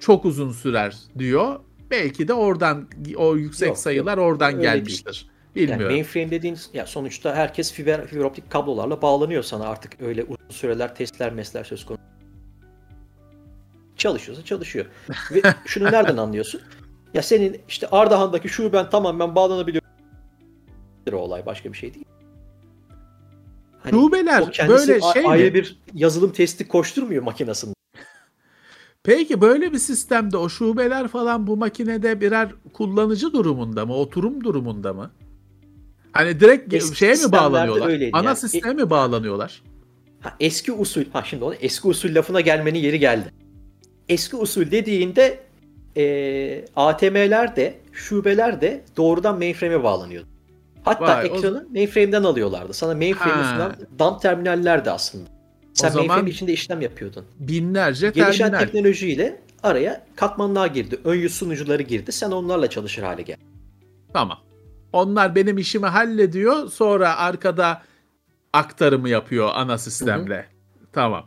çok uzun sürer diyor. Belki de oradan o yüksek Yok, sayılar oradan Öyle gelmiştir. Yani Bilmiyorum. mainframe dediğin ya sonuçta herkes fiber, fiber optik kablolarla bağlanıyor sana artık öyle uzun süreler testler mesler söz konusu. Çalışıyorsa çalışıyor. Ve [LAUGHS] şunu nereden anlıyorsun? Ya senin işte Ardahan'daki şuben tamamen bağlanabiliyor. o olay başka bir şey değil. Hani Şubeler böyle şey ayrı mi? bir yazılım testi koşturmuyor makinasında. Peki böyle bir sistemde o şubeler falan bu makinede birer kullanıcı durumunda mı? Oturum durumunda mı? Hani direkt Eski şeye mi bağlanıyorlar? Ana yani. sisteme mi bağlanıyorlar? Ha, eski usul, ha şimdi ona eski usul lafına gelmenin yeri geldi. Eski usul dediğinde e, ATM'ler de, şubeler de doğrudan mainframe'e bağlanıyordu. Hatta Vay, o- ekranı mainframe'den alıyorlardı. Sana mainframe'i sunan dump terminallerdi aslında. Sen zaman- mainframe içinde işlem yapıyordun. Binlerce Gelişen terminal. teknolojiyle araya katmanlar girdi. Ön yüz sunucuları girdi. Sen onlarla çalışır hale gel. Tamam. Onlar benim işimi hallediyor. Sonra arkada aktarımı yapıyor ana sistemle. Tamam.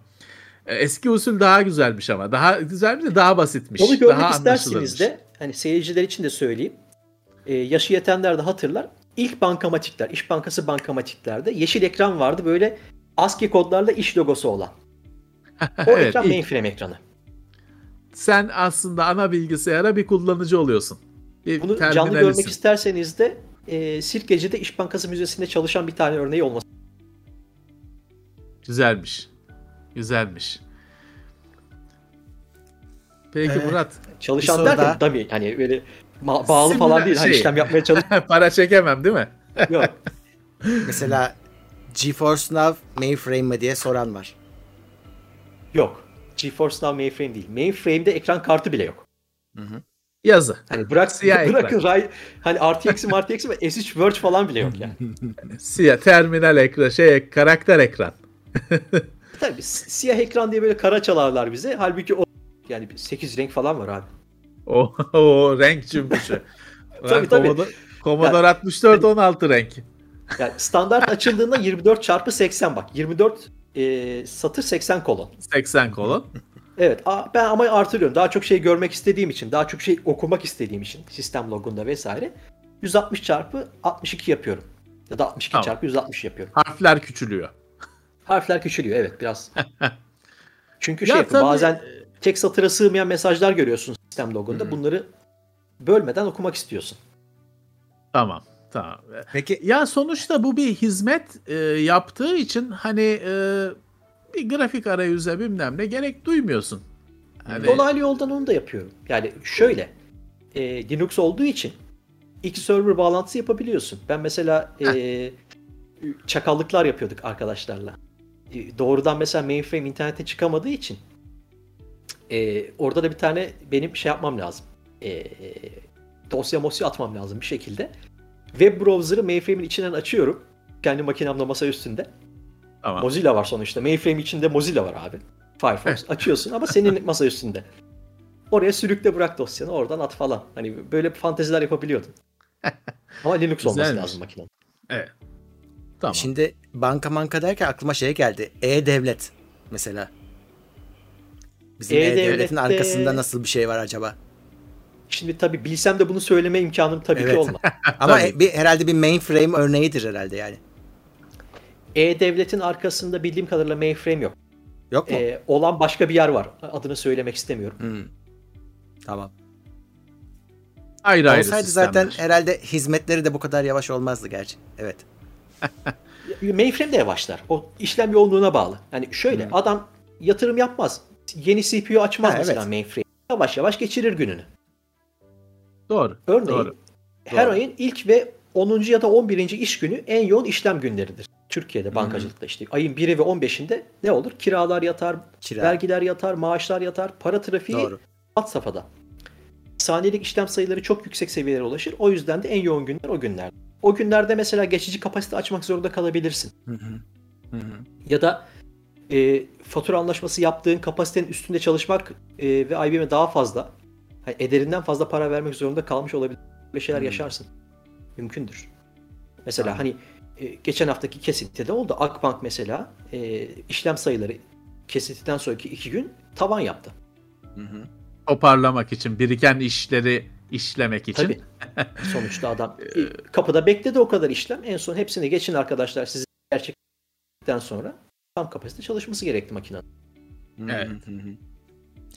E, Eski usul daha güzelmiş ama. Daha güzelmiş de daha basitmiş. Onu görmek daha isterseniz de hani seyirciler için de söyleyeyim. Ee, yaşı yetenler de hatırlar. İlk bankamatikler, İş Bankası bankamatiklerde yeşil ekran vardı böyle ASCII kodlarla iş logosu olan. [LAUGHS] O Evet, ekran ilk. mainframe ekranı. Sen aslında ana bilgisayara bir kullanıcı oluyorsun. Bir Bunu canlı görmek isterseniz de e, Sirkeci'de İş Bankası Müzesi'nde çalışan bir tane örneği olması. Güzelmiş. Güzelmiş. Peki Ee, Murat. Çalışan derken daha. tabii hani böyle ma- bağlı falan Simüla- değil. Hani şey. işlem yapmaya çalış [LAUGHS] Para çekemem değil mi? yok. [LAUGHS] Mesela GeForce Now mainframe mi diye soran var. Yok. GeForce Now mainframe değil. Mainframe'de ekran kartı bile yok. Yazı. Hani bırak Siyah bırakın Ray, hani RTX'i RTX'i ve S3 Verge falan bile yok yani. [LAUGHS] Siyah terminal ekran, şey karakter ekran. [LAUGHS] Tabii si- siyah ekran diye böyle kara çalarlar bize. Halbuki o yani 8 renk falan var abi. [LAUGHS] O, o renk cümbüşü. Tabii, tabii. Commodore, Commodore 64 16 renk. Yani standart açıldığında 24 çarpı 80 bak. 24 e, satır 80 kolon. 80 kolon. Evet ben ama artırıyorum. Daha çok şey görmek istediğim için, daha çok şey okumak istediğim için sistem logunda vesaire 160 çarpı 62 yapıyorum. Ya da 62 Tamam. çarpı 160 yapıyorum. Harfler küçülüyor. [LAUGHS] Harfler küçülüyor evet biraz. [LAUGHS] Çünkü Ya şey yapıyor, tabii- bazen tek satıra sığmayan mesajlar görüyorsun sistem logunda. Hı. Bunları bölmeden okumak istiyorsun. Tamam. Tamam. Peki Ya sonuçta bu bir hizmet e, yaptığı için hani e, bir grafik arayüze bilmem ne gerek duymuyorsun. Hani, Dolaylı yoldan onu da yapıyorum. Yani şöyle e, Linux olduğu için iki server bağlantısı yapabiliyorsun. Ben mesela e, çakallıklar yapıyorduk arkadaşlarla. E, doğrudan mesela mainframe internete çıkamadığı için e, orada da bir tane benim şey yapmam lazım. E, dosya mosya atmam lazım bir şekilde. Web browser'ı mainframe'in içinden açıyorum. Kendi makinemde masa üstünde. Tamam. Mozilla var sonuçta. Mainframe içinde Mozilla var abi. Firefox açıyorsun ama senin [LAUGHS] masa üstünde. Oraya sürükle bırak dosyanı oradan at falan. Hani böyle fanteziler yapabiliyordun. [LAUGHS] Ama Linux olması Güzelmiş. lazım makinenin. Evet. Tamam. şimdi banka manka derken aklıma şey geldi. E-Devlet mesela. Bizim E-Devlet'te- E-Devlet'in arkasında nasıl bir şey var acaba? Şimdi tabii bilsem de bunu söyleme imkanım tabii Evet. ki olmaz. [LAUGHS] Ama Tabii. bir, herhalde bir mainframe örneğidir herhalde yani. E-Devlet'in arkasında bildiğim kadarıyla mainframe yok. Yok mu? Ee, olan başka bir yer var. Adını söylemek istemiyorum. Hmm. Tamam. ayrı ayrı Olsaydı sistemler. zaten herhalde hizmetleri de bu kadar yavaş olmazdı gerçi. Evet. [LAUGHS] Mainframe de yavaşlar. O işlem yoğunluğuna bağlı. Yani şöyle adam yatırım yapmaz. Yeni CPU açmaz Ha, mesela evet. mainframe. Yavaş yavaş geçirir gününü. Doğru. Örneğin Doğru. her Doğru. ayın ilk ve 10. ya da 11. iş günü en yoğun işlem günleridir. Türkiye'de bankacılıkta işte ayın 1'i ve 15'inde ne olur? Kiralar yatar, Kira. vergiler yatar, maaşlar yatar, para trafiği Doğru. alt safhada. Saniyelik işlem sayıları çok yüksek seviyelere ulaşır. O yüzden de en yoğun günler o günler. O günlerde mesela geçici kapasite açmak zorunda kalabilirsin. Hı hı. Hı hı. Ya da e, fatura anlaşması yaptığın kapasitenin üstünde çalışmak e, ve IBM'e daha fazla, hani ederinden fazla para vermek zorunda kalmış olabilir. Böyle şeyler Hmm. yaşarsın. Mümkündür. Mesela Tamam. hani geçen haftaki kesintide oldu. Akbank mesela e, işlem sayıları kesintiden sonraki iki gün tavan yaptı. Hı hı. Toparlamak için, biriken işleri işlemek için. Tabii. [LAUGHS] Sonuçta adam [LAUGHS] e, kapıda bekledi o kadar işlem. En son hepsini geçin arkadaşlar sizi gerçekten sonra tam kapasite çalışması gerekti makinenin. Evet. Hı hı.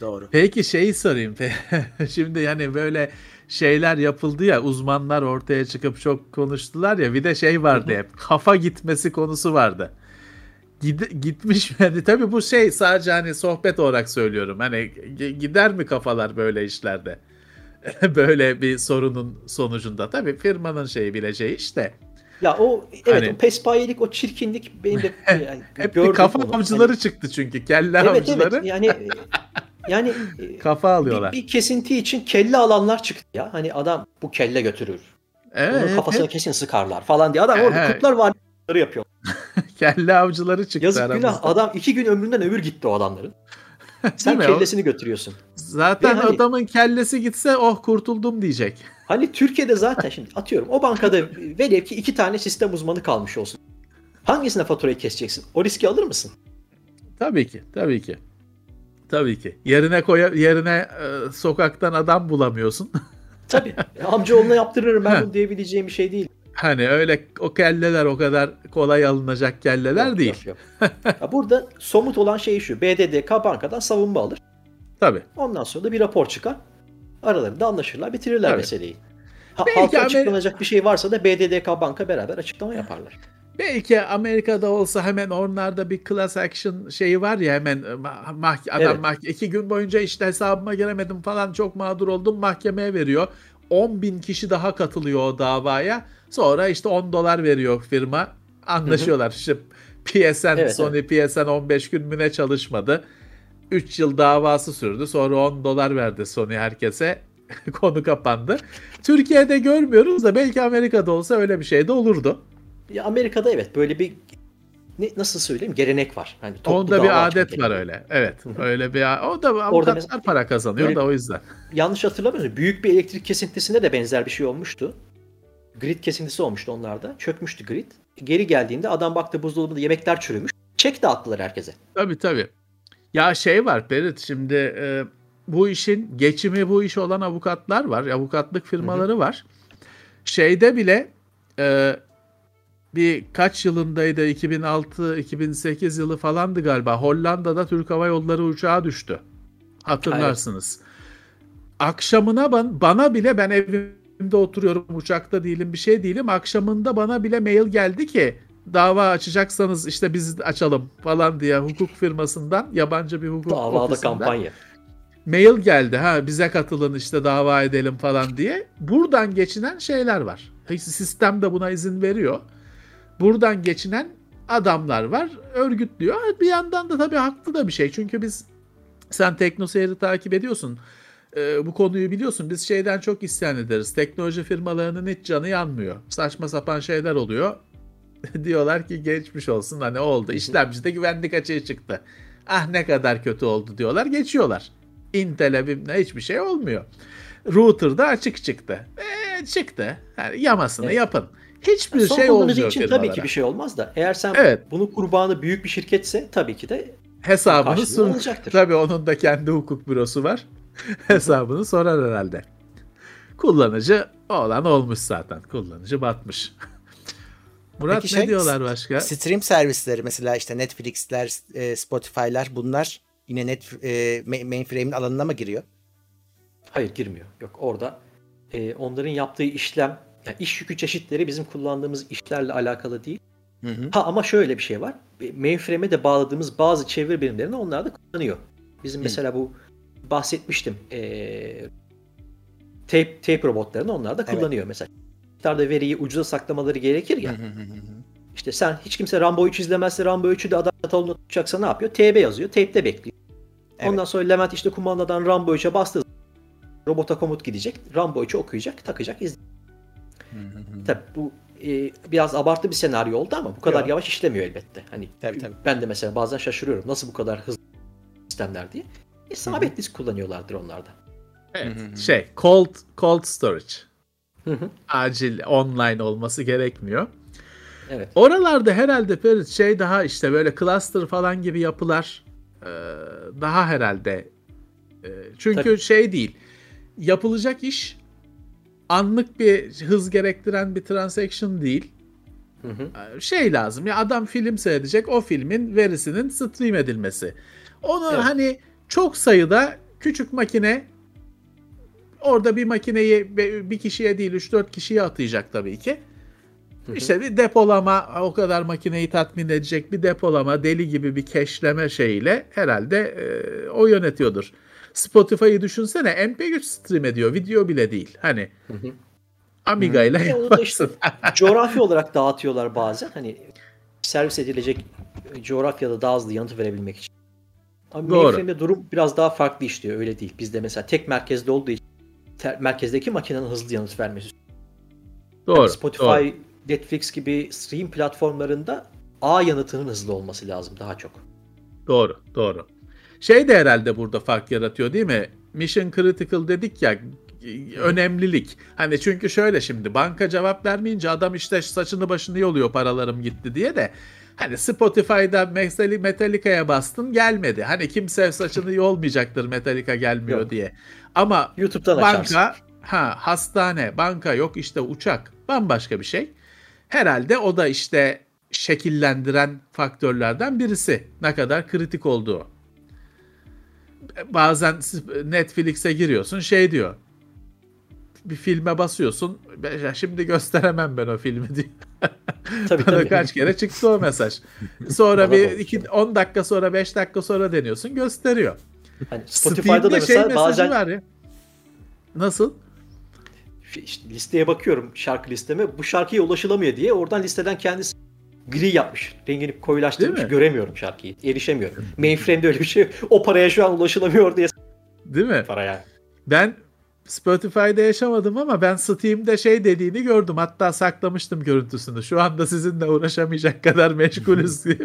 Doğru. Peki şeyi sorayım. [LAUGHS] Şimdi yani böyle şeyler yapıldı ya uzmanlar ortaya çıkıp çok konuştular ya bir de şey vardı hep kafa gitmesi konusu vardı. Gid- gitmiş mi? [LAUGHS] Tabii bu şey sadece hani sohbet olarak söylüyorum. Hani gider mi kafalar böyle işlerde? [LAUGHS] böyle bir sorunun sonucunda. Tabii firmanın şeyi bileceği işte. Ya o evet Hani- o pespayelik o çirkinlik benim de yani Hep bir kafa avcıları Hani- çıktı çünkü. Kelle evet avcıları evet yani yani e, kafa alıyorlar. bir, bir kesinti için kelle alanlar çıktı ya. Hani adam bu kelle götürür. evet, Onun kafasına hep kesin sıkarlar falan diye. Adam orada Evet. kurtlar var yapıyor. [LAUGHS] kelle avcıları çıktı Yazık aramızda. günah adam iki gün ömründen ömür gitti o adamların. [LAUGHS] Sen mi? Kellesini götürüyorsun. Zaten Ve hani- adamın kellesi gitse oh kurtuldum diyecek. [LAUGHS] Hani Türkiye'de zaten şimdi atıyorum o bankada velev ki iki tane sistem uzmanı kalmış olsun. Hangisine faturayı keseceksin? O riski alır mısın? Tabii ki, tabii ki. Tabii ki. Yerine koya yerine e, sokaktan adam bulamıyorsun. [LAUGHS] Tabii. Amcaoğluna yaptırırım ben bunu diyebileceğim bir şey değil. hani öyle o kelleler o kadar kolay alınacak kelleler Yok, değil. yok, yok. Ya burada somut olan şey şu. BDDK bankadan savunma alır. Tabii. Ondan sonra da bir rapor çıkar. Aralarında anlaşırlar, bitirirler Tabii. meseleyi. Ha, Belki halka açıklanacak bir şey varsa da BDDK banka beraber açıklama yaparlar. Belki Amerika'da olsa hemen onlarda bir class action şeyi var ya hemen mah adam Evet. mah iki gün boyunca işte hesabıma giremedim falan çok mağdur oldum mahkemeye veriyor. 10 bin kişi daha katılıyor o davaya. Sonra işte 10 dolar veriyor firma. Anlaşıyorlar. İşte PSN, Evet, Sony PSN 15 gün mü ne çalışmadı. 3 yıl davası sürdü. Sonra 10 dolar verdi Sony herkese. [LAUGHS] Konu kapandı. Türkiye'de görmüyoruz da belki Amerika'da olsa öyle bir şey de olurdu. Ya Amerika'da evet böyle bir ne, nasıl söyleyeyim gelenek var. Hani Onda bir adet var öyle. Evet. Öyle bir o da avukatlar mesela- para kazanıyor Böyle- da o yüzden. [LAUGHS] Yanlış hatırlamıyorsam büyük bir elektrik kesintisinde de benzer bir şey olmuştu. Grid kesintisi olmuştu onlarda. Çökmüştü grid. Geri geldiğinde adam baktı buzdolabında yemekler çürümüş. Çek dağıttılar herkese. Tabii tabii. Ya şey var Perit şimdi e, bu işin geçimi bu iş olan avukatlar var. Avukatlık firmaları var. Şeyde bile e, bir kaç yılındaydı 2006-2008 yılı falandı galiba. Hollanda'da Türk Hava Yolları uçağı düştü. Hatırlarsınız. Akşamına ban- bana bile ben evimde oturuyorum uçakta değilim bir şey değilim. Akşamında bana bile mail geldi ki dava açacaksanız işte biz açalım falan diye hukuk firmasından yabancı bir hukuk Davada ofisinden kampanya. mail geldi ha bize katılın işte dava edelim falan diye. Buradan geçinen şeyler var. Sistem de buna izin veriyor. Buradan geçinen adamlar var örgütlüyor. Bir yandan da tabii haklı da bir şey. Çünkü biz sen TeknoSeyir'i takip ediyorsun. Ee, bu konuyu biliyorsun. Biz şeyden çok isyan ederiz. Teknoloji firmalarının hiç canı yanmıyor. Saçma sapan şeyler oluyor. [LAUGHS] Diyorlar ki geçmiş olsun hani oldu. İşlemcide güvenlik açığı çıktı. Ah ne kadar kötü oldu diyorlar. Geçiyorlar. Intel'e hiçbir şey olmuyor. Router'da açık çıktı. E, çıktı. Yani yamasını Evet. yapın. Hiçbir Son şey olmuyor için tabii ki bir şey olmaz da eğer sen Evet. bunun kurbanı büyük bir şirketse tabii ki de Hesabını alacaktır. Tabii onun da kendi hukuk bürosu var. [LAUGHS] Hesabını sorar herhalde. Kullanıcı olan olmuş zaten. Kullanıcı batmış. [LAUGHS] Murat Peki ne şey, diyorlar başka? Stream servisleri mesela işte Netflix'ler, e, Spotify'lar bunlar yine net e, ma- mainframe'in alanına mı giriyor? hayır girmiyor. Yok orada e, onların yaptığı işlem yani iş yükü çeşitleri bizim kullandığımız işlerle alakalı değil. Hı hı. Ha ama şöyle bir şey var. E, Mainframe'e de bağladığımız bazı çeviri birimlerini onlar da kullanıyor. Bizim Hı. mesela bu bahsetmiştim. E, tape, tape robotlarını onlar da Evet. kullanıyor mesela. Miktarda veriyi ucuza saklamaları gerekir ya. Hı hı hı hı. İşte sen hiç kimse Rambo 3 izlemezse Rambo 3'ü de adam kataloguna tutacaksa ne yapıyor? TB yazıyor. Tape'de bekliyor. Evet. Ondan sonra Levent işte kumandadan Rambo 3'e bastığı robota komut gidecek. Rambo 3'ü okuyacak, takacak, izleyecek. Hı hı hı. Tabii bu e, biraz abartı bir senaryo oldu ama bu kadar Yok. yavaş işlemiyor elbette. Hani Tabii, tabii. ben de mesela bazen şaşırıyorum nasıl bu kadar hızlı sistemler diye. E, sabit disk kullanıyorlardır onlarda. Evet, şey cold cold storage. Hı hı. Acil online olması gerekmiyor. Evet. Oralarda herhalde Ferit şey daha işte böyle cluster falan gibi yapılar e, daha herhalde e, çünkü Tabii. şey değil yapılacak iş anlık bir hız gerektiren bir transaction değil. Hı hı. E, Şey lazım ya adam film seyredecek o filmin verisinin stream edilmesi. Onu Evet. hani çok sayıda küçük makine orada bir makineyi bir kişiye değil 3-4 kişiye atayacak tabii ki. Hı hı. İşte bir depolama o kadar makineyi tatmin edecek bir depolama deli gibi bir keşleme şeyiyle herhalde e, o yönetiyordur. Spotify'ı düşünsene MP3 stream ediyor video bile değil. Hani Hı hı. Amiga ile E, da işte yaparsın. coğrafi olarak dağıtıyorlar bazen. Hani servis edilecek coğrafyada daha hızlı yanıt verebilmek için. Ama Doğru. mainframe'de durum biraz daha farklı işliyor. Öyle değil. Bizde mesela tek merkezde olduğu için ter- merkezdeki makinenin hızlı yanıt vermesi. doğru. Spotify, doğru. Netflix gibi stream platformlarında ağ yanıtının hızlı olması lazım daha çok. Doğru, doğru. Şey de herhalde burada fark yaratıyor değil mi? Mission critical dedik ya önemlilik. Hani çünkü şöyle şimdi banka cevap vermeyince adam işte saçını başını yoluyor paralarım gitti diye de hani Spotify'da Metallica'ya bastın gelmedi. Hani kimse saçını yolmayacaktır Metallica gelmiyor Yok. diye. Ama YouTube'dan açarsın. banka ha hastane, banka yok işte uçak bambaşka bir şey. Herhalde o da işte şekillendiren faktörlerden birisi. Ne kadar kritik olduğu. Bazen Netflix'e giriyorsun şey diyor. bir filme basıyorsun. "Ya Şimdi gösteremem ben o filmi diye. [LAUGHS] Tabii [LAUGHS] Bana tabii. kaç kere çıktı o mesaj. Sonra bir iki, 10 dakika sonra 5 dakika sonra deniyorsun gösteriyor. Hani Spotify'da da Steam'de mesela mesajı bazen var ya. Nasıl? işte listeye bakıyorum şarkı listeme. Bu şarkıya ulaşılamıyor diye oradan listeden kendisi gri yapmış. Rengini koyulaştırmış. Göremiyorum şarkıyı. Erişemiyorum. Mainframe'de öyle bir şey. O paraya şu an ulaşılamıyor diye Değil mi? paraya. Ben Spotify'da yaşamadım ama ben Steam'de şey dediğini gördüm. Hatta saklamıştım görüntüsünü. Şu anda sizinle uğraşamayacak kadar meşgulüz [LAUGHS] diye.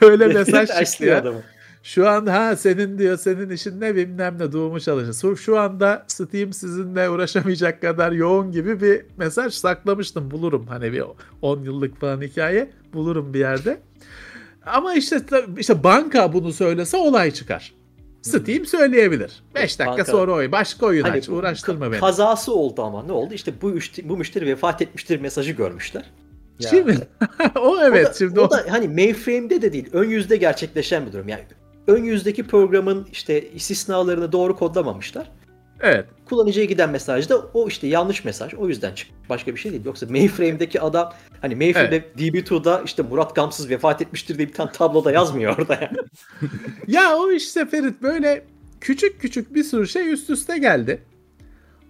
Böyle mesaj çıktı ya. adamı. Şu an ha senin diyor senin işin ne bilmem ne doğumu çalışır. Şu, şu anda Steam sizinle uğraşamayacak kadar yoğun gibi bir mesaj saklamıştım. Bulurum hani bir 10 yıllık falan hikaye bulurum bir yerde. Ama işte işte banka bunu söylese olay çıkar. Steam söyleyebilir. 5 dakika Banka- sonra oy. Başka oyun Hani aç. Uğraştırma beni. Kazası oldu ama ne oldu? İşte bu müşteri, bu müşteri vefat etmiştir mesajı görmüşler. Ya. Şimdi [LAUGHS] o evet o da, şimdi o o, da hani mainframe'de de değil, ön yüzde gerçekleşen bir durum. Yani ön yüzdeki programın işte istisnalarını doğru kodlamamışlar. Evet. Kullanıcıya giden mesaj da o işte yanlış mesaj. O yüzden çıkmış. Başka bir şey değil. Yoksa mainframe'deki adam hani mainframe'de DB2'da işte Murat Gamsız vefat etmiştir diye bir tane tabloda yazmıyor orada yani. [LAUGHS] Ya o işte Ferit böyle küçük küçük bir sürü şey üst üste geldi.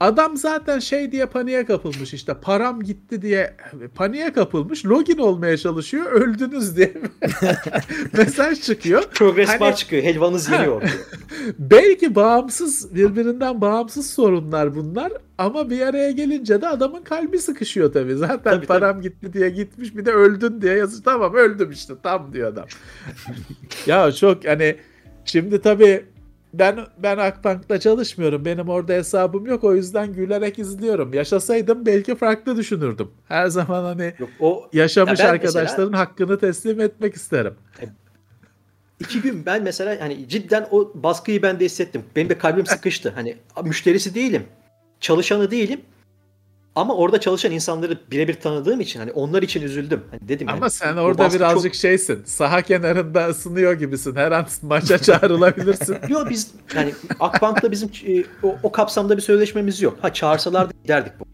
Adam zaten şey diye paniğe kapılmış işte param gitti diye paniğe kapılmış. Login olmaya çalışıyor öldünüz diye [LAUGHS] mesaj çıkıyor. Progress Hani- bar çıkıyor. Helvanız yeniyor. [LAUGHS] Belki bağımsız birbirinden bağımsız sorunlar bunlar ama bir araya gelince de adamın kalbi sıkışıyor tabii. Zaten Tabii, param gitti diye gitmiş bir de öldün diye yazmış. Tamam öldüm işte tam diyor adam. [LAUGHS] ya çok hani şimdi tabii ben ben Akbank'ta çalışmıyorum. Benim orada hesabım yok. O yüzden gülerek izliyorum. Yaşasaydım belki farklı düşünürdüm. Her zaman hani Yok o yaşamış Ya arkadaşların hakkını teslim etmek isterim. iki gün ben mesela hani cidden o baskıyı ben de hissettim. Benim de kalbim sıkıştı. Hani müşterisi değilim. Çalışanı değilim. Ama orada çalışan insanları birebir tanıdığım için hani onlar için üzüldüm. Hani dedim Ama yani, sen orada birazcık şeysin. Saha kenarında ısınıyor gibisin. Her an maça çağrılabilirsin. [LAUGHS] Çok... Yok biz yani Akbank'ta bizim e, o, o kapsamda bir sözleşmemiz yok. Ha çağırsalar da giderdik bu.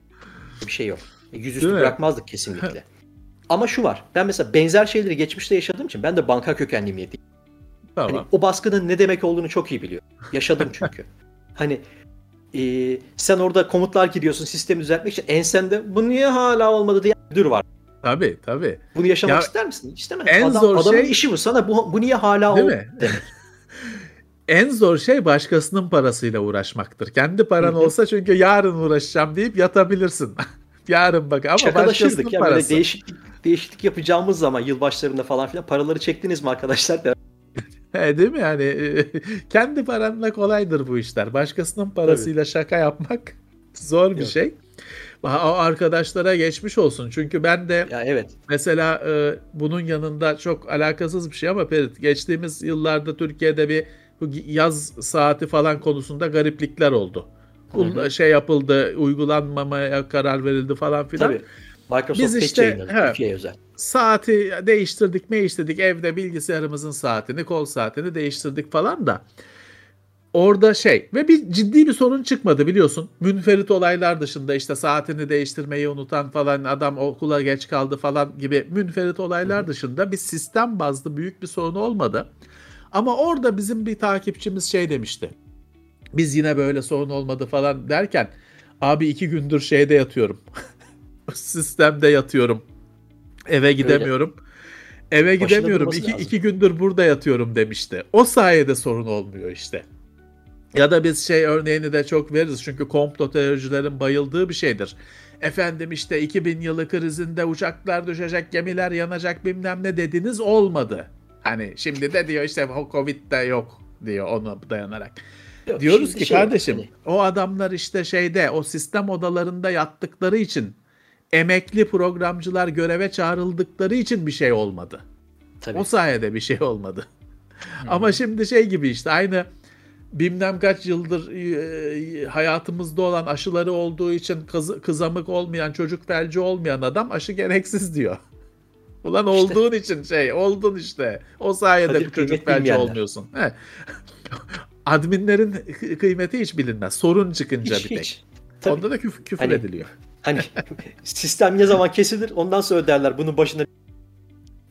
Bir şey yok. E, Yüzüstü bırakmazdık kesinlikle. Ama şu var. Ben mesela benzer şeyleri geçmişte yaşadığım için ben de banka kökenliyim yedi. Hani tamam. o baskının ne demek olduğunu çok iyi biliyorum. Yaşadım çünkü. [LAUGHS] hani e, sen orada komutlar giriyorsun sistemi düzeltmek için ensende bu niye hala olmadı diye müdür var. Tabii tabii. Bunu yaşamak Ya, ister misin? İstemem. en Adam, zor adamın şey- işi bu. Sana bu, bu niye hala Değil olmadı mi? demek. [LAUGHS] En zor şey başkasının parasıyla uğraşmaktır. Kendi paran olsa çünkü yarın uğraşacağım deyip yatabilirsin. [LAUGHS] yarın bak ama başkasının ya böyle parası. değişiklik, değişiklik yapacağımız zaman yılbaşlarında falan filan paraları çektiniz mi arkadaşlar? He, değil mi yani e, [LAUGHS] kendi paranla kolaydır bu işler. Başkasının parasıyla şaka yapmak [LAUGHS] zor bir Yok. şey. O arkadaşlara geçmiş olsun. Çünkü ben de Ya evet. Mesela e, bunun yanında çok alakasız bir şey ama Ferit geçtiğimiz yıllarda Türkiye'de bir bu yaz saati falan konusunda gariplikler oldu. Hı hı. Şey yapıldı, uygulanmamaya karar verildi falan filan. Tabii. Microsoft Biz işte- he. Özel. Saati değiştirdik, değiştirdik. Evde bilgisayarımızın saatini, kol saatini değiştirdik falan da. Orada şey ve bir ciddi bir sorun çıkmadı biliyorsun. Münferit olaylar dışında işte saatini değiştirmeyi unutan falan adam okula geç kaldı falan gibi münferit olaylar dışında bir sistem bazlı büyük bir sorun olmadı. Ama orada bizim bir takipçimiz şey demişti. Biz yine böyle sorun olmadı falan derken abi iki gündür şeyde yatıyorum. [LAUGHS] Sistemde yatıyorum. Eve gidemiyorum. Eve Başında gidemiyorum. İki, lazım. iki gündür burada yatıyorum demişti. O sayede sorun olmuyor işte. Ya da biz şey örneğini de çok veririz çünkü komplo teoricilerin bayıldığı bir şeydir. Efendim işte 2000 yılı krizinde uçaklar düşecek, gemiler yanacak bilmem ne dediniz olmadı. Hani şimdi de diyor işte o Covid de yok diyor onu dayanarak. Yok, Diyoruz şimdi ki şey yok, kardeşim hani o adamlar işte şeyde o sistem odalarında yattıkları için emekli programcılar göreve çağrıldıkları için bir şey olmadı. tabii. O sayede bir şey olmadı. Ama şimdi şey gibi işte aynı bilmem kaç yıldır e, hayatımızda olan aşıları olduğu için kız, kızamık olmayan, çocuk felci olmayan adam aşı gereksiz diyor. [LAUGHS] Ulan İşte. olduğun için şey, oldun işte. O sayede bir çocuk felci bilmeyenler. olmuyorsun. He. Adminlerin kı- kıymeti hiç bilinmez. Sorun çıkınca hiç, bir tek. hiç. Tabii. Onda da küf- küfür Hani- ediliyor. Hani sistem ne zaman kesilir ondan sonra derler bunun başında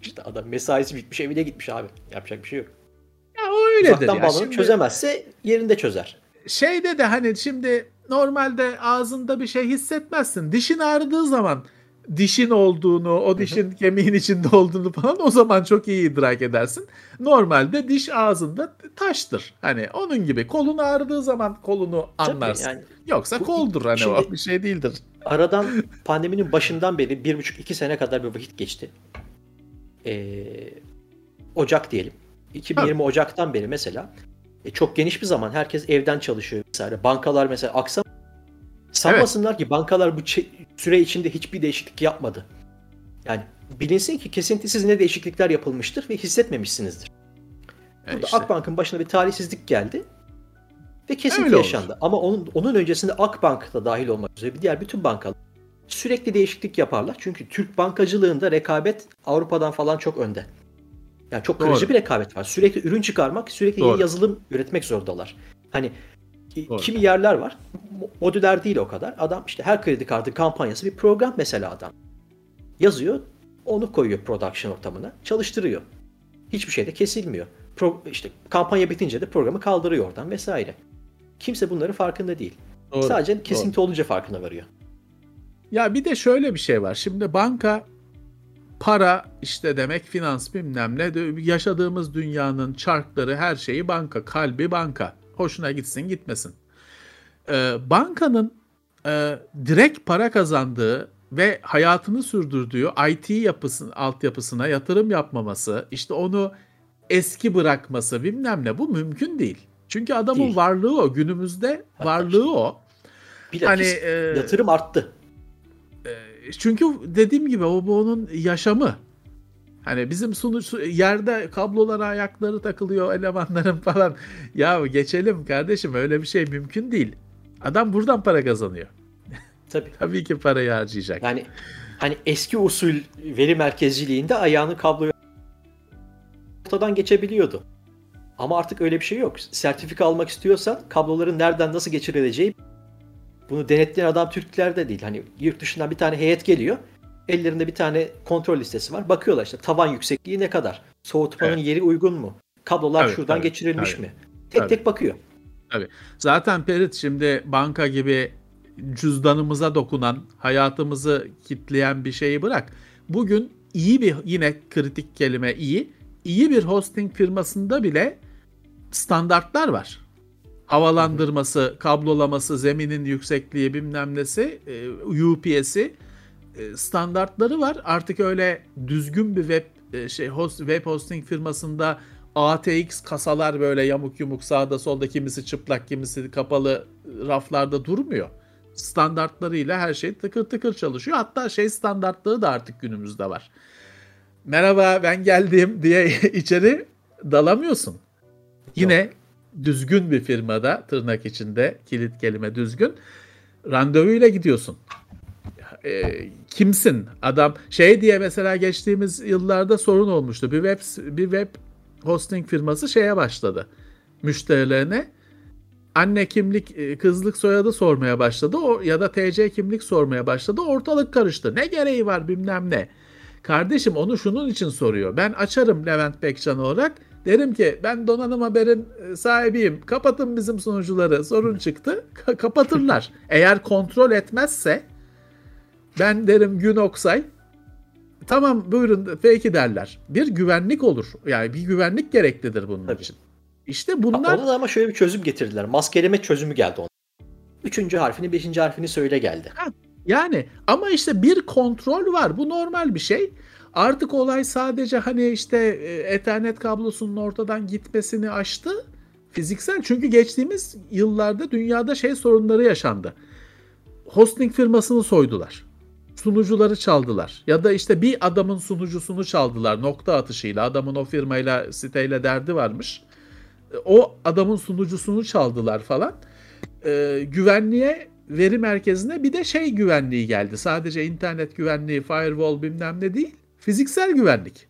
işte adam mesaisi bitmiş evine gitmiş abi. Yapacak bir şey yok. Ya o öyledir Uzaktan ya. Şimdi çözemezse yerinde çözer. şeyde de hani şimdi normalde ağzında bir şey hissetmezsin. Dişin ağrıdığı zaman dişin olduğunu, o dişin kemiğin içinde olduğunu falan o zaman çok iyi idrak edersin. Normalde diş ağzında taştır. Hani onun gibi kolun ağrıdığı zaman kolunu Tabii anlarsın. yani Yoksa Bu- koldur hani o şimdi- bir şey değildir. aradan pandeminin başından beri bir buçuk iki sene kadar bir vakit geçti. Ee, Ocak diyelim. 2020 Ocak'tan beri mesela e, çok geniş bir zaman herkes evden çalışıyor vesaire. Bankalar mesela aksam sanmasınlar ki bankalar bu süre içinde hiçbir değişiklik yapmadı. Yani bilinsin ki kesintisiz ne değişiklikler yapılmıştır ve hissetmemişsinizdir. Burada işte. Akbank'ın başına bir talihsizlik geldi ve kesinti Öyle olur. yaşandı. Ama onun, onun öncesinde Akbank da dahil olmak üzere bir diğer bütün bankalar sürekli değişiklik yaparlar. Çünkü Türk bankacılığında rekabet Avrupa'dan falan çok önde. Yani çok kırıcı Doğru. bir rekabet var. Sürekli ürün çıkarmak, sürekli Doğru. yeni yazılım üretmek zorundalar. Hani Doğru. kimi yerler var. mo- Modüler değil o kadar. Adam işte her kredi kartı kampanyası bir program mesela adam. Yazıyor, onu koyuyor production ortamına, çalıştırıyor. Hiçbir şey de kesilmiyor. Pro, işte kampanya bitince de programı kaldırıyor oradan vesaire. Kimse bunların farkında değil. Doğru, Sadece kesinti olunca farkına varıyor. Ya bir de şöyle bir şey var. Şimdi banka para işte demek finans bilmem ne de- yaşadığımız dünyanın çarkları her şeyi banka kalbi banka hoşuna gitsin gitmesin. Ee, bankanın e, direkt para kazandığı ve hayatını sürdürdüğü IT yapısının altyapısına yatırım yapmaması işte onu eski bırakması bilmem ne bu mümkün değil. Çünkü adamın Değil. varlığı o günümüzde Hatta varlığı o. Bilakis Hani, e, yatırım arttı. Çünkü dediğim gibi o bu onun yaşamı. Hani bizim sunucu yerde kablolara ayakları takılıyor elemanların falan. Ya geçelim kardeşim öyle bir şey mümkün değil. Adam buradan para kazanıyor. [LAUGHS] Tabii. Tabii ki parayı harcayacak. Yani hani eski usul veri merkezciliğinde ayağını kabloya ortadan geçebiliyordu. Ama artık öyle bir şey yok. Sertifika almak istiyorsan kabloların nereden nasıl geçirileceği bunu denetleyen adam Türklerde değil. Hani yurt dışından bir tane heyet geliyor. Ellerinde bir tane kontrol listesi var. Bakıyorlar işte tavan yüksekliği ne kadar? Soğutmanın yeri uygun mu? Kablolar Tabii, şuradan tabii, geçirilmiş tabii. mi? Tek Tabii. tek bakıyor. Zaten Perit şimdi banka gibi cüzdanımıza dokunan, hayatımızı kitleyen bir şeyi bırak. Bugün iyi bir yine kritik kelime iyi. iyi bir hosting firmasında bile standartlar var. Havalandırması, kablolaması, zeminin yüksekliği bilmem nesi, e, UPS'i standartları var. Artık öyle düzgün bir web e, şey host, web hosting firmasında ATX kasalar böyle yamuk yumuk sağda solda kimisi çıplak kimisi kapalı raflarda durmuyor. Standartlarıyla her şey tıkır tıkır çalışıyor. Hatta şey standartlığı da artık günümüzde var. Merhaba ben geldim diye [LAUGHS] içeri dalamıyorsun. Yine düzgün bir firmada tırnak içinde kilit kelime düzgün randevuyla gidiyorsun. E, kimsin? Adam şey diye mesela geçtiğimiz yıllarda sorun olmuştu. Bir web bir web hosting firması şeye başladı. Müşterilerine anne kimlik, e, kızlık soyadı sormaya başladı. O ya da TC kimlik sormaya başladı. Ortalık karıştı. Ne gereği var bilmem ne. Kardeşim onu şunun için soruyor. Ben açarım Levent Bekcan olarak. Derim ki ben donanım haberin e, sahibiyim. Kapatın bizim sunucuları. Sorun çıktı. Ka- kapatırlar. [LAUGHS] Eğer kontrol etmezse ben derim Gün Oksay tamam buyurun peki derler. Bir güvenlik olur. Yani bir güvenlik gereklidir bunun Tabii. için. İşte bunlar Ona da ama şöyle bir çözüm getirdiler. Maskeleme çözümü geldi ona. Üçüncü harfini, beşinci harfini söyle geldi. yani ama işte bir kontrol var. Bu normal bir şey. Artık olay sadece hani işte e, Ethernet kablosunun ortadan gitmesini aştı. Fiziksel çünkü geçtiğimiz yıllarda dünyada şey sorunları yaşandı. Hosting firmasını soydular. Sunucuları çaldılar. Ya da işte bir adamın sunucusunu çaldılar nokta atışıyla. Adamın o firmayla siteyle derdi varmış. O adamın sunucusunu çaldılar falan. Ee, güvenliğe veri merkezine bir de şey güvenliği geldi. Sadece internet güvenliği, firewall bilmem ne değil. Fiziksel güvenlik.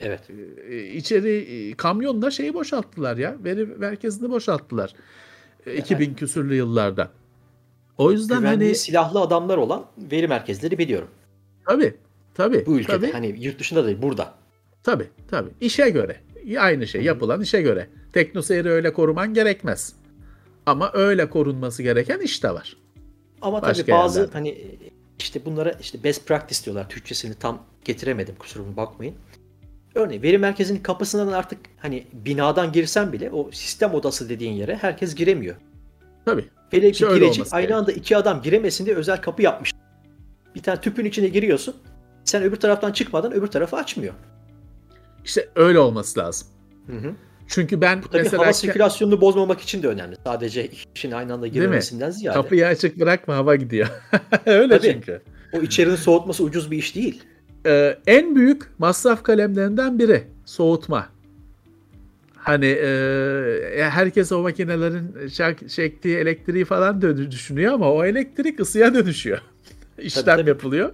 Evet. Ee, içeri e, kamyonla şeyi boşalttılar ya. Veri merkezini boşalttılar. Ee, 2000 küsürlü yıllarda. O yüzden güvenli hani silahlı adamlar olan veri merkezleri biliyorum. tabii tabii Bu ülkede tabii, hani yurt dışında değil burada. tabii tabii işe göre aynı şey yapılan işe göre. Teknoseyri öyle koruman gerekmez. Ama öyle korunması gereken iş de var. Ama Başka tabii bazı yerlerde. hani işte bunlara işte best practice diyorlar. Türkçesini tam getiremedim kusuruma bakmayın. Örneğin veri merkezinin kapısından artık hani binadan girsen bile o sistem odası dediğin yere herkes giremiyor. Tabii. Velev ki girecek aynı anda iki adam giremesin diye özel kapı yapmış. Bir tane tüpün içine giriyorsun. Sen öbür taraftan çıkmadan öbür tarafı açmıyor. İşte öyle olması lazım. Hı hı. Çünkü ben Tabii mesela hava sirkülasyonunu bozmamak için de önemli. Sadece kişinin aynı anda mi? girmemesinden ziyade. kapıyı açık bırakma hava gidiyor. [LAUGHS] öyle Tabii. çünkü. O içerinin soğutması ucuz bir iş değil. Ee, en büyük masraf kalemlerinden biri soğutma. Hani e, herkes o makinelerin şak- çektiği elektriği falan düşünüyor ama o elektrik ısıya dönüşüyor. [LAUGHS] İşlem Tabii, tabii. yapılıyor.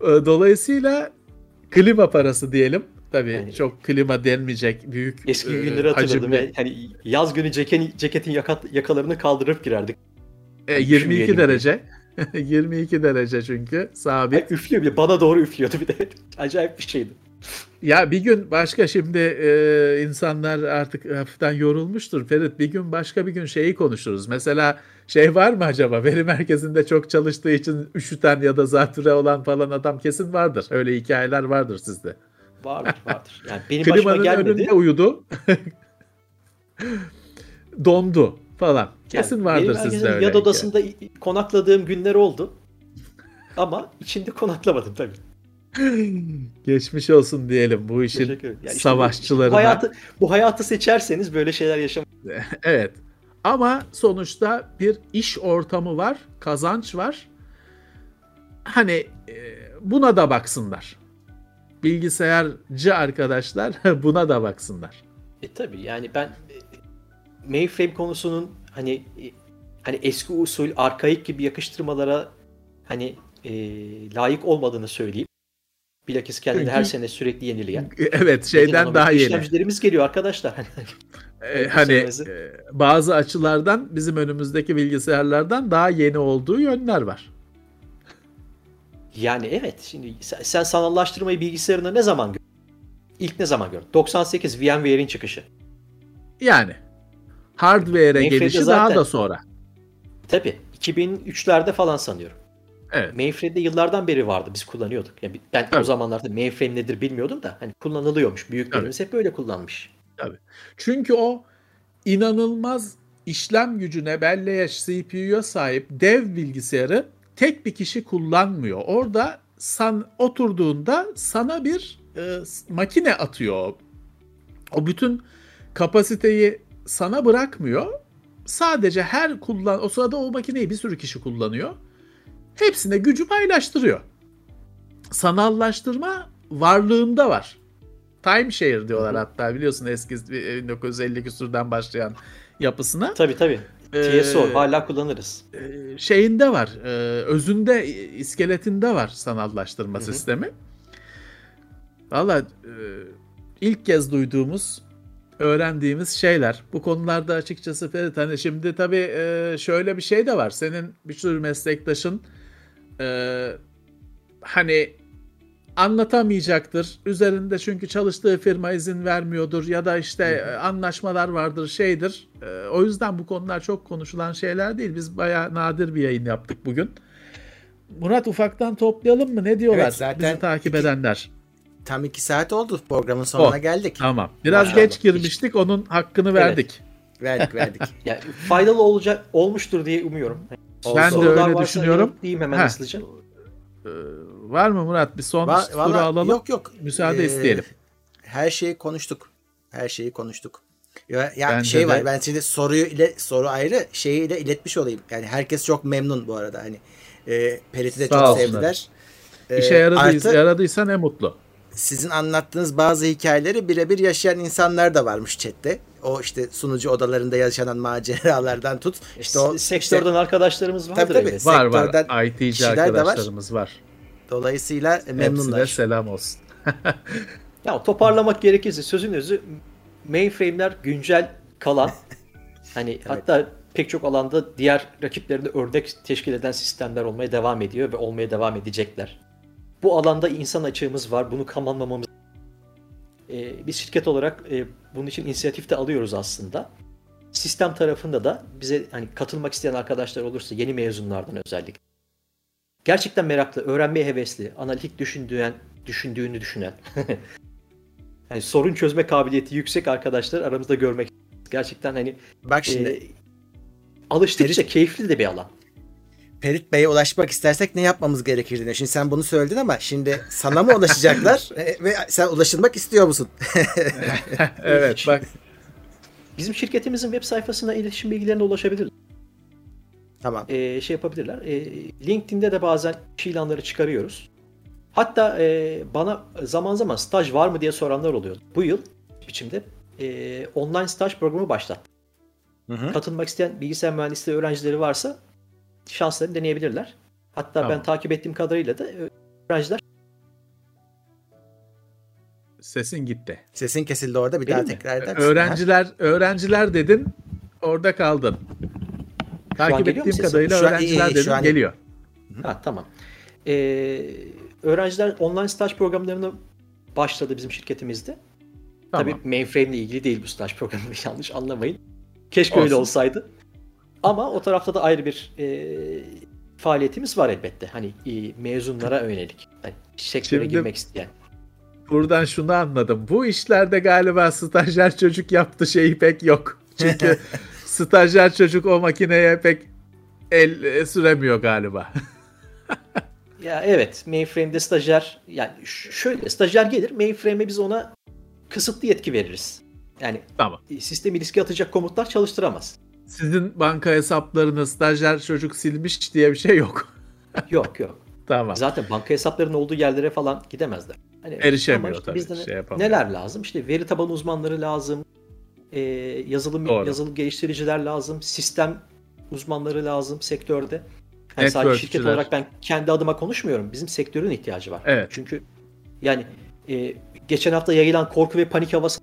Ee, Dolayısıyla klima parası diyelim. Tabii Yani- çok klima denmeyecek büyük Eski e, günleri hatırladım. hacimli. ve Hani yaz günü ceketin, ceketin yaka, yakalarını kaldırıp girerdik. E, Hani 22 üşümeyelim derece. [LAUGHS] 22 derece çünkü sabit. Ay, üflüyor bile. Bana doğru üflüyordu bir de. [LAUGHS] Acayip bir şeydi. Ya bir gün başka şimdi e, insanlar artık hafiften yorulmuştur Ferit. Bir gün başka bir gün şeyi konuşuruz. Mesela şey var mı acaba veri merkezinde çok çalıştığı için üşüten ya da zatüre olan falan adam kesin vardır. Öyle hikayeler vardır sizde. Vardır vardır. Yani benim başıma Klimanın gelmedi. önünde uyudu. [LAUGHS] Dondu falan. Kesin Yani vardır sizde öyle. Hikaye. odasında i- i- konakladığım günler oldu. Ama içinde konaklamadım tabii. Geçmiş olsun diyelim bu işin. Ya işte savaşçılarına. Bu hayatı, bu hayatı seçerseniz böyle şeyler yaşam. [LAUGHS] Evet. Ama sonuçta bir iş ortamı var, kazanç var. Hani e, buna da baksınlar. Bilgisayarcı arkadaşlar [LAUGHS] buna da baksınlar. E tabii yani ben e, mainframe konusunun hani e, hani eski usul arkaik gibi yakıştırmalara hani e, layık olmadığını söyleyeyim. Bilakis kendini her sene sürekli yenileyen. Evet şeyden daha yeni. İşlemcilerimiz geliyor arkadaşlar. [LAUGHS] E, hani e, bazı açılardan bizim önümüzdeki bilgisayarlardan daha yeni olduğu yönler var. yani evet şimdi sen, sen sanallaştırmayı bilgisayarında ne zaman gördün? İlk ne zaman gördün? 98 VMware'in çıkışı. Yani hardware'e gelişi zaten- daha da sonra. Tabii 2003'lerde falan sanıyorum. Evet. Mainframe'de yıllardan beri vardı. Biz kullanıyorduk. Yani ben o Tabii. zamanlarda mainframe nedir bilmiyordum da hani kullanılıyormuş. Büyüklerimiz hep öyle kullanmış. Çünkü o inanılmaz işlem gücüne, belleğe, CPU'ya sahip dev bilgisayarı tek bir kişi kullanmıyor. Orada san oturduğunda sana bir e, makine atıyor. o. O bütün kapasiteyi sana bırakmıyor. Sadece her kullan o sırada o makineyi bir sürü kişi kullanıyor. Hepsine gücü paylaştırıyor. Sanallaştırma varlığında var. Timeshare diyorlar hatta biliyorsun eski 1950 küsurdan başlayan yapısına. Tabii tabii. Ee, TSO hala kullanırız. Ee, şeyinde var, e, özünde, iskeletinde var sanallaştırma Hı hı. sistemi. Valla e, ilk kez duyduğumuz, öğrendiğimiz şeyler. Bu konularda açıkçası Ferit hani şimdi tabii e, şöyle bir şey de var. Senin bir sürü meslektaşın e, hani anlatamayacaktır. Üzerinde çünkü çalıştığı firma izin vermiyordur ya da işte e, anlaşmalar vardır, şeydir. E, o yüzden bu konular çok konuşulan şeyler değil. Biz bayağı nadir bir yayın yaptık bugün. Murat ufaktan toplayalım mı? Ne diyorlar Evet, zaten bizi takip iki- edenler? Tam iki saat oldu programın sonuna Oh, geldik. Tamam. Biraz Maşallah. geç girmiştik. Onun hakkını verdik. Verdik verdik. [LAUGHS] Yani faydalı olacak olmuştur diye umuyorum. Ben de öyle düşünüyorum. yanıtlayayım hemen hızlıca. Ee, var mı Murat? Bir son Va- valla alalım. Yok yok. Müsaade Ee, isteyelim. Her şeyi konuştuk. Her şeyi konuştuk. Ya, ya Bence şey de. var ben şimdi soruyu ile soru ayrı şeyi ile iletmiş olayım. Yani herkes çok memnun bu arada hani. E, Perit'i de Sağ çok olsunlar. sevdiler. Ee, İşe yaradıysa, artı yaradıysa ne mutlu. sizin anlattığınız bazı hikayeleri birebir yaşayan insanlar da varmış chatte. O işte sunucu odalarında yaşanan maceralardan tut. İşte o Sektörden arkadaşlarımız vardır. Tabii, tabii. Var var. IT'ci de var. arkadaşlarımız var. dolayısıyla Hepsine memnunlar. selam olsun. [LAUGHS] Ya toparlamak gerekirse sözün özü mainframe'ler güncel kalan [LAUGHS] hani hatta pek çok alanda diğer rakiplerinde örnek teşkil eden sistemler olmaya devam ediyor ve olmaya devam edecekler. Bu alanda insan açığımız var. Bunu kamanlamamız e, biz şirket olarak e, bunun için inisiyatif de alıyoruz aslında. Sistem tarafında da bize hani katılmak isteyen arkadaşlar olursa yeni mezunlardan özellikle gerçekten meraklı, öğrenmeye hevesli, analitik düşündüğün, düşündüğünü düşünen, [LAUGHS] yani sorun çözme kabiliyeti yüksek arkadaşlar aramızda görmek gerçekten hani Bak şimdi e, alıştıkça Ferit- keyifli de bir alan. Ferit Bey'e ulaşmak istersek ne yapmamız gerekir diye. Şimdi sen bunu söyledin ama şimdi sana mı ulaşacaklar [LAUGHS] E, ve sen ulaşılmak istiyor musun? [LAUGHS] evet bak Bizim şirketimizin web sayfasına iletişim bilgilerine ulaşabilirler. tamam. Ee, şey yapabilirler. Ee, LinkedIn'de de bazen iş ilanları çıkarıyoruz. Hatta e, bana zaman zaman staj var mı diye soranlar oluyor. Bu yıl biçimde e, online staj programı başlattım. Hı hı. Katılmak isteyen bilgisayar mühendisliği öğrencileri varsa şanslarını deneyebilirler. Hatta Tamam. ben takip ettiğim kadarıyla da e, öğrenciler sesin gitti. Sesin kesildi orada bir Benim daha mi? tekrar eder misin? Öğrenciler öğrenciler dedin orada kaldın. Takip ettiğim kadarıyla Şu an iyi, öğrenciler dedin an geliyor. Ha tamam. Ee, öğrenciler online staj programlarına başladı bizim şirketimizde. Tamam. Tabii mainframe ile ilgili değil bu staj programı [LAUGHS] yanlış anlamayın. Keşke öyle Olsun. olsaydı. Ama o tarafta da ayrı bir e, faaliyetimiz var elbette. Hani e, mezunlara yönelik. Hani sektöre Şimdi- girmek isteyen. Buradan şunu anladım. Bu işlerde galiba stajyer çocuk yaptı şeyi pek yok. [LAUGHS] Çünkü stajyer çocuk o makineye pek el e, süremiyor galiba. Ya evet mainframe'de stajyer yani şöyle stajyer gelir mainframe'e biz ona kısıtlı yetki veririz. Yani tamam. e, sistemi riske atacak komutlar çalıştıramaz. Sizin banka hesaplarını stajyer çocuk silmiş diye bir şey yok. [LAUGHS] Yok yok. tamam. Zaten banka hesaplarının olduğu yerlere falan gidemezler. Hani Erişemiyor işte tabii, şey yapamıyor. neler lazım? İşte veri tabanı uzmanları lazım. E, yazılım Doğru. yazılım geliştiriciler lazım. Sistem uzmanları lazım sektörde. Yani sadece şirket olarak ben kendi adıma konuşmuyorum. Bizim sektörün ihtiyacı var. Evet. Çünkü yani e, geçen hafta yayılan korku ve panik havası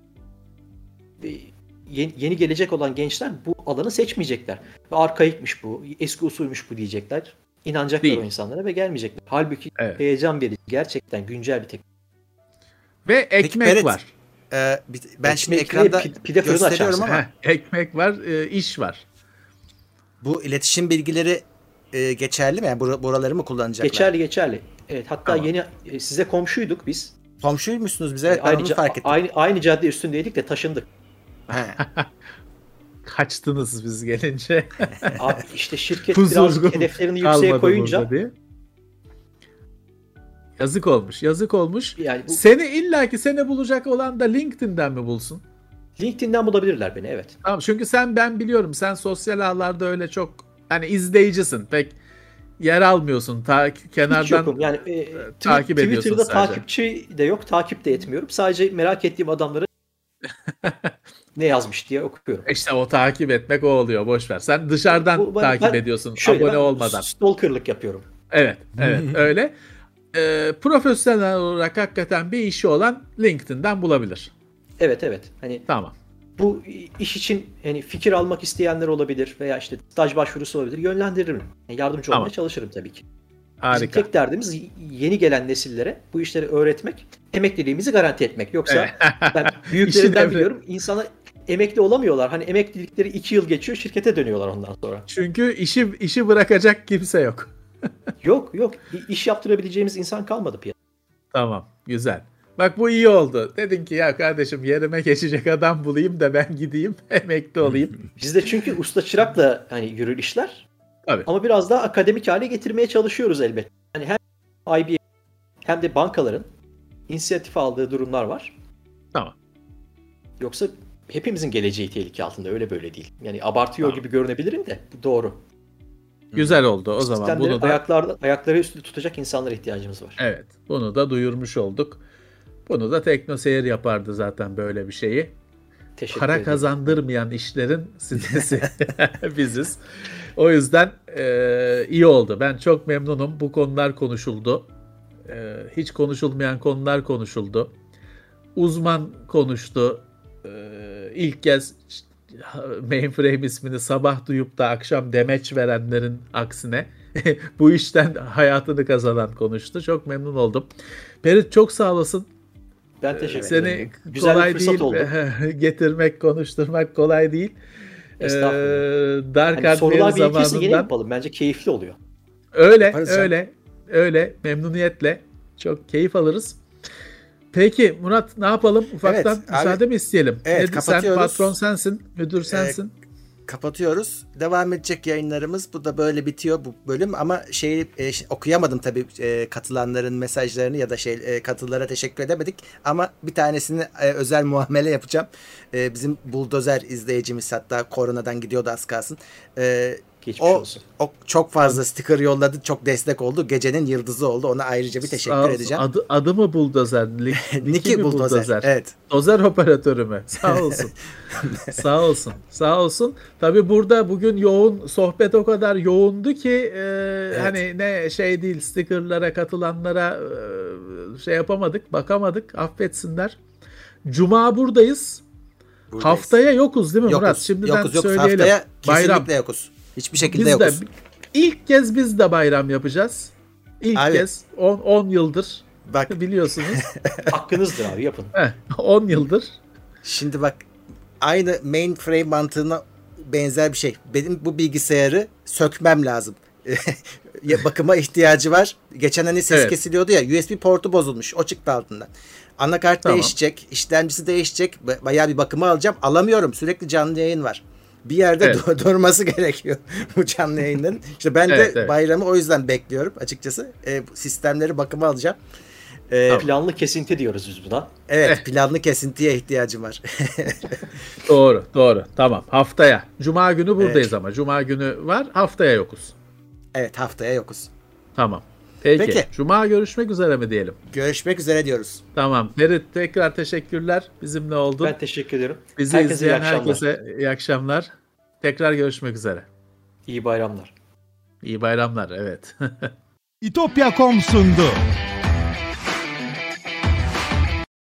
yeni, yeni gelecek olan gençler bu alanı seçmeyecekler. Ve arkaikmiş bu, eski usulmüş bu diyecekler. İnanacaklar Değil. o insanlara ve gelmeyecekler. Halbuki Evet. heyecan verici, gerçekten güncel bir teknoloji. Ve ekmek Ferit, var. Bir- ben şimdi Ekmek ve ekranda pide- gösteriyorum ama Heh, ekmek var, e, iş var. bu iletişim bilgileri e, geçerli mi? Yani bur- buraları mı kullanacaklar? Geçerli geçerli. Evet hatta Tamam. yeni e, size komşuyduk biz. Komşuymuşsunuz bize evet ben aynı, onu ca- fark ettim. aynı aynı cadde üstündeydik de taşındık. [LAUGHS] Kaçtınız biz gelince. [LAUGHS] Abi işte şirket birazcık hedeflerini yükseğe koyunca diye. Yazık olmuş, yazık olmuş. yani bu Seni illaki seni bulacak olan da LinkedIn'den mi bulsun? LinkedIn'den bulabilirler beni evet. Tamam çünkü sen ben biliyorum sen sosyal ağlarda öyle çok hani izleyicisin pek yer almıyorsun ta Hiç kenardan yokum. Yani e, takip Twi- ediyorsun Twitter'da sadece. takipçi de yok, takip de etmiyorum. Sadece merak ettiğim adamları [LAUGHS] ne yazmış diye okuyorum. işte o takip etmek o oluyor boş ver. Sen dışarıdan Bu- ben- takip ben ediyorsun Şöyle, abone ben olmadan. Stalker'lık yapıyorum. Evet, evet [LAUGHS] öyle. Ee, profesyonel olarak hakikaten bir işi olan LinkedIn'den bulabilir. Evet evet. Hani Tamam. bu iş için hani fikir almak isteyenler olabilir veya işte staj başvurusu olabilir. Yönlendiririm. Yani yardımcı Tamam. olmaya çalışırım tabii ki. Bizim Harika. tek derdimiz yeni gelen nesillere bu işleri öğretmek, emekliliğimizi garanti etmek. Yoksa ben [LAUGHS] büyüklerinden biliyorum insanlar emekli olamıyorlar. Hani emeklilikleri iki yıl geçiyor şirkete dönüyorlar ondan sonra. Çünkü işi işi bırakacak kimse yok. [LAUGHS] Yok yok iş yaptırabileceğimiz insan kalmadı piyasada. Tamam, güzel. Bak bu iyi oldu. Dedin ki ya kardeşim yerime geçecek adam bulayım da ben gideyim [LAUGHS] emekli olayım. Bizde çünkü usta çırakla hani yürür işler. Tabii. Ama biraz daha akademik hale getirmeye çalışıyoruz elbette. Yani hem IBM hem de bankaların inisiyatif aldığı durumlar var. Tamam. Yoksa hepimizin geleceği tehlike altında öyle böyle değil. Yani abartıyor Tamam. gibi görünebilirim de bu doğru. Güzel oldu o zaman. Sistemleri Bunu da ayaklarda, ayakları üstünde tutacak insanlara ihtiyacımız var. evet, bunu da duyurmuş olduk. Bunu da teknoseyir yapardı zaten böyle bir şeyi. Teşekkür Para ederim. kazandırmayan işlerin sitesi [LAUGHS] [LAUGHS] biziz. O yüzden e, iyi oldu. Ben çok memnunum. Bu konular konuşuldu. E, hiç konuşulmayan konular konuşuldu. Uzman konuştu. E, ilk kez [LAUGHS] mainframe ismini sabah duyup da akşam demeç verenlerin aksine [LAUGHS] bu işten hayatını kazanan konuştu. Çok memnun oldum. Perit çok sağ olasın. Ben teşekkür Seni ederim. Güzel kolay bir fırsat değil oldu. [LAUGHS] getirmek, konuşturmak kolay değil. Estağfurullah. Ee, Dark Hani sorular yine zamanından yapalım. Bence keyifli oluyor. öyle Yaparız ya. öyle öyle memnuniyetle çok keyif alırız. Peki Murat ne yapalım? Ufaktan Evet, müsaade mi isteyelim? Evet, Nedir? sen patron sensin, müdür sensin. Kapatıyoruz. Devam edecek yayınlarımız. Bu da böyle bitiyor bu bölüm ama şeyi e, okuyamadım tabii e, katılanların mesajlarını ya da şey e, katılara teşekkür edemedik ama bir tanesini e, özel muamele yapacağım. E, bizim buldozer izleyicimiz hatta koronadan gidiyordu az kalsın. E, Geçmiş o, olsun. o çok fazla sticker yolladı. Çok destek oldu. Gecenin yıldızı oldu. Ona ayrıca bir teşekkür Sağ olsun. edeceğim. Adı, adı mı Buldozer? [LAUGHS] Niki buldozer. Evet. Dozer operatörü mü? Sağ [LAUGHS] olsun. Sağ olsun. Sağ olsun. Tabii burada bugün yoğun sohbet o kadar yoğundu ki e, hani ne şey değil stickerlara katılanlara e, şey yapamadık, bakamadık. Affetsinler. Cuma buradayız. Buradayız. Haftaya yokuz değil mi yokuz. Murat? Şimdiden yokuz, yokuz. söyleyelim. Haftaya Bayram. kesinlikle yokuz. Hiçbir şekilde Biz de yokuz. ilk kez biz de bayram yapacağız. İlk Abi. kez 10 10 yıldır Bak [LAUGHS] biliyorsunuz. [LAUGHS] Hakkınızdır abi yapın. Heh, 10 yıldır. Şimdi bak aynı mainframe mantığına benzer bir şey. Benim bu bilgisayarı sökmem lazım. [LAUGHS] Bakıma ihtiyacı var. Geçen hani ses Evet. kesiliyordu ya USB portu bozulmuş. O çıktı altından. Anakart Tamam. değişecek, işlemcisi değişecek. Ba- Bayağı bir bakıma alacağım. Alamıyorum. Sürekli canlı yayın var. Bir yerde Evet. dur- durması [LAUGHS] gerekiyor bu canlı yayınların. İşte ben Evet, de evet. bayramı o yüzden bekliyorum açıkçası. E, sistemleri bakıma alacağım. E, Tamam. Planlı kesinti diyoruz biz buna. Evet, Eh. planlı kesintiye ihtiyacım var. [LAUGHS] Doğru, doğru. Tamam. Haftaya. Cuma günü buradayız ama. Cuma günü var, haftaya yokuz. evet, haftaya yokuz. Tamam. Peki. Peki. Cuma görüşmek üzere mi diyelim? Görüşmek üzere diyoruz. Tamam. Ferit tekrar teşekkürler. Bizimle oldun. Ben teşekkür ederim. Bizi Herkese iyi izleyen akşamlar. herkese iyi akşamlar. Tekrar görüşmek üzere. İyi bayramlar. İyi bayramlar. Evet. [LAUGHS] İtopya.com sundu.